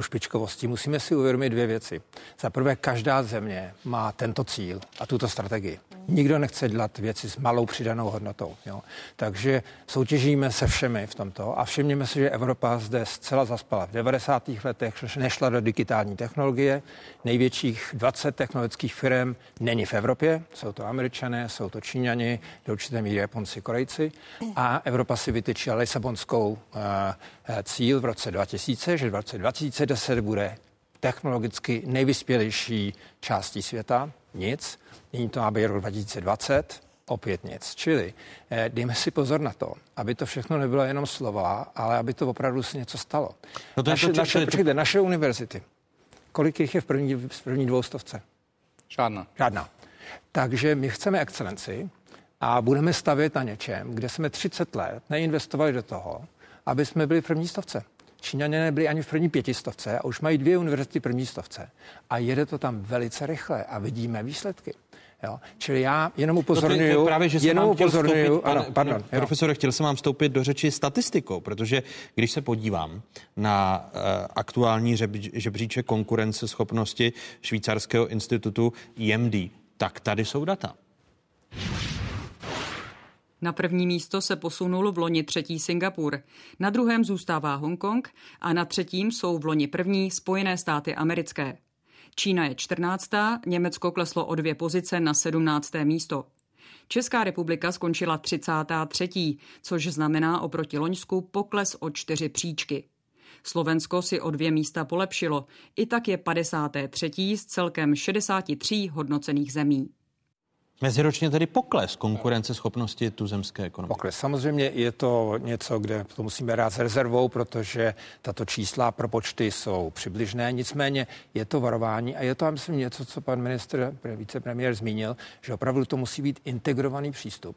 špičkovostí, musíme si uvědomit dvě věci. Za prvé, každá země má tento cíl a tuto strategii. Nikdo nechce dělat věci s malou přidanou hodnotou. Jo. Takže soutěžíme se všemi v tomto a všimněme si, že Evropa zde zcela zaspala. V 90. letech nešla do digitální technologie. Největších 20 technologických firm není v Evropě. Jsou to američané, jsou to číňani, do určité míry Japonci, Korejci. A Evropa si vytyčila Lisabonskou uh, cíl v roce 2000, že v roce 2010 bude technologicky nejvyspělejší částí světa. Nic. Nyní to má být rok 2020. opět nic. Čili eh, dejme si pozor na to, aby to všechno nebylo jenom slova, ale aby to opravdu se něco stalo. No to naše, to, naše, to, naše univerzity, kolik jich je v první, v první dvoustovce? Žádná. Žádná. Takže my chceme excelenci a budeme stavět na něčem, kde jsme 30 let neinvestovali do toho, aby jsme byli v první stovce. Číňané nebyli ani v první pětistovce a už mají dvě univerzity v první stovce. A jede to tam velice rychle a vidíme výsledky. Jo? Čili já jenom upozorňuju, no právě, že jenom upozorňuju, vstoupit, ano, pardon. Pane, profesore, chtěl jsem vám vstoupit do řeči statistikou, protože když se podívám na uh, aktuální žebříček konkurenceschopnosti švýcarského institutu IMD, tak tady jsou data. Na první místo se posunul v loni třetí Singapur, na druhém zůstává Hongkong a na třetím jsou v loni první Spojené státy americké. Čína je 14. Německo kleslo o dvě pozice na 17. místo. Česká republika skončila 33., což znamená oproti Loňsku pokles o čtyři příčky. Slovensko si o dvě místa polepšilo, i tak je 53. z celkem 63 hodnocených zemí. Meziročně tedy pokles konkurenceschopnosti tuzemské ekonomiky. Pokles. Samozřejmě je to něco, kde to musíme rád s rezervou, protože tato čísla pro počty jsou přibližné. Nicméně je to varování a je to, myslím, něco, co pan ministr, vicepremiér zmínil, že opravdu to musí být integrovaný přístup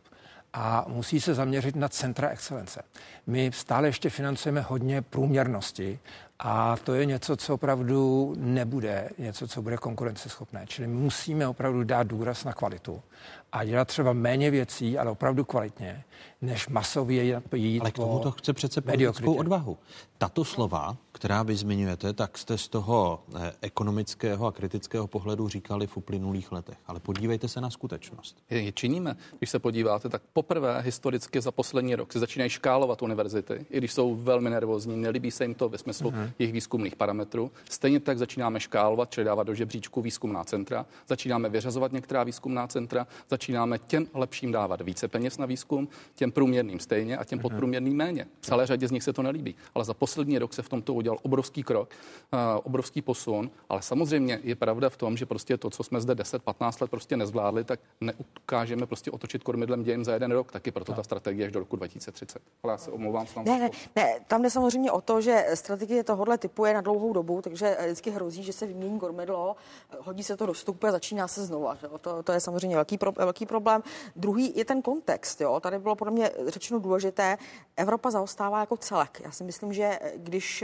a musí se zaměřit na centra excelence. My stále ještě financujeme hodně průměrnosti a to je něco, co opravdu nebude, něco, co bude konkurenceschopné. Čili musíme opravdu dát důraz na kvalitu a dělat třeba méně věcí, ale opravdu kvalitně, než masově jít Ale k tomu to chce přece politickou odvahu. Tato slova, která vy zmiňujete, tak jste z toho eh, ekonomického a kritického pohledu říkali v uplynulých letech. Ale podívejte se na skutečnost. Je činíme. Když se podíváte, tak poprvé historicky za poslední rok se začínají škálovat univerzity, i když jsou velmi nervózní, nelíbí se jim to ve smyslu uh-huh. jejich výzkumných parametrů. Stejně tak začínáme škálovat, čili dávat do žebříčku výzkumná centra, začínáme vyřazovat některá výzkumná centra, začínáme těm lepším dávat více peněz na výzkum, těm průměrným stejně a těm podprůměrným méně. V celé řadě z nich se to nelíbí. Ale za poslední rok se v tomto udělal obrovský krok, uh, obrovský posun, ale samozřejmě je pravda v tom, že prostě to, co jsme zde 10-15 let prostě nezvládli, tak neukážeme prostě otočit kormidlem dějin za jeden rok, taky proto ta strategie až do roku 2030. Ale já se omlouvám. Ne, ne, ne, tam jde samozřejmě o to, že strategie tohohle typu je na dlouhou dobu, takže vždycky hrozí, že se vymění kormidlo, hodí se to do stupu a začíná se znova. Že? To, to je samozřejmě velký, pro, velký problém. Druhý je ten kontext. Jo? Tady bylo podle mě řečeno důležité, Evropa zaostává jako celek. Já si myslím, že když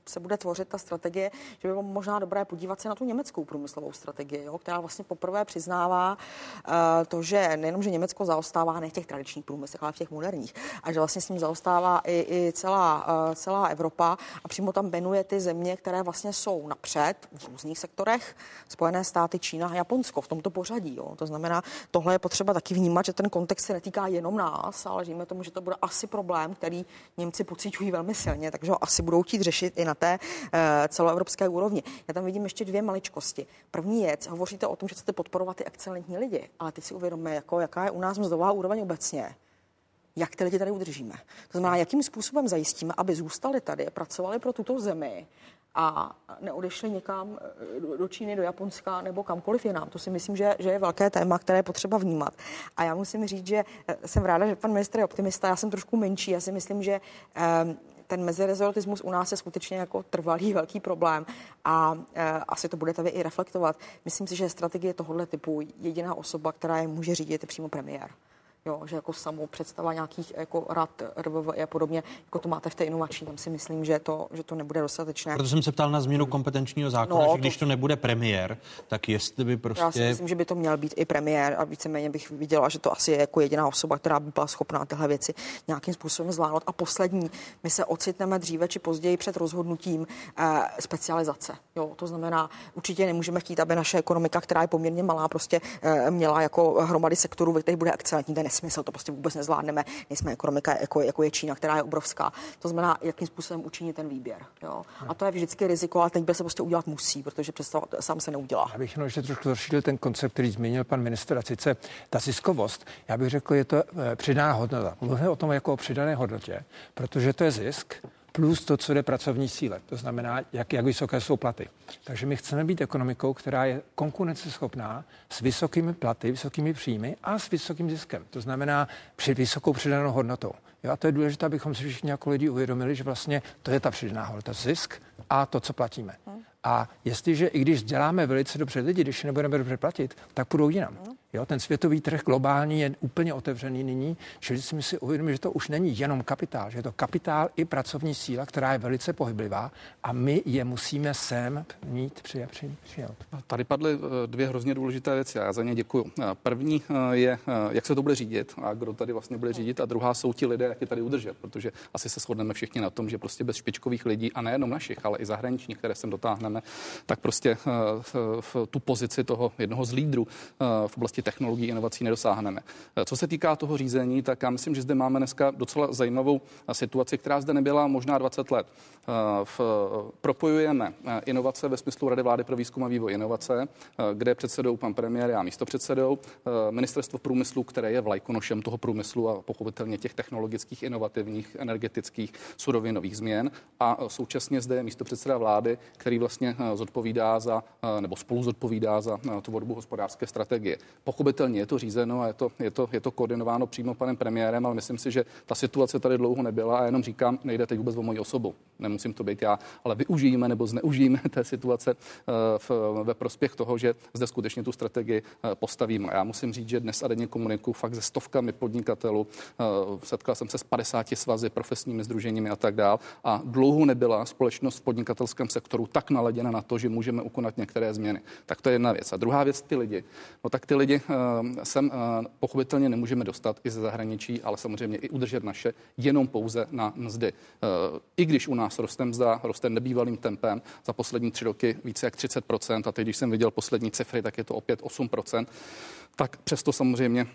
se bude tvořit ta strategie, že by bylo možná dobré podívat se na tu německou průmyslovou strategii, jo, která vlastně poprvé přiznává uh, to, že nejenom, že Německo zaostává ne v těch tradičních průmyslech, ale v těch moderních, a že vlastně s ním zaostává i, i celá, uh, celá Evropa a přímo tam benuje ty země, které vlastně jsou napřed v různých sektorech, Spojené státy, Čína a Japonsko v tomto pořadí. Jo. To znamená, tohle je potřeba taky vnímat, že ten kontext se netýká jenom nás, ale že tomu, že to bude asi problém, který Němci pocitují velmi silně, takže ho asi budou chtít řešit i na té uh, celoevropské úrovni. Já tam vidím ještě dvě maličkosti. První je, hovoříte o tom, že chcete podporovat ty excelentní lidi, ale teď si uvědomíme, jako, jaká je u nás mzdová úroveň obecně jak ty lidi tady udržíme. To znamená, jakým způsobem zajistíme, aby zůstali tady, pracovali pro tuto zemi a neodešli někam eh, do Číny, do Japonska nebo kamkoliv jinam. To si myslím, že, že je velké téma, které je potřeba vnímat. A já musím říct, že eh, jsem ráda, že pan ministr je optimista, já jsem trošku menší. Já si myslím, že ten mezirezortismus u nás je skutečně jako trvalý velký problém a e, asi to budete vy i reflektovat. Myslím si, že strategie tohohle typu jediná osoba, která je může řídit, je přímo premiér jo, že jako samou představa nějakých jako rad RVV a podobně, jako to máte v té inovační, tam si myslím, že to, že to nebude dostatečné. Proto jsem se ptal na změnu kompetenčního zákona, no, že když to... to nebude premiér, tak jestli by prostě... Já si myslím, že by to měl být i premiér a víceméně bych viděla, že to asi je jako jediná osoba, která by byla schopná tyhle věci nějakým způsobem zvládnout. A poslední, my se ocitneme dříve či později před rozhodnutím eh, specializace. Jo, to znamená, určitě nemůžeme chtít, aby naše ekonomika, která je poměrně malá, prostě eh, měla jako hromady sektorů, ve kterých bude excelentní. Ten nesmysl, to prostě vůbec nezvládneme. Nejsme ekonomika, jako, jako je Čína, která je obrovská. To znamená, jakým způsobem učinit ten výběr. Jo? A to je vždycky riziko, ale teď by se prostě udělat musí, protože představ, sám se neudělá. Já bych ještě trošku rozšířil ten koncept, který zmínil pan minister, a sice ta ziskovost. Já bych řekl, je to eh, přidaná hodnota. Mluvíme o tom jako o přidané hodnotě, protože to je zisk, plus to, co jde pracovní síle. To znamená, jak, jak vysoké jsou platy. Takže my chceme být ekonomikou, která je konkurenceschopná s vysokými platy, vysokými příjmy a s vysokým ziskem. To znamená při vysokou přidanou hodnotou. Jo, a to je důležité, abychom si všichni jako lidi uvědomili, že vlastně to je ta přidaná hodnota, zisk a to, co platíme. A jestliže, i když děláme velice dobře lidi, když je nebudeme dobře platit, tak půjdou jinam. Jo, ten světový trh globální je úplně otevřený nyní, čili si si uvědomíme, že to už není jenom kapitál, že je to kapitál i pracovní síla, která je velice pohyblivá a my je musíme sem mít při, při, přijat. Tady padly eh, dvě hrozně důležité věci a já za ně děkuji. Eh, první eh, je, jak se to bude řídit a kdo tady vlastně bude řídit a druhá jsou ti lidé, jak je tady udržet, protože asi se shodneme všichni na tom, že prostě bez špičkových lidí a nejenom našich, ale i zahraničních, které sem dotáhneme, tak prostě v tu pozici toho jednoho z lídrů v oblasti oblasti technologií inovací nedosáhneme. Eh, co se týká toho řízení, tak já myslím, že zde máme dneska docela zajímavou eh, situaci, která zde nebyla možná 20 let. Eh, v, propojujeme inovace ve smyslu Rady vlády pro výzkum a vývoj inovace, kde je předsedou pan premiér, já místo předsedou, ministerstvo průmyslu, které je vlajkonošem toho průmyslu a pochopitelně těch technologických, inovativních, energetických, surovinových změn. A současně zde je místo předseda vlády, který vlastně zodpovídá za, nebo spolu zodpovídá za tvorbu hospodářské strategie. Pochopitelně je to řízeno a je to, je, to, je to koordinováno přímo panem premiérem, ale myslím si, že ta situace tady dlouho nebyla a jenom říkám, nejde teď vůbec o moji osobu. Nemusím to být já, ale využijeme nebo zneužijeme té situace eh, v, ve prospěch toho, že zde skutečně tu strategii eh, postavíme. Já musím říct, že dnes a denně komunikuju fakt se stovkami podnikatelů. Eh, setkal jsem se s 50 svazy, profesními združeními a tak dál. A dlouho nebyla společnost v podnikatelském sektoru tak naladěna na to, že můžeme ukonat některé změny. Tak to je jedna věc. A druhá věc, ty lidi. No tak ty lidi Eh, sem eh, pochopitelně nemůžeme dostat i ze zahraničí, ale samozřejmě i udržet naše jenom pouze na mzdy. Eh, I když u nás roste mzda, roste nebývalým tempem za poslední tři roky více jak 30%, a teď, když jsem viděl poslední cifry, tak je to opět 8%, tak přesto samozřejmě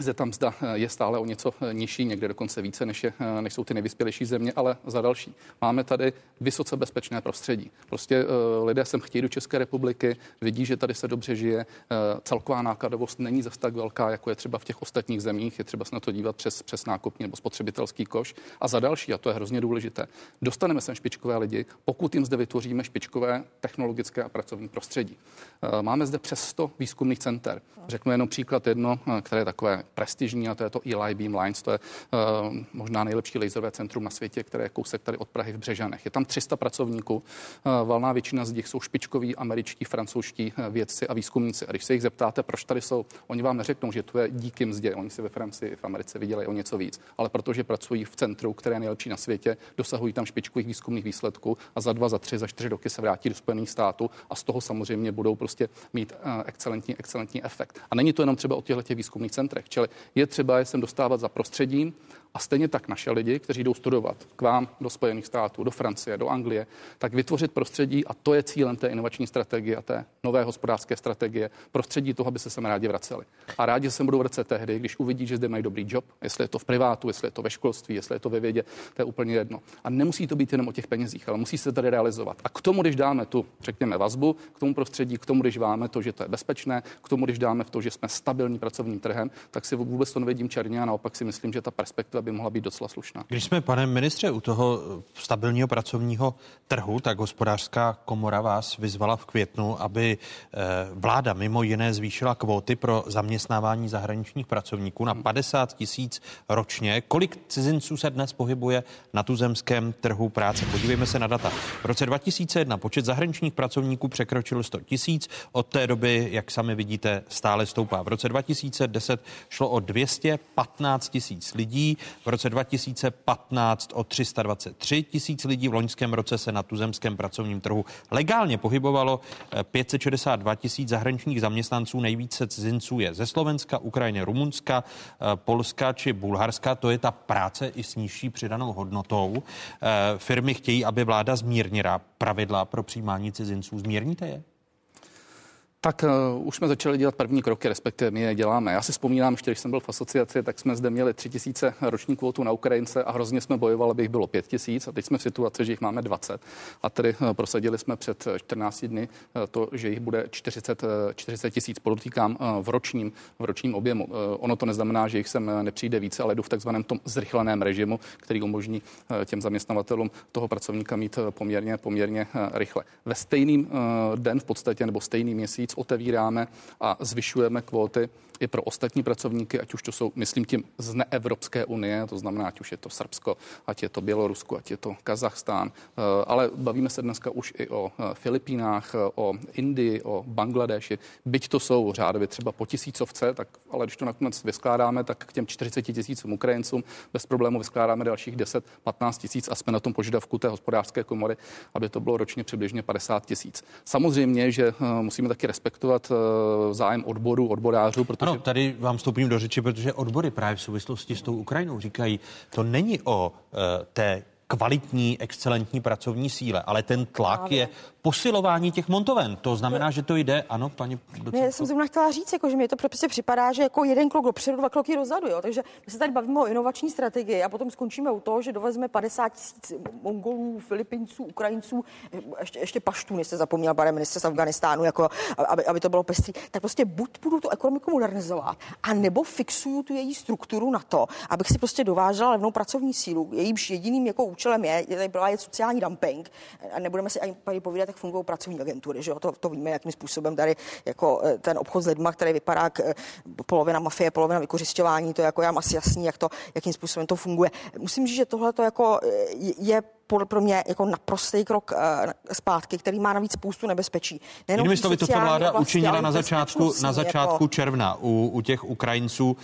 zde tam zda eh, je stále o něco eh, nižší, někde dokonce více, než, je, eh, než jsou ty nejvyspělejší země, ale za další. Máme tady vysoce bezpečné prostředí. Prostě uh, lidé sem chtějí do České republiky, vidí, že tady se dobře žije. Uh, celková nákladovost není zas tak velká, jako je třeba v těch ostatních zemích. Je třeba se na to dívat přes, přes nákupní nebo spotřebitelský koš. A za další, a to je hrozně důležité, dostaneme sem špičkové lidi, pokud jim zde vytvoříme špičkové technologické a pracovní prostředí. Uh, máme zde přes 100 výzkumných center. Řeknu jenom příklad jedno, které je takové prestižní a to je to Eli Beam Lines, to je uh, možná nejlepší laserové centrum na světě, které je kousek tady od Prahy v Břežanech. Je tam 300 pracovníků, uh, valná většina z nich jsou špičkoví američtí, francouzští uh, vědci a výzkumníci. A když se jich zeptáte, proč tady jsou, oni vám neřeknou, že to je díky mzdě. Oni si ve Francii, v Americe vydělají o něco víc, ale protože pracují v centru, které je nejlepší na světě, dosahují tam špičkových výzkumných výsledků a za dva, za tři, za čtyři roky se vrátí do Spojených států a z toho samozřejmě budou prostě mít uh, excelentní, excelentní efekt. A není to jenom třeba o těchto výzkumných centrech. Čili je třeba je sem dostávat za prostředím a stejně tak naše lidi, kteří jdou studovat k vám do Spojených států, do Francie, do Anglie, tak vytvořit prostředí, a to je cílem té inovační strategie a té nové hospodářské strategie, prostředí toho, aby se sem rádi vraceli. A rádi se budou vracet tehdy, když uvidí, že zde mají dobrý job, jestli je to v privátu, jestli je to ve školství, jestli je to ve vědě, to je úplně jedno. A nemusí to být jenom o těch penězích, ale musí se tady realizovat. A k tomu, když dáme tu, řekněme, vazbu, k tomu prostředí, k tomu, když dáme to, že to je bezpečné, k tomu, když dáme v to, že jsme stabilní pracovním trhem, tak si vůbec to nevidím černě a naopak si myslím, že ta perspektiva by mohla být docela slušná. Když jsme, pane ministře, u toho stabilního pracovního trhu, tak hospodářská komora vás vyzvala v květnu, aby eh, vláda mimo jiné zvýšila kvóty pro zaměstnávání zahraničních pracovníků na 50 tisíc ročně. Kolik cizinců se dnes pohybuje na tuzemském trhu práce? Podívejme se na data. V roce 2001 počet zahraničních pracovníků překročil 100 tisíc. Od té doby, jak sami vidíte, stále stoupá. V roce 2010 šlo o 215 tisíc lidí. V roce 2015 o 323 tisíc lidí. V loňském roce se na tuzemském pracovním trhu legálně pohybovalo 562 eh, tisíc zahraničních zaměstnanců. Nejvíce cizinců je ze Slovenska, Ukrajiny, Rumunska, eh, Polska či Bulharska. To je ta práce i s nižší přidanou hodnotou. Eh, firmy chtějí, aby vláda zmírnila pravidla pro přijímání cizinců. Zmírníte je? Tak uh, už jsme začali dělat první kroky, respektive my je děláme. Já si vzpomínám, že když jsem byl v asociaci, tak jsme zde měli 3000 roční kvotu na Ukrajince a hrozně jsme bojovali, aby jich bylo 5000 a teď jsme v situaci, že jich máme 20. A tedy uh, prosadili jsme před 14 dny uh, to, že jich bude 40, 40 tisíc, podotýkám, v ročním, v ročním objemu. Ono to neznamená, že jich sem nepřijde více, ale jdu v takzvaném tom zrychleném režimu, který umožní těm zaměstnavatelům toho pracovníka mít poměrně, poměrně rychle. Ve stejný den v podstatě nebo stejný měsíc víc otevíráme a zvyšujeme kvóty i pro ostatní pracovníky, ať už to jsou, myslím tím, z neevropské unie, to znamená, ať už je to Srbsko, ať je to Bělorusko, ať je to Kazachstán, eh, ale bavíme se dneska už i o eh, Filipínách, eh, o Indii, o Bangladeši. Byť to jsou řádově třeba po tisícovce, tak ale když to nakonec vyskládáme, tak k těm 40 tisícům Ukrajincům bez problému vyskládáme dalších 10-15 tisíc a jsme na tom požadavku té hospodářské komory, aby to bylo ročně přibližně 50 tisíc. Samozřejmě, že musíme taky respektovat zájem odboru, odborářů, protože tady vám vstoupím do řeči, protože odbory právě v souvislosti s tou Ukrajinou říkají, to není o uh, té kvalitní, excelentní pracovní síle, ale ten tlak Právě. je posilování těch montoven. To znamená, že to jde, ano, paní Ne, já jsem zrovna chtěla říct, jako, že mi to prostě připadá, že jako jeden krok dopředu, dva kroky dozadu. Jo? Takže my se tady bavíme o inovační strategii a potom skončíme u toho, že dovezme 50 tisíc Mongolů, Filipinců, Ukrajinců, ještě, ještě paštů, jste zapomněl, pane ministře z Afganistánu, jako, aby, aby, to bylo pestrý. Tak prostě buď budu tu ekonomiku modernizovat, a nebo fixuju tu její strukturu na to, abych si prostě dovážela levnou pracovní sílu. Jejímž jediným jako účelem je, je tady sociální dumping. A nebudeme si ani povídat, jak fungují pracovní agentury, že jo? To, to víme, jakým způsobem tady jako eh, ten obchod s lidma, který vypadá k eh, polovina mafie, polovina vykořišťování, to je jako já asi jasný, jak to, jakým způsobem to funguje. Musím říct, že tohle to jako eh, je pro mě jako naprostý krok uh, zpátky, který má navíc spoustu nebezpečí. Nejenom Jinými slovy, to, co vláda oblasti, učinila na začátku, na začátku jako... června u, u těch Ukrajinců uh,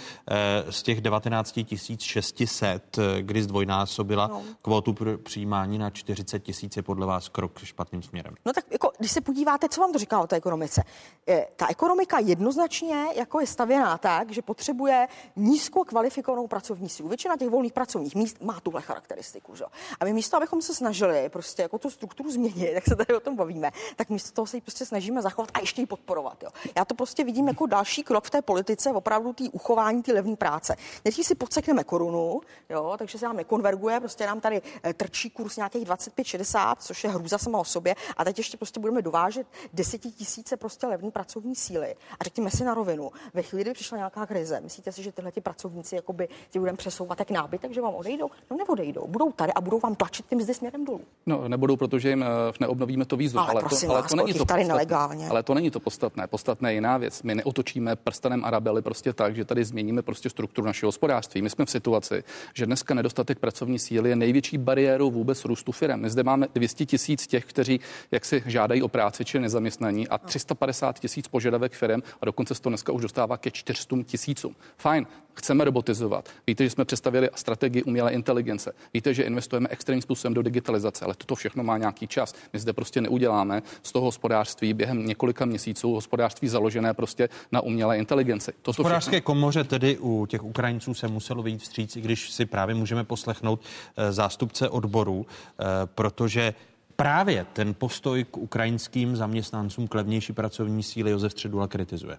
z těch 19 600, kdy zdvojnásobila no. kvotu pro přijímání na 40 tisíc, je podle vás krok špatným směrem? No tak jako, když se podíváte, co vám to říká o té ekonomice. Je, ta ekonomika jednoznačně jako je stavěná tak, že potřebuje nízko kvalifikovanou pracovní sílu. Většina těch volných pracovních míst má tuhle charakteristiku. Že? A my místo, abychom se snažili prostě jako tu strukturu změnit, jak se tady o tom bavíme, tak místo toho se ji prostě snažíme zachovat a ještě ji podporovat. Jo. Já to prostě vidím jako další krok v té politice, opravdu tý uchování té levné práce. Nejdřív si podsekneme korunu, jo, takže se nám nekonverguje, prostě nám tady eh, trčí kurz nějakých 25-60, což je hrůza sama o sobě, a teď ještě prostě budeme dovážet desetitisíce prostě levné pracovní síly. A řekněme si na rovinu, ve chvíli, kdy přišla nějaká krize, myslíte si, že tyhle ti pracovníci jakoby ty budeme přesouvat jak nábytek, že vám odejdou? No neodejdou, budou tady a budou vám tlačit ty mzdy směrem dolů. No, nebudou, protože jim eh, neobnovíme to výzvu. Ale, ale, to, ale to není to tady nelegálně. Ale to není to podstatné. Podstatné je jiná věc. My neotočíme prstenem Arabely prostě tak, že tady změníme prostě strukturu našeho hospodářství. My jsme v situaci, že dneska nedostatek pracovní síly je největší bariérou vůbec růstu firm. My zde máme 200 tisíc těch, kteří jak si žádají o práci či nezaměstnaní a 350 tisíc požadavek firm a dokonce se to dneska už dostává ke 400 tisícům. Fajn, chceme robotizovat. Víte, že jsme představili strategii umělé inteligence. Víte, že investujeme extrémním způsobem do digitalizace, ale toto všechno má nějaký čas. My zde prostě neuděláme z toho hospodářství během několika měsíců hospodářství založené prostě na umělé inteligenci. To hospodářské všechno... komoře tedy u těch Ukrajinců se muselo vyjít vstříc, i když si právě můžeme poslechnout eh, zástupce odborů, eh, protože právě ten postoj k ukrajinským zaměstnancům k levnější pracovní síly Josef Středula kritizuje.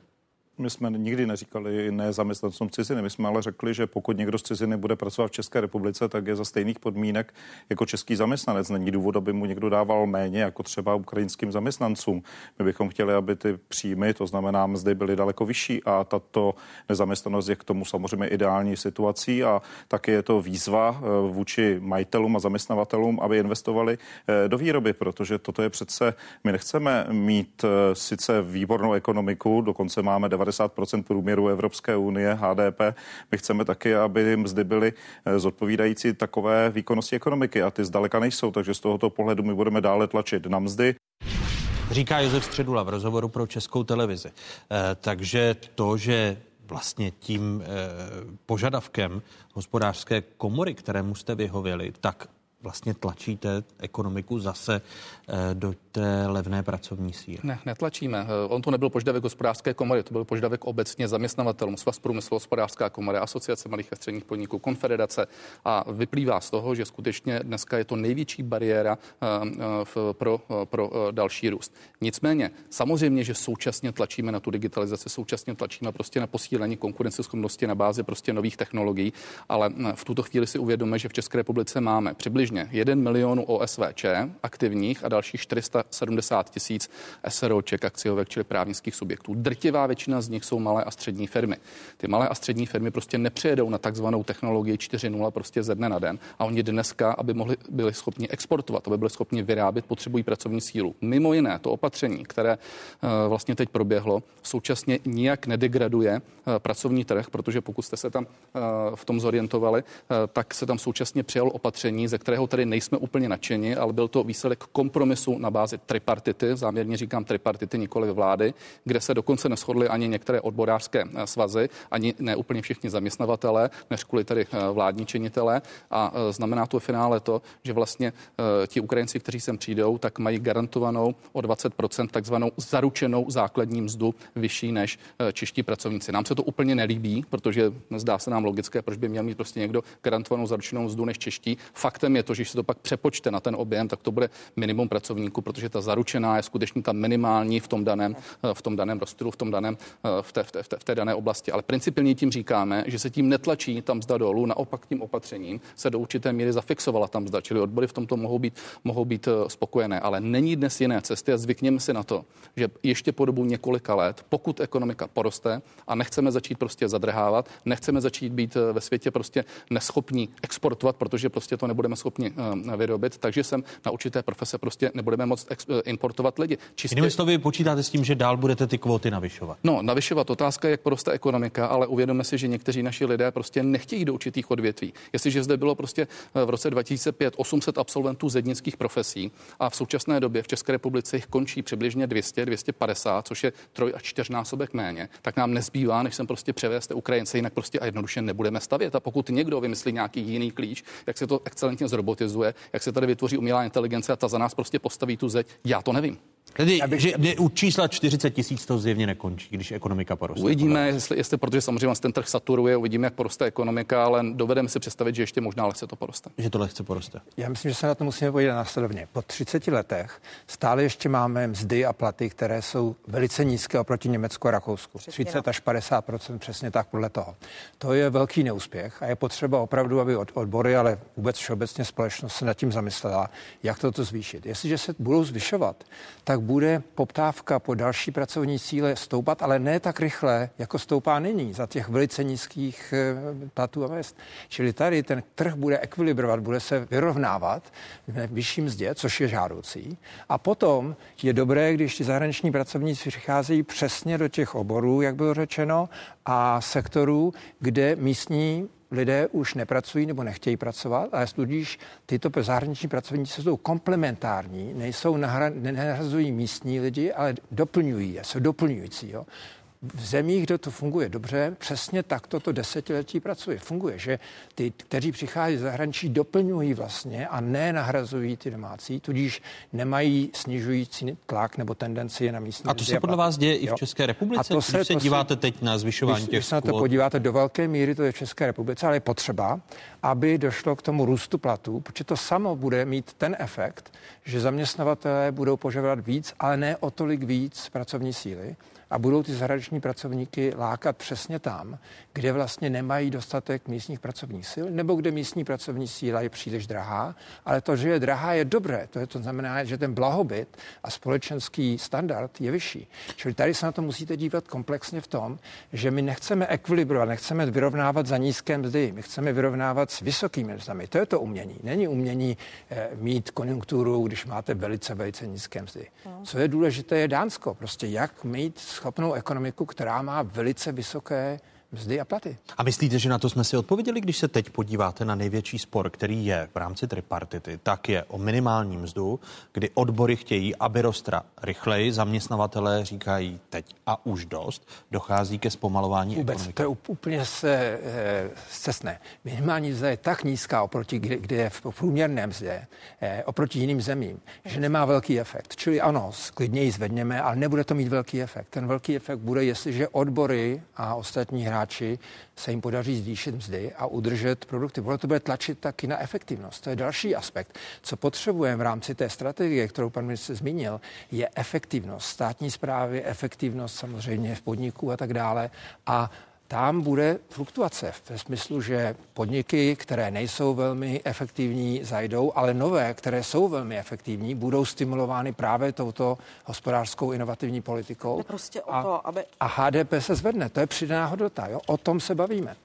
My jsme nikdy neříkali ne zaměstnancům ciziny. My jsme ale řekli, že pokud někdo z ciziny bude pracovat v České republice, tak je za stejných podmínek jako český zaměstnanec. Není důvod, aby mu někdo dával méně jako třeba ukrajinským zaměstnancům. My bychom chtěli, aby ty příjmy, to znamená mzdy, byly daleko vyšší a tato nezaměstnanost je k tomu samozřejmě ideální situací a taky je to výzva eh, vůči majitelům a zaměstnavatelům, aby investovali eh, do výroby, protože toto je přece, my nechceme mít eh, sice výbornou ekonomiku, dokonce máme 90 50 průměru Evropské unie HDP. My chceme taky, aby mzdy byly eh, zodpovídající takové výkonnosti ekonomiky a ty zdaleka nejsou, takže z tohoto pohledu my budeme dále tlačit na mzdy. Říká Josef Středula v rozhovoru pro Českou televizi. E, takže to, že vlastně tím e, požadavkem hospodářské komory, kterému jste vyhověli, tak vlastně tlačíte ekonomiku zase e, do té levné pracovní síly? Ne, netlačíme. Eh, on to nebyl požadavek hospodářské komory, to byl požadavek obecně zaměstnavatelům, Svaz průmyslu, hospodářská komora, asociace malých a středních podniků, konfederace a vyplývá z toho, že skutečně dneska je to největší bariéra pro, pro další růst. Nicméně, samozřejmě, že současně tlačíme na tu digitalizaci, současně tlačíme prostě na posílení konkurenceschopnosti na bázi prostě nových technologií, ale v tuto chvíli si uvědomíme, že v České republice máme přibližně 1 milionu OSVČ aktivních a dalších 470 tisíc SROček, akciovek, čili právnických subjektů. Drtivá většina z nich jsou malé a střední firmy. Ty malé a střední firmy prostě nepřejedou na takzvanou technologii 4.0 prostě ze dne na den a oni dneska, aby mohli byli schopni exportovat, aby byli schopni vyrábět, potřebují pracovní sílu. Mimo jiné, to opatření, které eh, vlastně teď proběhlo, současně nijak nedegraduje eh, pracovní trh, protože pokud jste se tam eh, v tom zorientovali, tak se tam současně přijal opatření, ze kterého tady nejsme úplně nadšeni, ale byl to výsledek kompromisu na bázi tripartity, záměrně říkám tripartity, nikoli vlády, kde se dokonce neschodly ani některé odborářské svazy, ani ne úplně všichni zaměstnavatelé, než kvůli tady vládní činitelé. A znamená to v finále to, že vlastně ti Ukrajinci, kteří sem přijdou, tak mají garantovanou o 20% takzvanou zaručenou základní mzdu vyšší než eh, čeští pracovníci. Nám se to úplně nelíbí, protože zdá se nám logické, proč by měl mít prostě někdo garantovanou zaručenou mzdu než čeští. Faktem je to, že se to pak přepočte na ten objem, tak to bude minimum pracovníků, protože ta zaručená je skutečně ta minimální v tom daném, eh, v tom daném rozstylu, v tom daném, eh, v té, v, té, v, té, v té dané oblasti. Ale principiálně tím říkáme, že se tím netlačí tam zda dolů, naopak tím opatřením se do určité míry zafixovala tam zda, čili odbory v tomto mohou být, mohou být spokojené. Ale není dnes jiné cesty a zvykněme si na to, že ještě po dobu několika let, pokud ekonomika poroste a nechceme začít prostě zadrhávat, nechceme začít být eh, ve světě prostě neschopní exportovat, protože prostě to nebudeme schopni vyrobit, takže sem na určité profese prostě nebudeme moct ex- eh, importovat lidi. Čistě... Jinými slovy, počítáte s tím, že dál budete ty kvóty navyšovat? No, navyšovat otázka, jak poroste ekonomika, ale uvědomme si, že někteří naši lidé prostě nechtějí do určitých odvětví. Jestliže zde bylo prostě v roce 2005 800 absolventů zednických profesí a v současné době v České republice jich končí přibližně 200, 250, což je troj a čtyřnásobek méně, tak nám nezbývá, než sem prostě převést Ukrajince, jinak prostě a jednoduše nebudeme stavět. A pokud někdo vymyslí nějaký jiný klíč, jak se to excelentně zrobotizuje, jak se tady vytvoří umělá inteligence a ta za nás prostě postaví tu zeď, já to nevím. Tedy, bych... že u čísla 40 tisíc to zjevně nekončí, když ekonomika poroste. Uvidíme, jestli, jestli, protože samozřejmě ten trh saturuje, uvidíme, jak poroste ekonomika, ale dovedeme si představit, že ještě možná lehce to poroste. Že to lehce poroste. Já myslím, že se na to musíme podívat následovně. Po 30 letech stále ještě máme mzdy a platy, které jsou velice nízké oproti Německu a Rakousku. Přesně 30 až 50% přesně tak podle toho. To je velký neúspěch a je potřeba opravdu, aby od odbory, ale vůbec všeobecně společnost se nad tím zamyslela, jak toto zvýšit. Jestliže se budou zvyšovat, tak bude poptávka po další pracovní síle stoupat, ale ne tak rychle, jako stoupá nyní za těch velice nízkých eh, platů a mest. Čili tady ten trh bude ekvilibrovat, bude se vyrovnávat v vyšším mzdě, což je žádoucí. A potom je dobré, když ti zahraniční pracovníci přicházejí přesně do těch oborů, jak bylo řečeno, a sektorů, kde místní lidé už nepracují nebo nechtějí pracovat, ale tudíž tyto zahraniční pracovníci jsou komplementární, nejsou nahra, nahrazují místní lidi, ale doplňují je, jsou doplňující. Jo v zemích, kde to funguje dobře, přesně tak toto desetiletí pracuje. Funguje, že ty, kteří přichází z zahraničí, doplňují vlastně a ne nahrazují ty domácí, tudíž nemají snižující tlak nebo tendenci na místní. A to se podle vás děje jo? i v České republice? A to se, když se to díváte se, teď na zvyšování když, těch Když se na to podíváte do velké míry, to je v České republice, ale je potřeba, aby došlo k tomu růstu platů, protože to samo bude mít ten efekt, že zaměstnavatelé budou požadovat víc, ale ne o tolik víc pracovní síly a budou ty zahraniční pracovníky lákat přesně tam, kde vlastně nemají dostatek místních pracovních sil, nebo kde místní pracovní síla je příliš drahá. Ale to, že je drahá, je dobré. To, je, to znamená, že ten blahobyt a společenský standard je vyšší. Čili tady se na to musíte dívat komplexně v tom, že my nechceme ekvilibrovat, nechceme vyrovnávat za nízké mzdy, my chceme vyrovnávat s vysokými mzdami. To je to umění. Není umění eh, mít konjunkturu, když máte velice, velice nízké mzdy. No. Co je důležité, je Dánsko. Prostě jak mít schopnou ekonomiku, která má velice vysoké mzdy a platy. A myslíte, že na to jsme si odpověděli, když se teď podíváte na největší spor, který je v rámci tripartity, tak je o minimální mzdu, kdy odbory chtějí, aby rostla rychleji, zaměstnavatelé říkají teď a už dost, dochází ke zpomalování Vůbec, ekonomiky. to je úplně se, e, cestné. Minimální mzda je tak nízká oproti, kde, kde je v průměrné mzdě, e, oproti jiným zemím, že nemá velký efekt. Čili ano, klidně ji zvedněme, ale nebude to mít velký efekt. Ten velký efekt bude, jestliže odbory a ostatní hráči se jim podaří zvýšit mzdy a udržet produkty. Bude to bude tlačit taky na efektivnost. To je další aspekt. Co potřebujeme v rámci té strategie, kterou pan ministr zmínil, je efektivnost státní zprávy, efektivnost samozřejmě v podniku a tak dále. A tam bude fluktuace ve smyslu, že podniky, které nejsou velmi efektivní, zajdou, ale nové, které jsou velmi efektivní, budou stimulovány právě touto hospodářskou inovativní politikou. Prostě o a, to, aby... a HDP se zvedne. To je přidaná hodnota. Jo? O tom se bavíme.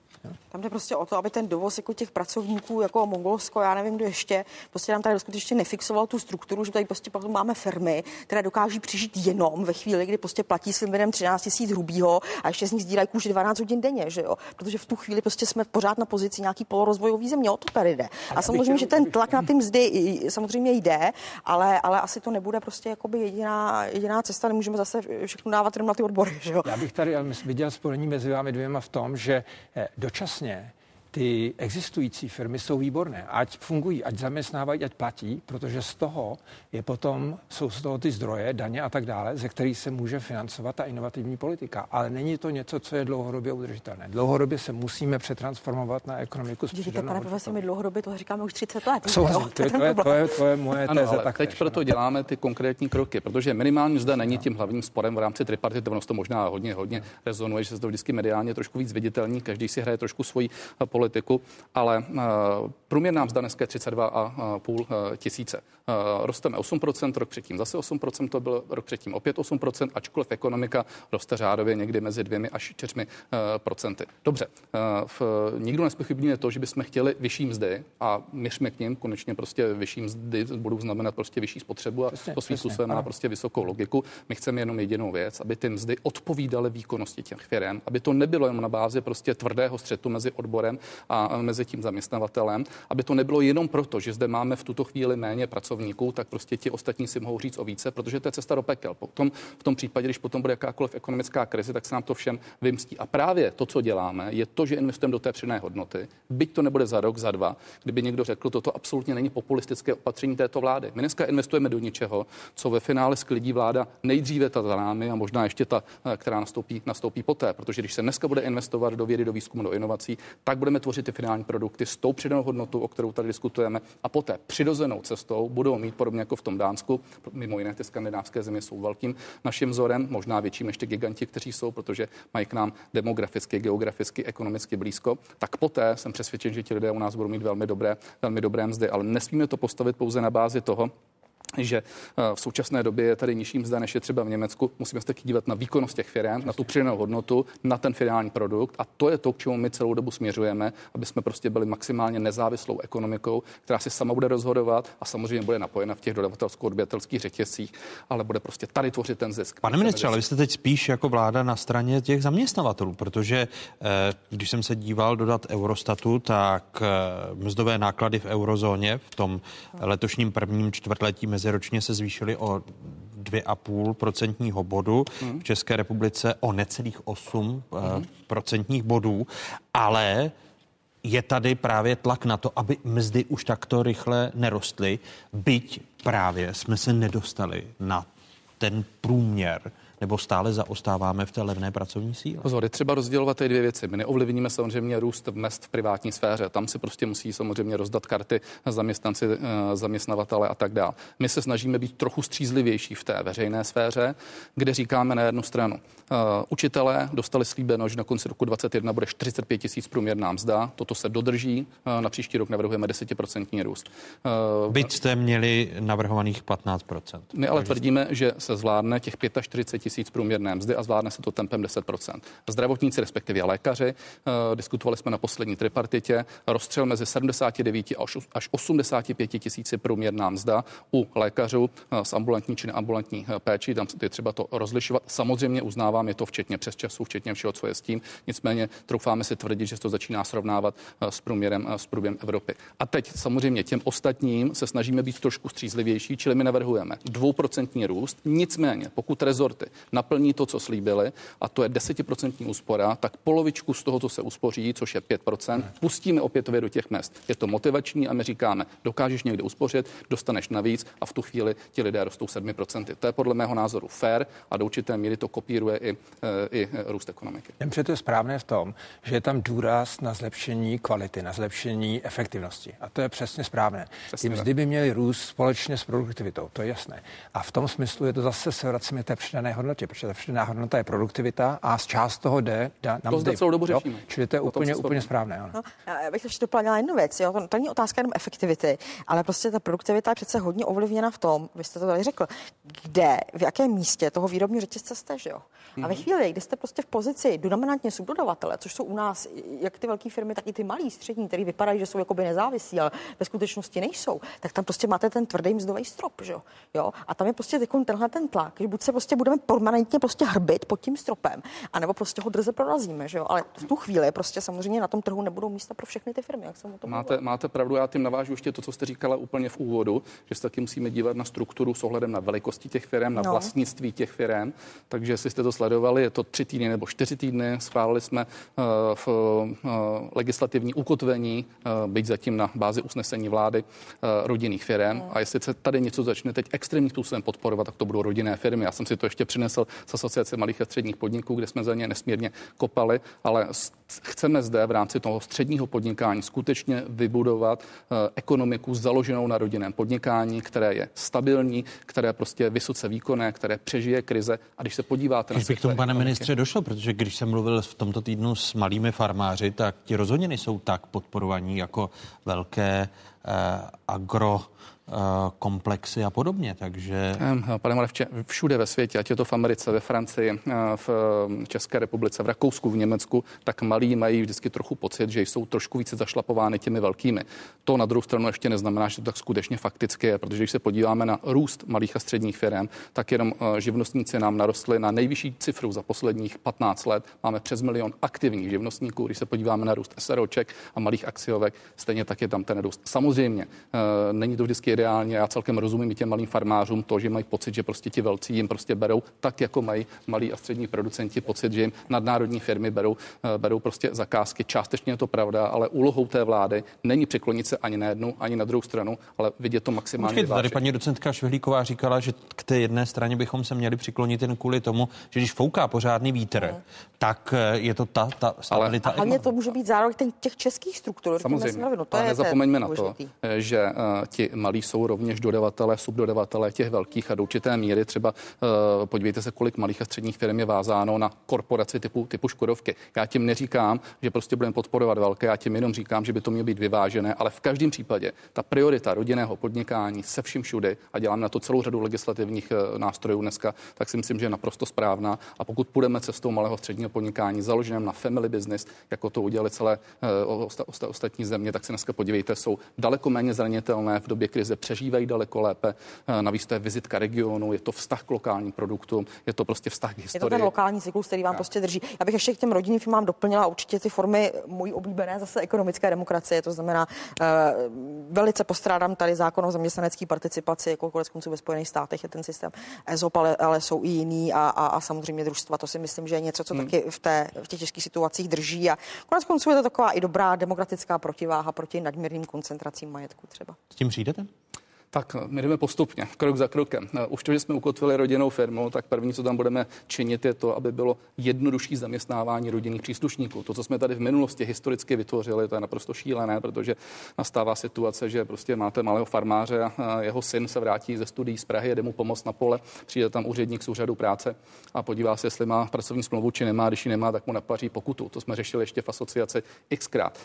Tam jde prostě o to, aby ten dovoz jako těch pracovníků, jako Mongolsko, já nevím, kdo ještě, prostě nám tady skutečně nefixoval tu strukturu, že tady prostě potom máme firmy, které dokáží přežít jenom ve chvíli, kdy prostě platí svým lidem 13 tisíc hrubýho a ještě z nich sdílejí kůži 12 hodin denně, že jo? Protože v tu chvíli prostě jsme pořád na pozici nějaký polorozvojový země, o to tady jde. A, samozřejmě, že ten tlak na ty mzdy samozřejmě jde, ale, ale asi to nebude prostě jakoby jediná, jediná cesta, nemůžeme zase všechno dávat jenom na ty odbory, že jo? Já bych tady viděl spojení mezi vámi dvěma v tom, že eh, dočasně ty existující firmy jsou výborné. Ať fungují, ať zaměstnávají, ať platí, protože z toho je potom, jsou z toho ty zdroje, daně a tak dále, ze kterých se může financovat ta inovativní politika. Ale není to něco, co je dlouhodobě udržitelné. Dlouhodobě se musíme přetransformovat na ekonomiku. Díky, pane profesor, my dlouhodobě to říkáme už 30 let. Souhlasím, to, je, to, je, to, je, to je moje ano, teze. Tak teď proto děláme ty konkrétní kroky, protože minimální zde není tím hlavním sporem v rámci tripartity, ono to možná hodně, hodně rezonuje, že se to vždycky mediálně trošku víc viditelný, každý si hraje trošku svoji politiku, ale eh, průměrná mzda dneska je 32,5 eh, tisíce. Eh, rosteme 8%, rok předtím zase 8%, to byl rok předtím opět 8%, ačkoliv ekonomika roste řádově někdy mezi 2 až 4 procenty. Dobře, v, nikdo nespochybňuje to, že bychom chtěli vyšší mzdy a měřme k ním konečně prostě vyšší mzdy budou znamenat prostě vyšší spotřebu a přesně, to svým způsobem má prostě vysokou logiku. My chceme jenom jedinou věc, aby ty mzdy odpovídaly výkonnosti těch firm, aby to nebylo jenom na bázi prostě tvrdého střetu mezi odborem a mezi tím zaměstnavatelem, aby to nebylo jenom proto, že zde máme v tuto chvíli méně pracovníků, tak prostě ti ostatní si mohou říct o více, protože to je cesta do pekel. Potom v tom případě, když potom bude jakákoliv ekonomická krize, tak se nám to všem vymstí. A právě to, co děláme, je to, že investujeme do té přidané hodnoty. Byť to nebude za rok, za dva, kdyby někdo řekl, toto absolutně není populistické opatření této vlády. My dneska investujeme do něčeho, co ve finále sklidí vláda nejdříve ta za námi a možná ještě ta, která nastoupí, nastoupí poté. Protože když se dneska bude investovat do vědy, do výzkumu, do inovací, tak budeme tvořit ty finální produkty s tou přidanou hodnotou, o kterou tady diskutujeme, a poté přirozenou cestou budou mít podobně jako v tom Dánsku. Mimo jiné, ty skandinávské země jsou velkým naším vzorem, možná větším ještě giganti, kteří jsou, protože mají k nám demograficky, geograficky, ekonomicky blízko. Tak poté jsem přesvědčen, že ti lidé u nás budou mít velmi dobré, velmi dobré mzdy, ale nesmíme to postavit pouze na bázi toho, že eh, v současné době je tady nižší mzda, než je třeba v Německu. Musíme se taky dívat na výkonnost těch firm, na tu přidanou hodnotu, na ten finální produkt. A to je to, k čemu my celou dobu směřujeme, aby jsme prostě byli maximálně nezávislou ekonomikou, která si sama bude rozhodovat a samozřejmě bude napojena v těch dodavatelsko-odběratelských řetězcích, ale bude prostě tady tvořit ten zisk. Pane ministře, ale vy jste teď spíš jako vláda na straně těch zaměstnavatelů, protože eh, když jsem se díval dodat Eurostatu, tak eh, mzdové náklady v eurozóně v tom letošním prvním čtvrtletí meziročně se zvýšily o 2,5 procentního bodu, hmm. v České republice o necelých 8 hmm. procentních bodů, ale je tady právě tlak na to, aby mzdy už takto rychle nerostly, byť právě jsme se nedostali na ten průměr nebo stále zaostáváme v té levné pracovní síle? Pozor, je třeba rozdělovat ty dvě věci. My neovlivníme samozřejmě růst mest v privátní sféře. Tam si prostě musí samozřejmě rozdat karty zaměstnanci, eh, zaměstnavatele a tak dále. My se snažíme být trochu střízlivější v té veřejné sféře, kde říkáme na jednu stranu. Uh, učitelé dostali slíbeno, že na konci roku 2021 bude 45 tisíc průměrná mzda. Toto se dodrží. Uh, na příští rok navrhujeme 10% růst. Uh, Byť jste měli navrhovaných 15%. My ale tvrdíme, že se zvládne těch 45 tisíc průměrné mzdy a zvládne se to tempem 10% Zdravotníci, respektive lékaři, eh, diskutovali jsme na poslední tripartitě, rozstřel mezi 79 až 85 tisíci průměrná mzda u lékařů s ambulantní či neambulantní péči. Tam je třeba to rozlišovat. Samozřejmě uznávám, je to včetně přes času, včetně všeho, co je s tím. Nicméně troufáme si tvrdit, že se to začíná srovnávat s průměrem, s průměrem Evropy. A teď samozřejmě těm ostatním se snažíme být trošku střízlivější, čili my navrhujeme dvouprocentní růst. Nicméně, pokud rezorty naplní to, co slíbili, a to je desetiprocentní úspora, tak polovičku z toho, co se uspoří, což je 5%, pustíme opětově do těch mest. Je to motivační a my říkáme, dokážeš někde uspořit, dostaneš navíc a v tu chvíli ti lidé rostou 7%. To je podle mého názoru fair a do určité míry to kopíruje i, eh, i růst ekonomiky. Jen to je správné v tom, že je tam důraz na zlepšení kvality, na zlepšení efektivnosti. A to je přesně správné. Přesně Ty mzdy by měly růst společně s produktivitou, to je jasné. A v tom smyslu je to zase se vracíme té přidané hodnotě, protože ta přidaná hodnota je produktivita a z část toho jde na to mzdy. To celou dobu řešíme. Čili to je úplně, úplně správné. Ano. No, já bych ještě doplnila jednu věc. Jo. To, to není otázka jenom efektivity, ale prostě ta produktivita je přece hodně ovlivněna v tom, vy jste to tady řekl, kde, v jakém místě toho výrobního řetězce jste, že jo? A ve mhm. chvíli, kdy jste prostě v pozici dominantně subdodavatele, což jsou u nás jak ty velké firmy, tak i ty malí, střední, které vypadají, že jsou jakoby nezávislí, ale ve skutečnosti nejsou, tak tam prostě máte ten tvrdý mzdový strop, že jo? A tam je prostě tenhle ten tlak, že buď se prostě budeme permanentně prostě hrbit pod tím stropem, anebo prostě ho drze prorazíme, že jo? Ale v tu chvíli prostě samozřejmě na tom trhu nebudou místa pro všechny ty firmy, jak jsem o tom máte, máte pravdu, já tím navážu ještě to, co jste říkala úplně v úvodu, že se taky musíme dívat na strukturu s ohledem na velikosti těch firm, na no. vlastnictví těch firm. Takže jestli jste to sledovali, je to tři týdny nebo čtyři týdny. Schválili jsme uh, v uh, legislativní ukotvení, uh, byť zatím na bázi usnesení vlády, uh, rodinných firm. No. A jestli se tady něco začne teď extrémním způsobem podporovat, tak to budou rodinné firmy. Já jsem si to ještě přinesl z Asociace malých a středních podniků, kde jsme za ně nesmírně kopali, ale chceme zde v rámci toho středního podnikání skutečně vybudovat uh, ekonomiku založenou na rodinném podnikání, které je stabilní, které prostě je vysoce výkonné, které přežije krize. A když se podíváte když na by k tomu, pane ministře, došlo, protože když jsem mluvil v tomto týdnu s malými farmáři, tak ti rozhodně nejsou tak podporovaní jako velké eh, agro Eh, komplexy a podobně, takže... Pane Marevče, všude ve světě, ať je to v Americe, ve Francii, eh, v eh, České republice, v Rakousku, v Německu, tak malí mají vždycky trochu pocit, že jsou trošku více zašlapovány těmi velkými. To na druhou stranu ještě neznamená, že to tak skutečně fakticky je, protože když se podíváme na růst malých a středních firm, tak jenom živnostníci nám narostli na nejvyšší cifru za posledních 15 let. Máme přes milion aktivních živnostníků. Když se podíváme na růst SROček a malých akciovek, stejně tak je tam ten růst. Samozřejmě, není to vždycky ideálně. Já celkem rozumím i těm malým farmářům to, že mají pocit, že prostě ti velcí jim prostě berou tak, jako mají malí a střední producenti pocit, že jim nadnárodní firmy berou, eh, berou prostě zakázky. Částečně je to pravda, ale úlohou té vlády není přiklonit se ani na jednu, ani na druhou stranu, ale vidět to maximálně. Počkejte, tady paní docentka Švihlíková říkala, že k té jedné straně bychom se měli přiklonit jen kvůli tomu, že když fouká pořádný vítr, hmm. tak eh, je to ta, ta stabilita. Ale hlavně to může být zároveň těch českých struktur. Samozřejmě. No, to ale nezapomeňme na to, eh, že uh, ti malí jsou rovněž dodavatelé, subdodavatelé těch velkých a do určité míry třeba uh, podívejte se, kolik malých a středních firm je vázáno na korporaci typu, typu Škodovky. Já tím neříkám, že prostě budeme podporovat velké, já tím jenom říkám, že by to mělo být vyvážené, ale v každém případě ta priorita rodinného podnikání se vším všude a dělám na to celou řadu legislativních uh, nástrojů dneska, tak si myslím, že je naprosto správná. A pokud půjdeme cestou malého středního podnikání založeném na family business, jako to udělali celé uh, osta, osta, ostatní země, tak se dneska podívejte, jsou daleko méně zranitelné v době krize přežívají daleko lépe. Eh, navíc to je vizitka regionu, je to vztah k lokálním produktům, je to prostě vztah k historii. Je to ten lokální cyklus, který vám tak. prostě drží. Já bych ještě k těm rodinným firmám doplnila určitě ty formy můj oblíbené zase ekonomické demokracie, to znamená uh, velice postrádám tady zákon o zaměstnanecké participaci, jako konec konců ve Spojených státech je ten systém ESOP, ale, ale jsou i jiný a, a, a samozřejmě družstva. To si myslím, že je něco, co hmm. taky v, té, v těch těžkých situacích drží a konec konců je to taková i dobrá demokratická protiváha proti nadměrným koncentracím majetku třeba. S tím přijdete? Tak my jdeme postupně, krok za krokem. Už to, že jsme ukotvili rodinnou firmu, tak první, co tam budeme činit, je to, aby bylo jednodušší zaměstnávání rodinných příslušníků. To, co jsme tady v minulosti historicky vytvořili, to je naprosto šílené, protože nastává situace, že prostě máte malého farmáře a jeho syn se vrátí ze studií z Prahy, jede mu pomoct na pole, přijde tam úředník z úřadu práce a podívá se, jestli má pracovní smlouvu či nemá. Když ji nemá, tak mu napaří pokutu. To jsme řešili ještě v asociaci xkrát.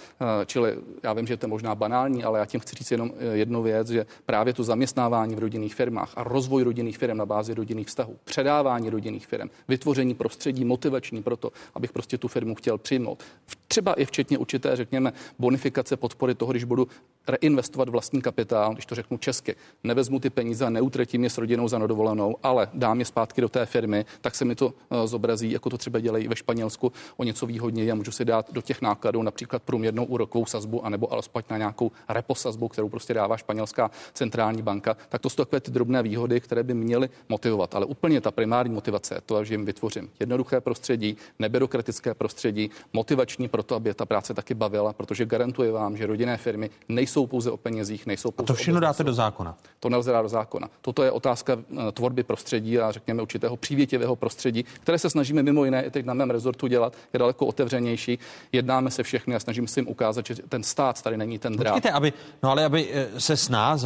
Čili já vím, že to je možná banální, ale já tím chci říct jenom jednu věc, že právě to zaměstnávání v rodinných firmách a rozvoj rodinných firm na bázi rodinných vztahů, předávání rodinných firm, vytvoření prostředí motivační pro to, abych prostě tu firmu chtěl přijmout. Třeba i včetně určité, řekněme, bonifikace podpory toho, když budu reinvestovat vlastní kapitál, když to řeknu česky. Nevezmu ty peníze neutratím je s rodinou za nedovolenou, ale dám je zpátky do té firmy, tak se mi to eh, zobrazí, jako to třeba dělají ve Španělsku, o něco výhodněji a můžu si dát do těch nákladů například průměrnou úrokovou sazbu, anebo alespoň na nějakou repo sazbu, kterou prostě dává španělská centrální banka. Tak to jsou takové ty drobné výhody, které by měly motivovat. Ale úplně ta primární motivace je to, že jim vytvořím jednoduché prostředí, nebyrokratické prostředí, motivační pro to, aby ta práce taky bavila, protože garantuje vám, že rodinné firmy nejsou pouze o penězích, nejsou pouze A to všechno dáte do zákona. To nelze dát do zákona. Toto je otázka eh, tvorby prostředí a řekněme určitého přívětivého prostředí, které se snažíme mimo jiné i teď na mém rezortu dělat, je daleko otevřenější. Jednáme se všechny a snažíme se jim ukázat, že ten stát tady není ten drát. Počkejte, aby, no ale aby eh, se s nás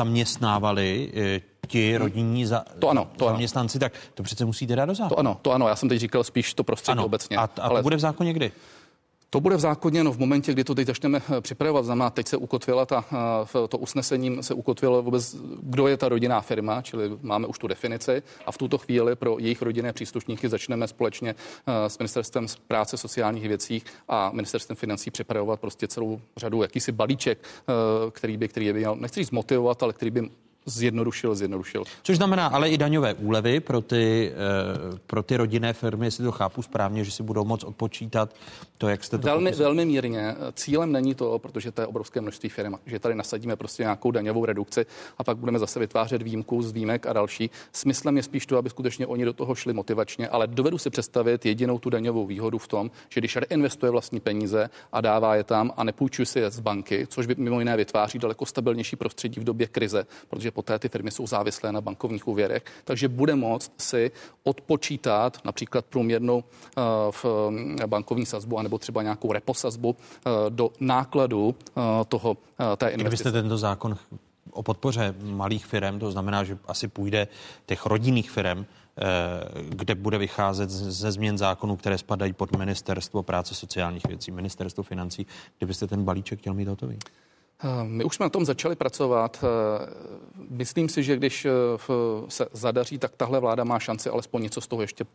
zaměstnávali eh, ti rodinní za, to ano, to zaměstnanci, ano. tak to přece musíte dát do zákona. To ano, to ano, já jsem teď říkal spíš to prostředí ano. obecně. A, a ale... to bude v zákoně kdy? To bude v zákoně no, v momentě, kdy to teď začneme eh, připravovat. Znamená, teď se ukotvila ta, eh, to usnesením se ukotvilo vůbec, kdo je ta rodinná firma, čili máme už tu definici a v tuto chvíli pro jejich rodinné příslušníky začneme společně eh, s ministerstvem práce sociálních věcí a ministerstvem financí připravovat prostě celou řadu jakýsi balíček, který by, který by měl, nechci říct motivovat, ale který by zjednodušil, zjednodušil. Což znamená ale i daňové úlevy pro ty, eh, pro ty rodinné firmy, jestli to chápu správně, že si budou moct odpočítat to, jak jste to Velmi, velmi mírně. Cílem není to, protože to je obrovské množství firm, že tady nasadíme prostě nějakou daňovou redukci a pak budeme zase vytvářet výjimku z výjimek a další. Smyslem je spíš to, aby skutečně oni do toho šli motivačně, ale dovedu si představit jedinou tu daňovou výhodu v tom, že když reinvestuje vlastní peníze a dává je tam a nepůjčuje si je z banky, což by mimo jiné vytváří daleko stabilnější prostředí v době krize, protože poté ty firmy jsou závislé na bankovních úvěrech, takže bude moct si odpočítat například průměrnou eh, v eh, bankovní sazbu anebo třeba nějakou reposazbu eh, do nákladu toho té investice. Kdybyste tento zákon o podpoře malých firm, to znamená, že asi půjde těch rodinných firm, kde bude vycházet ze změn zákonů, které spadají pod ministerstvo práce sociálních věcí, ministerstvo financí, kdybyste ten balíček chtěl mít hotový? Eh, my už jsme na tom začali pracovat. Eh, myslím si, že když eh, se zadaří, tak tahle vláda má šanci alespoň něco z toho ještě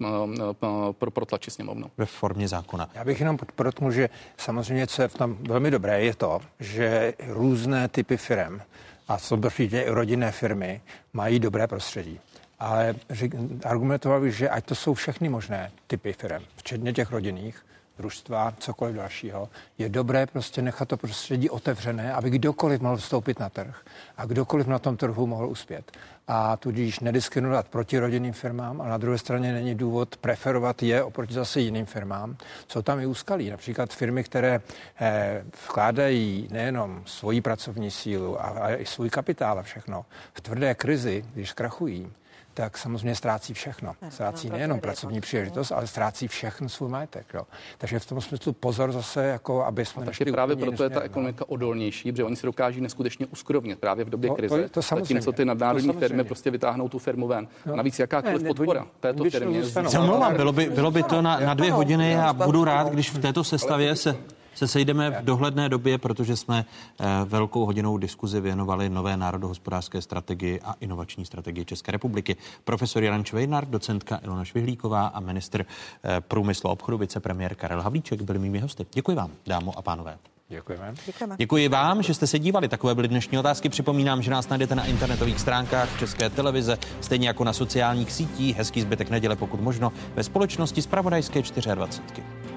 protlačit sněmovnou. Ve formě zákona. Já bych jenom podporotnul, že samozřejmě, co je v tom velmi dobré, je to, že různé typy firm a určitě i rodinné firmy mají dobré prostředí. Ale argumentoval bych, že ať to jsou všechny možné typy firm, včetně těch rodinných, družstva, cokoliv dalšího, je dobré prostě nechat to prostředí otevřené, aby kdokoliv mohl vstoupit na trh a kdokoliv na tom trhu mohl uspět. A tudíž nediskriminovat proti rodinným firmám a na druhé straně není důvod preferovat je oproti zase jiným firmám. Jsou tam i úskalí, například firmy, které eh, vkládají nejenom svoji pracovní sílu, ale i svůj kapitál a všechno. V tvrdé krizi, když zkrachují, tak samozřejmě ztrácí všechno. Ztrácí nejenom pracovní příležitost, ale ztrácí všechno svůj majetek. Jo. Takže v tom smyslu pozor zase, jako aby jsme. Takže právě proto je ta ekonomika odolnější, protože oni si dokáží neskutečně uskrovnit právě v době no, krize. To, to Zatímco ty nadnárodní firmy prostě vytáhnou tu firmu ven. No. Navíc jakákoliv ne, podpora této firmě. Bylo by, bylo by to na, na dvě hodiny a budu rád, když v této sestavě se se sejdeme v dohledné době, protože jsme eh, velkou hodinou diskuzi věnovali nové národohospodářské strategii a inovační strategii České republiky. Profesor Jan Čvejnar, docentka Ilona Švihlíková a minister eh, průmyslu a obchodu, vicepremiér Karel Havlíček byli mými hosty. Děkuji vám, dámo a pánové. Děkujeme. Děkujeme. Děkuji vám, že jste se dívali. Takové byly dnešní otázky. Připomínám, že nás najdete na internetových stránkách České televize, stejně jako na sociálních sítích. Hezký zbytek neděle, pokud možno, ve společnosti z Pravodajské 24.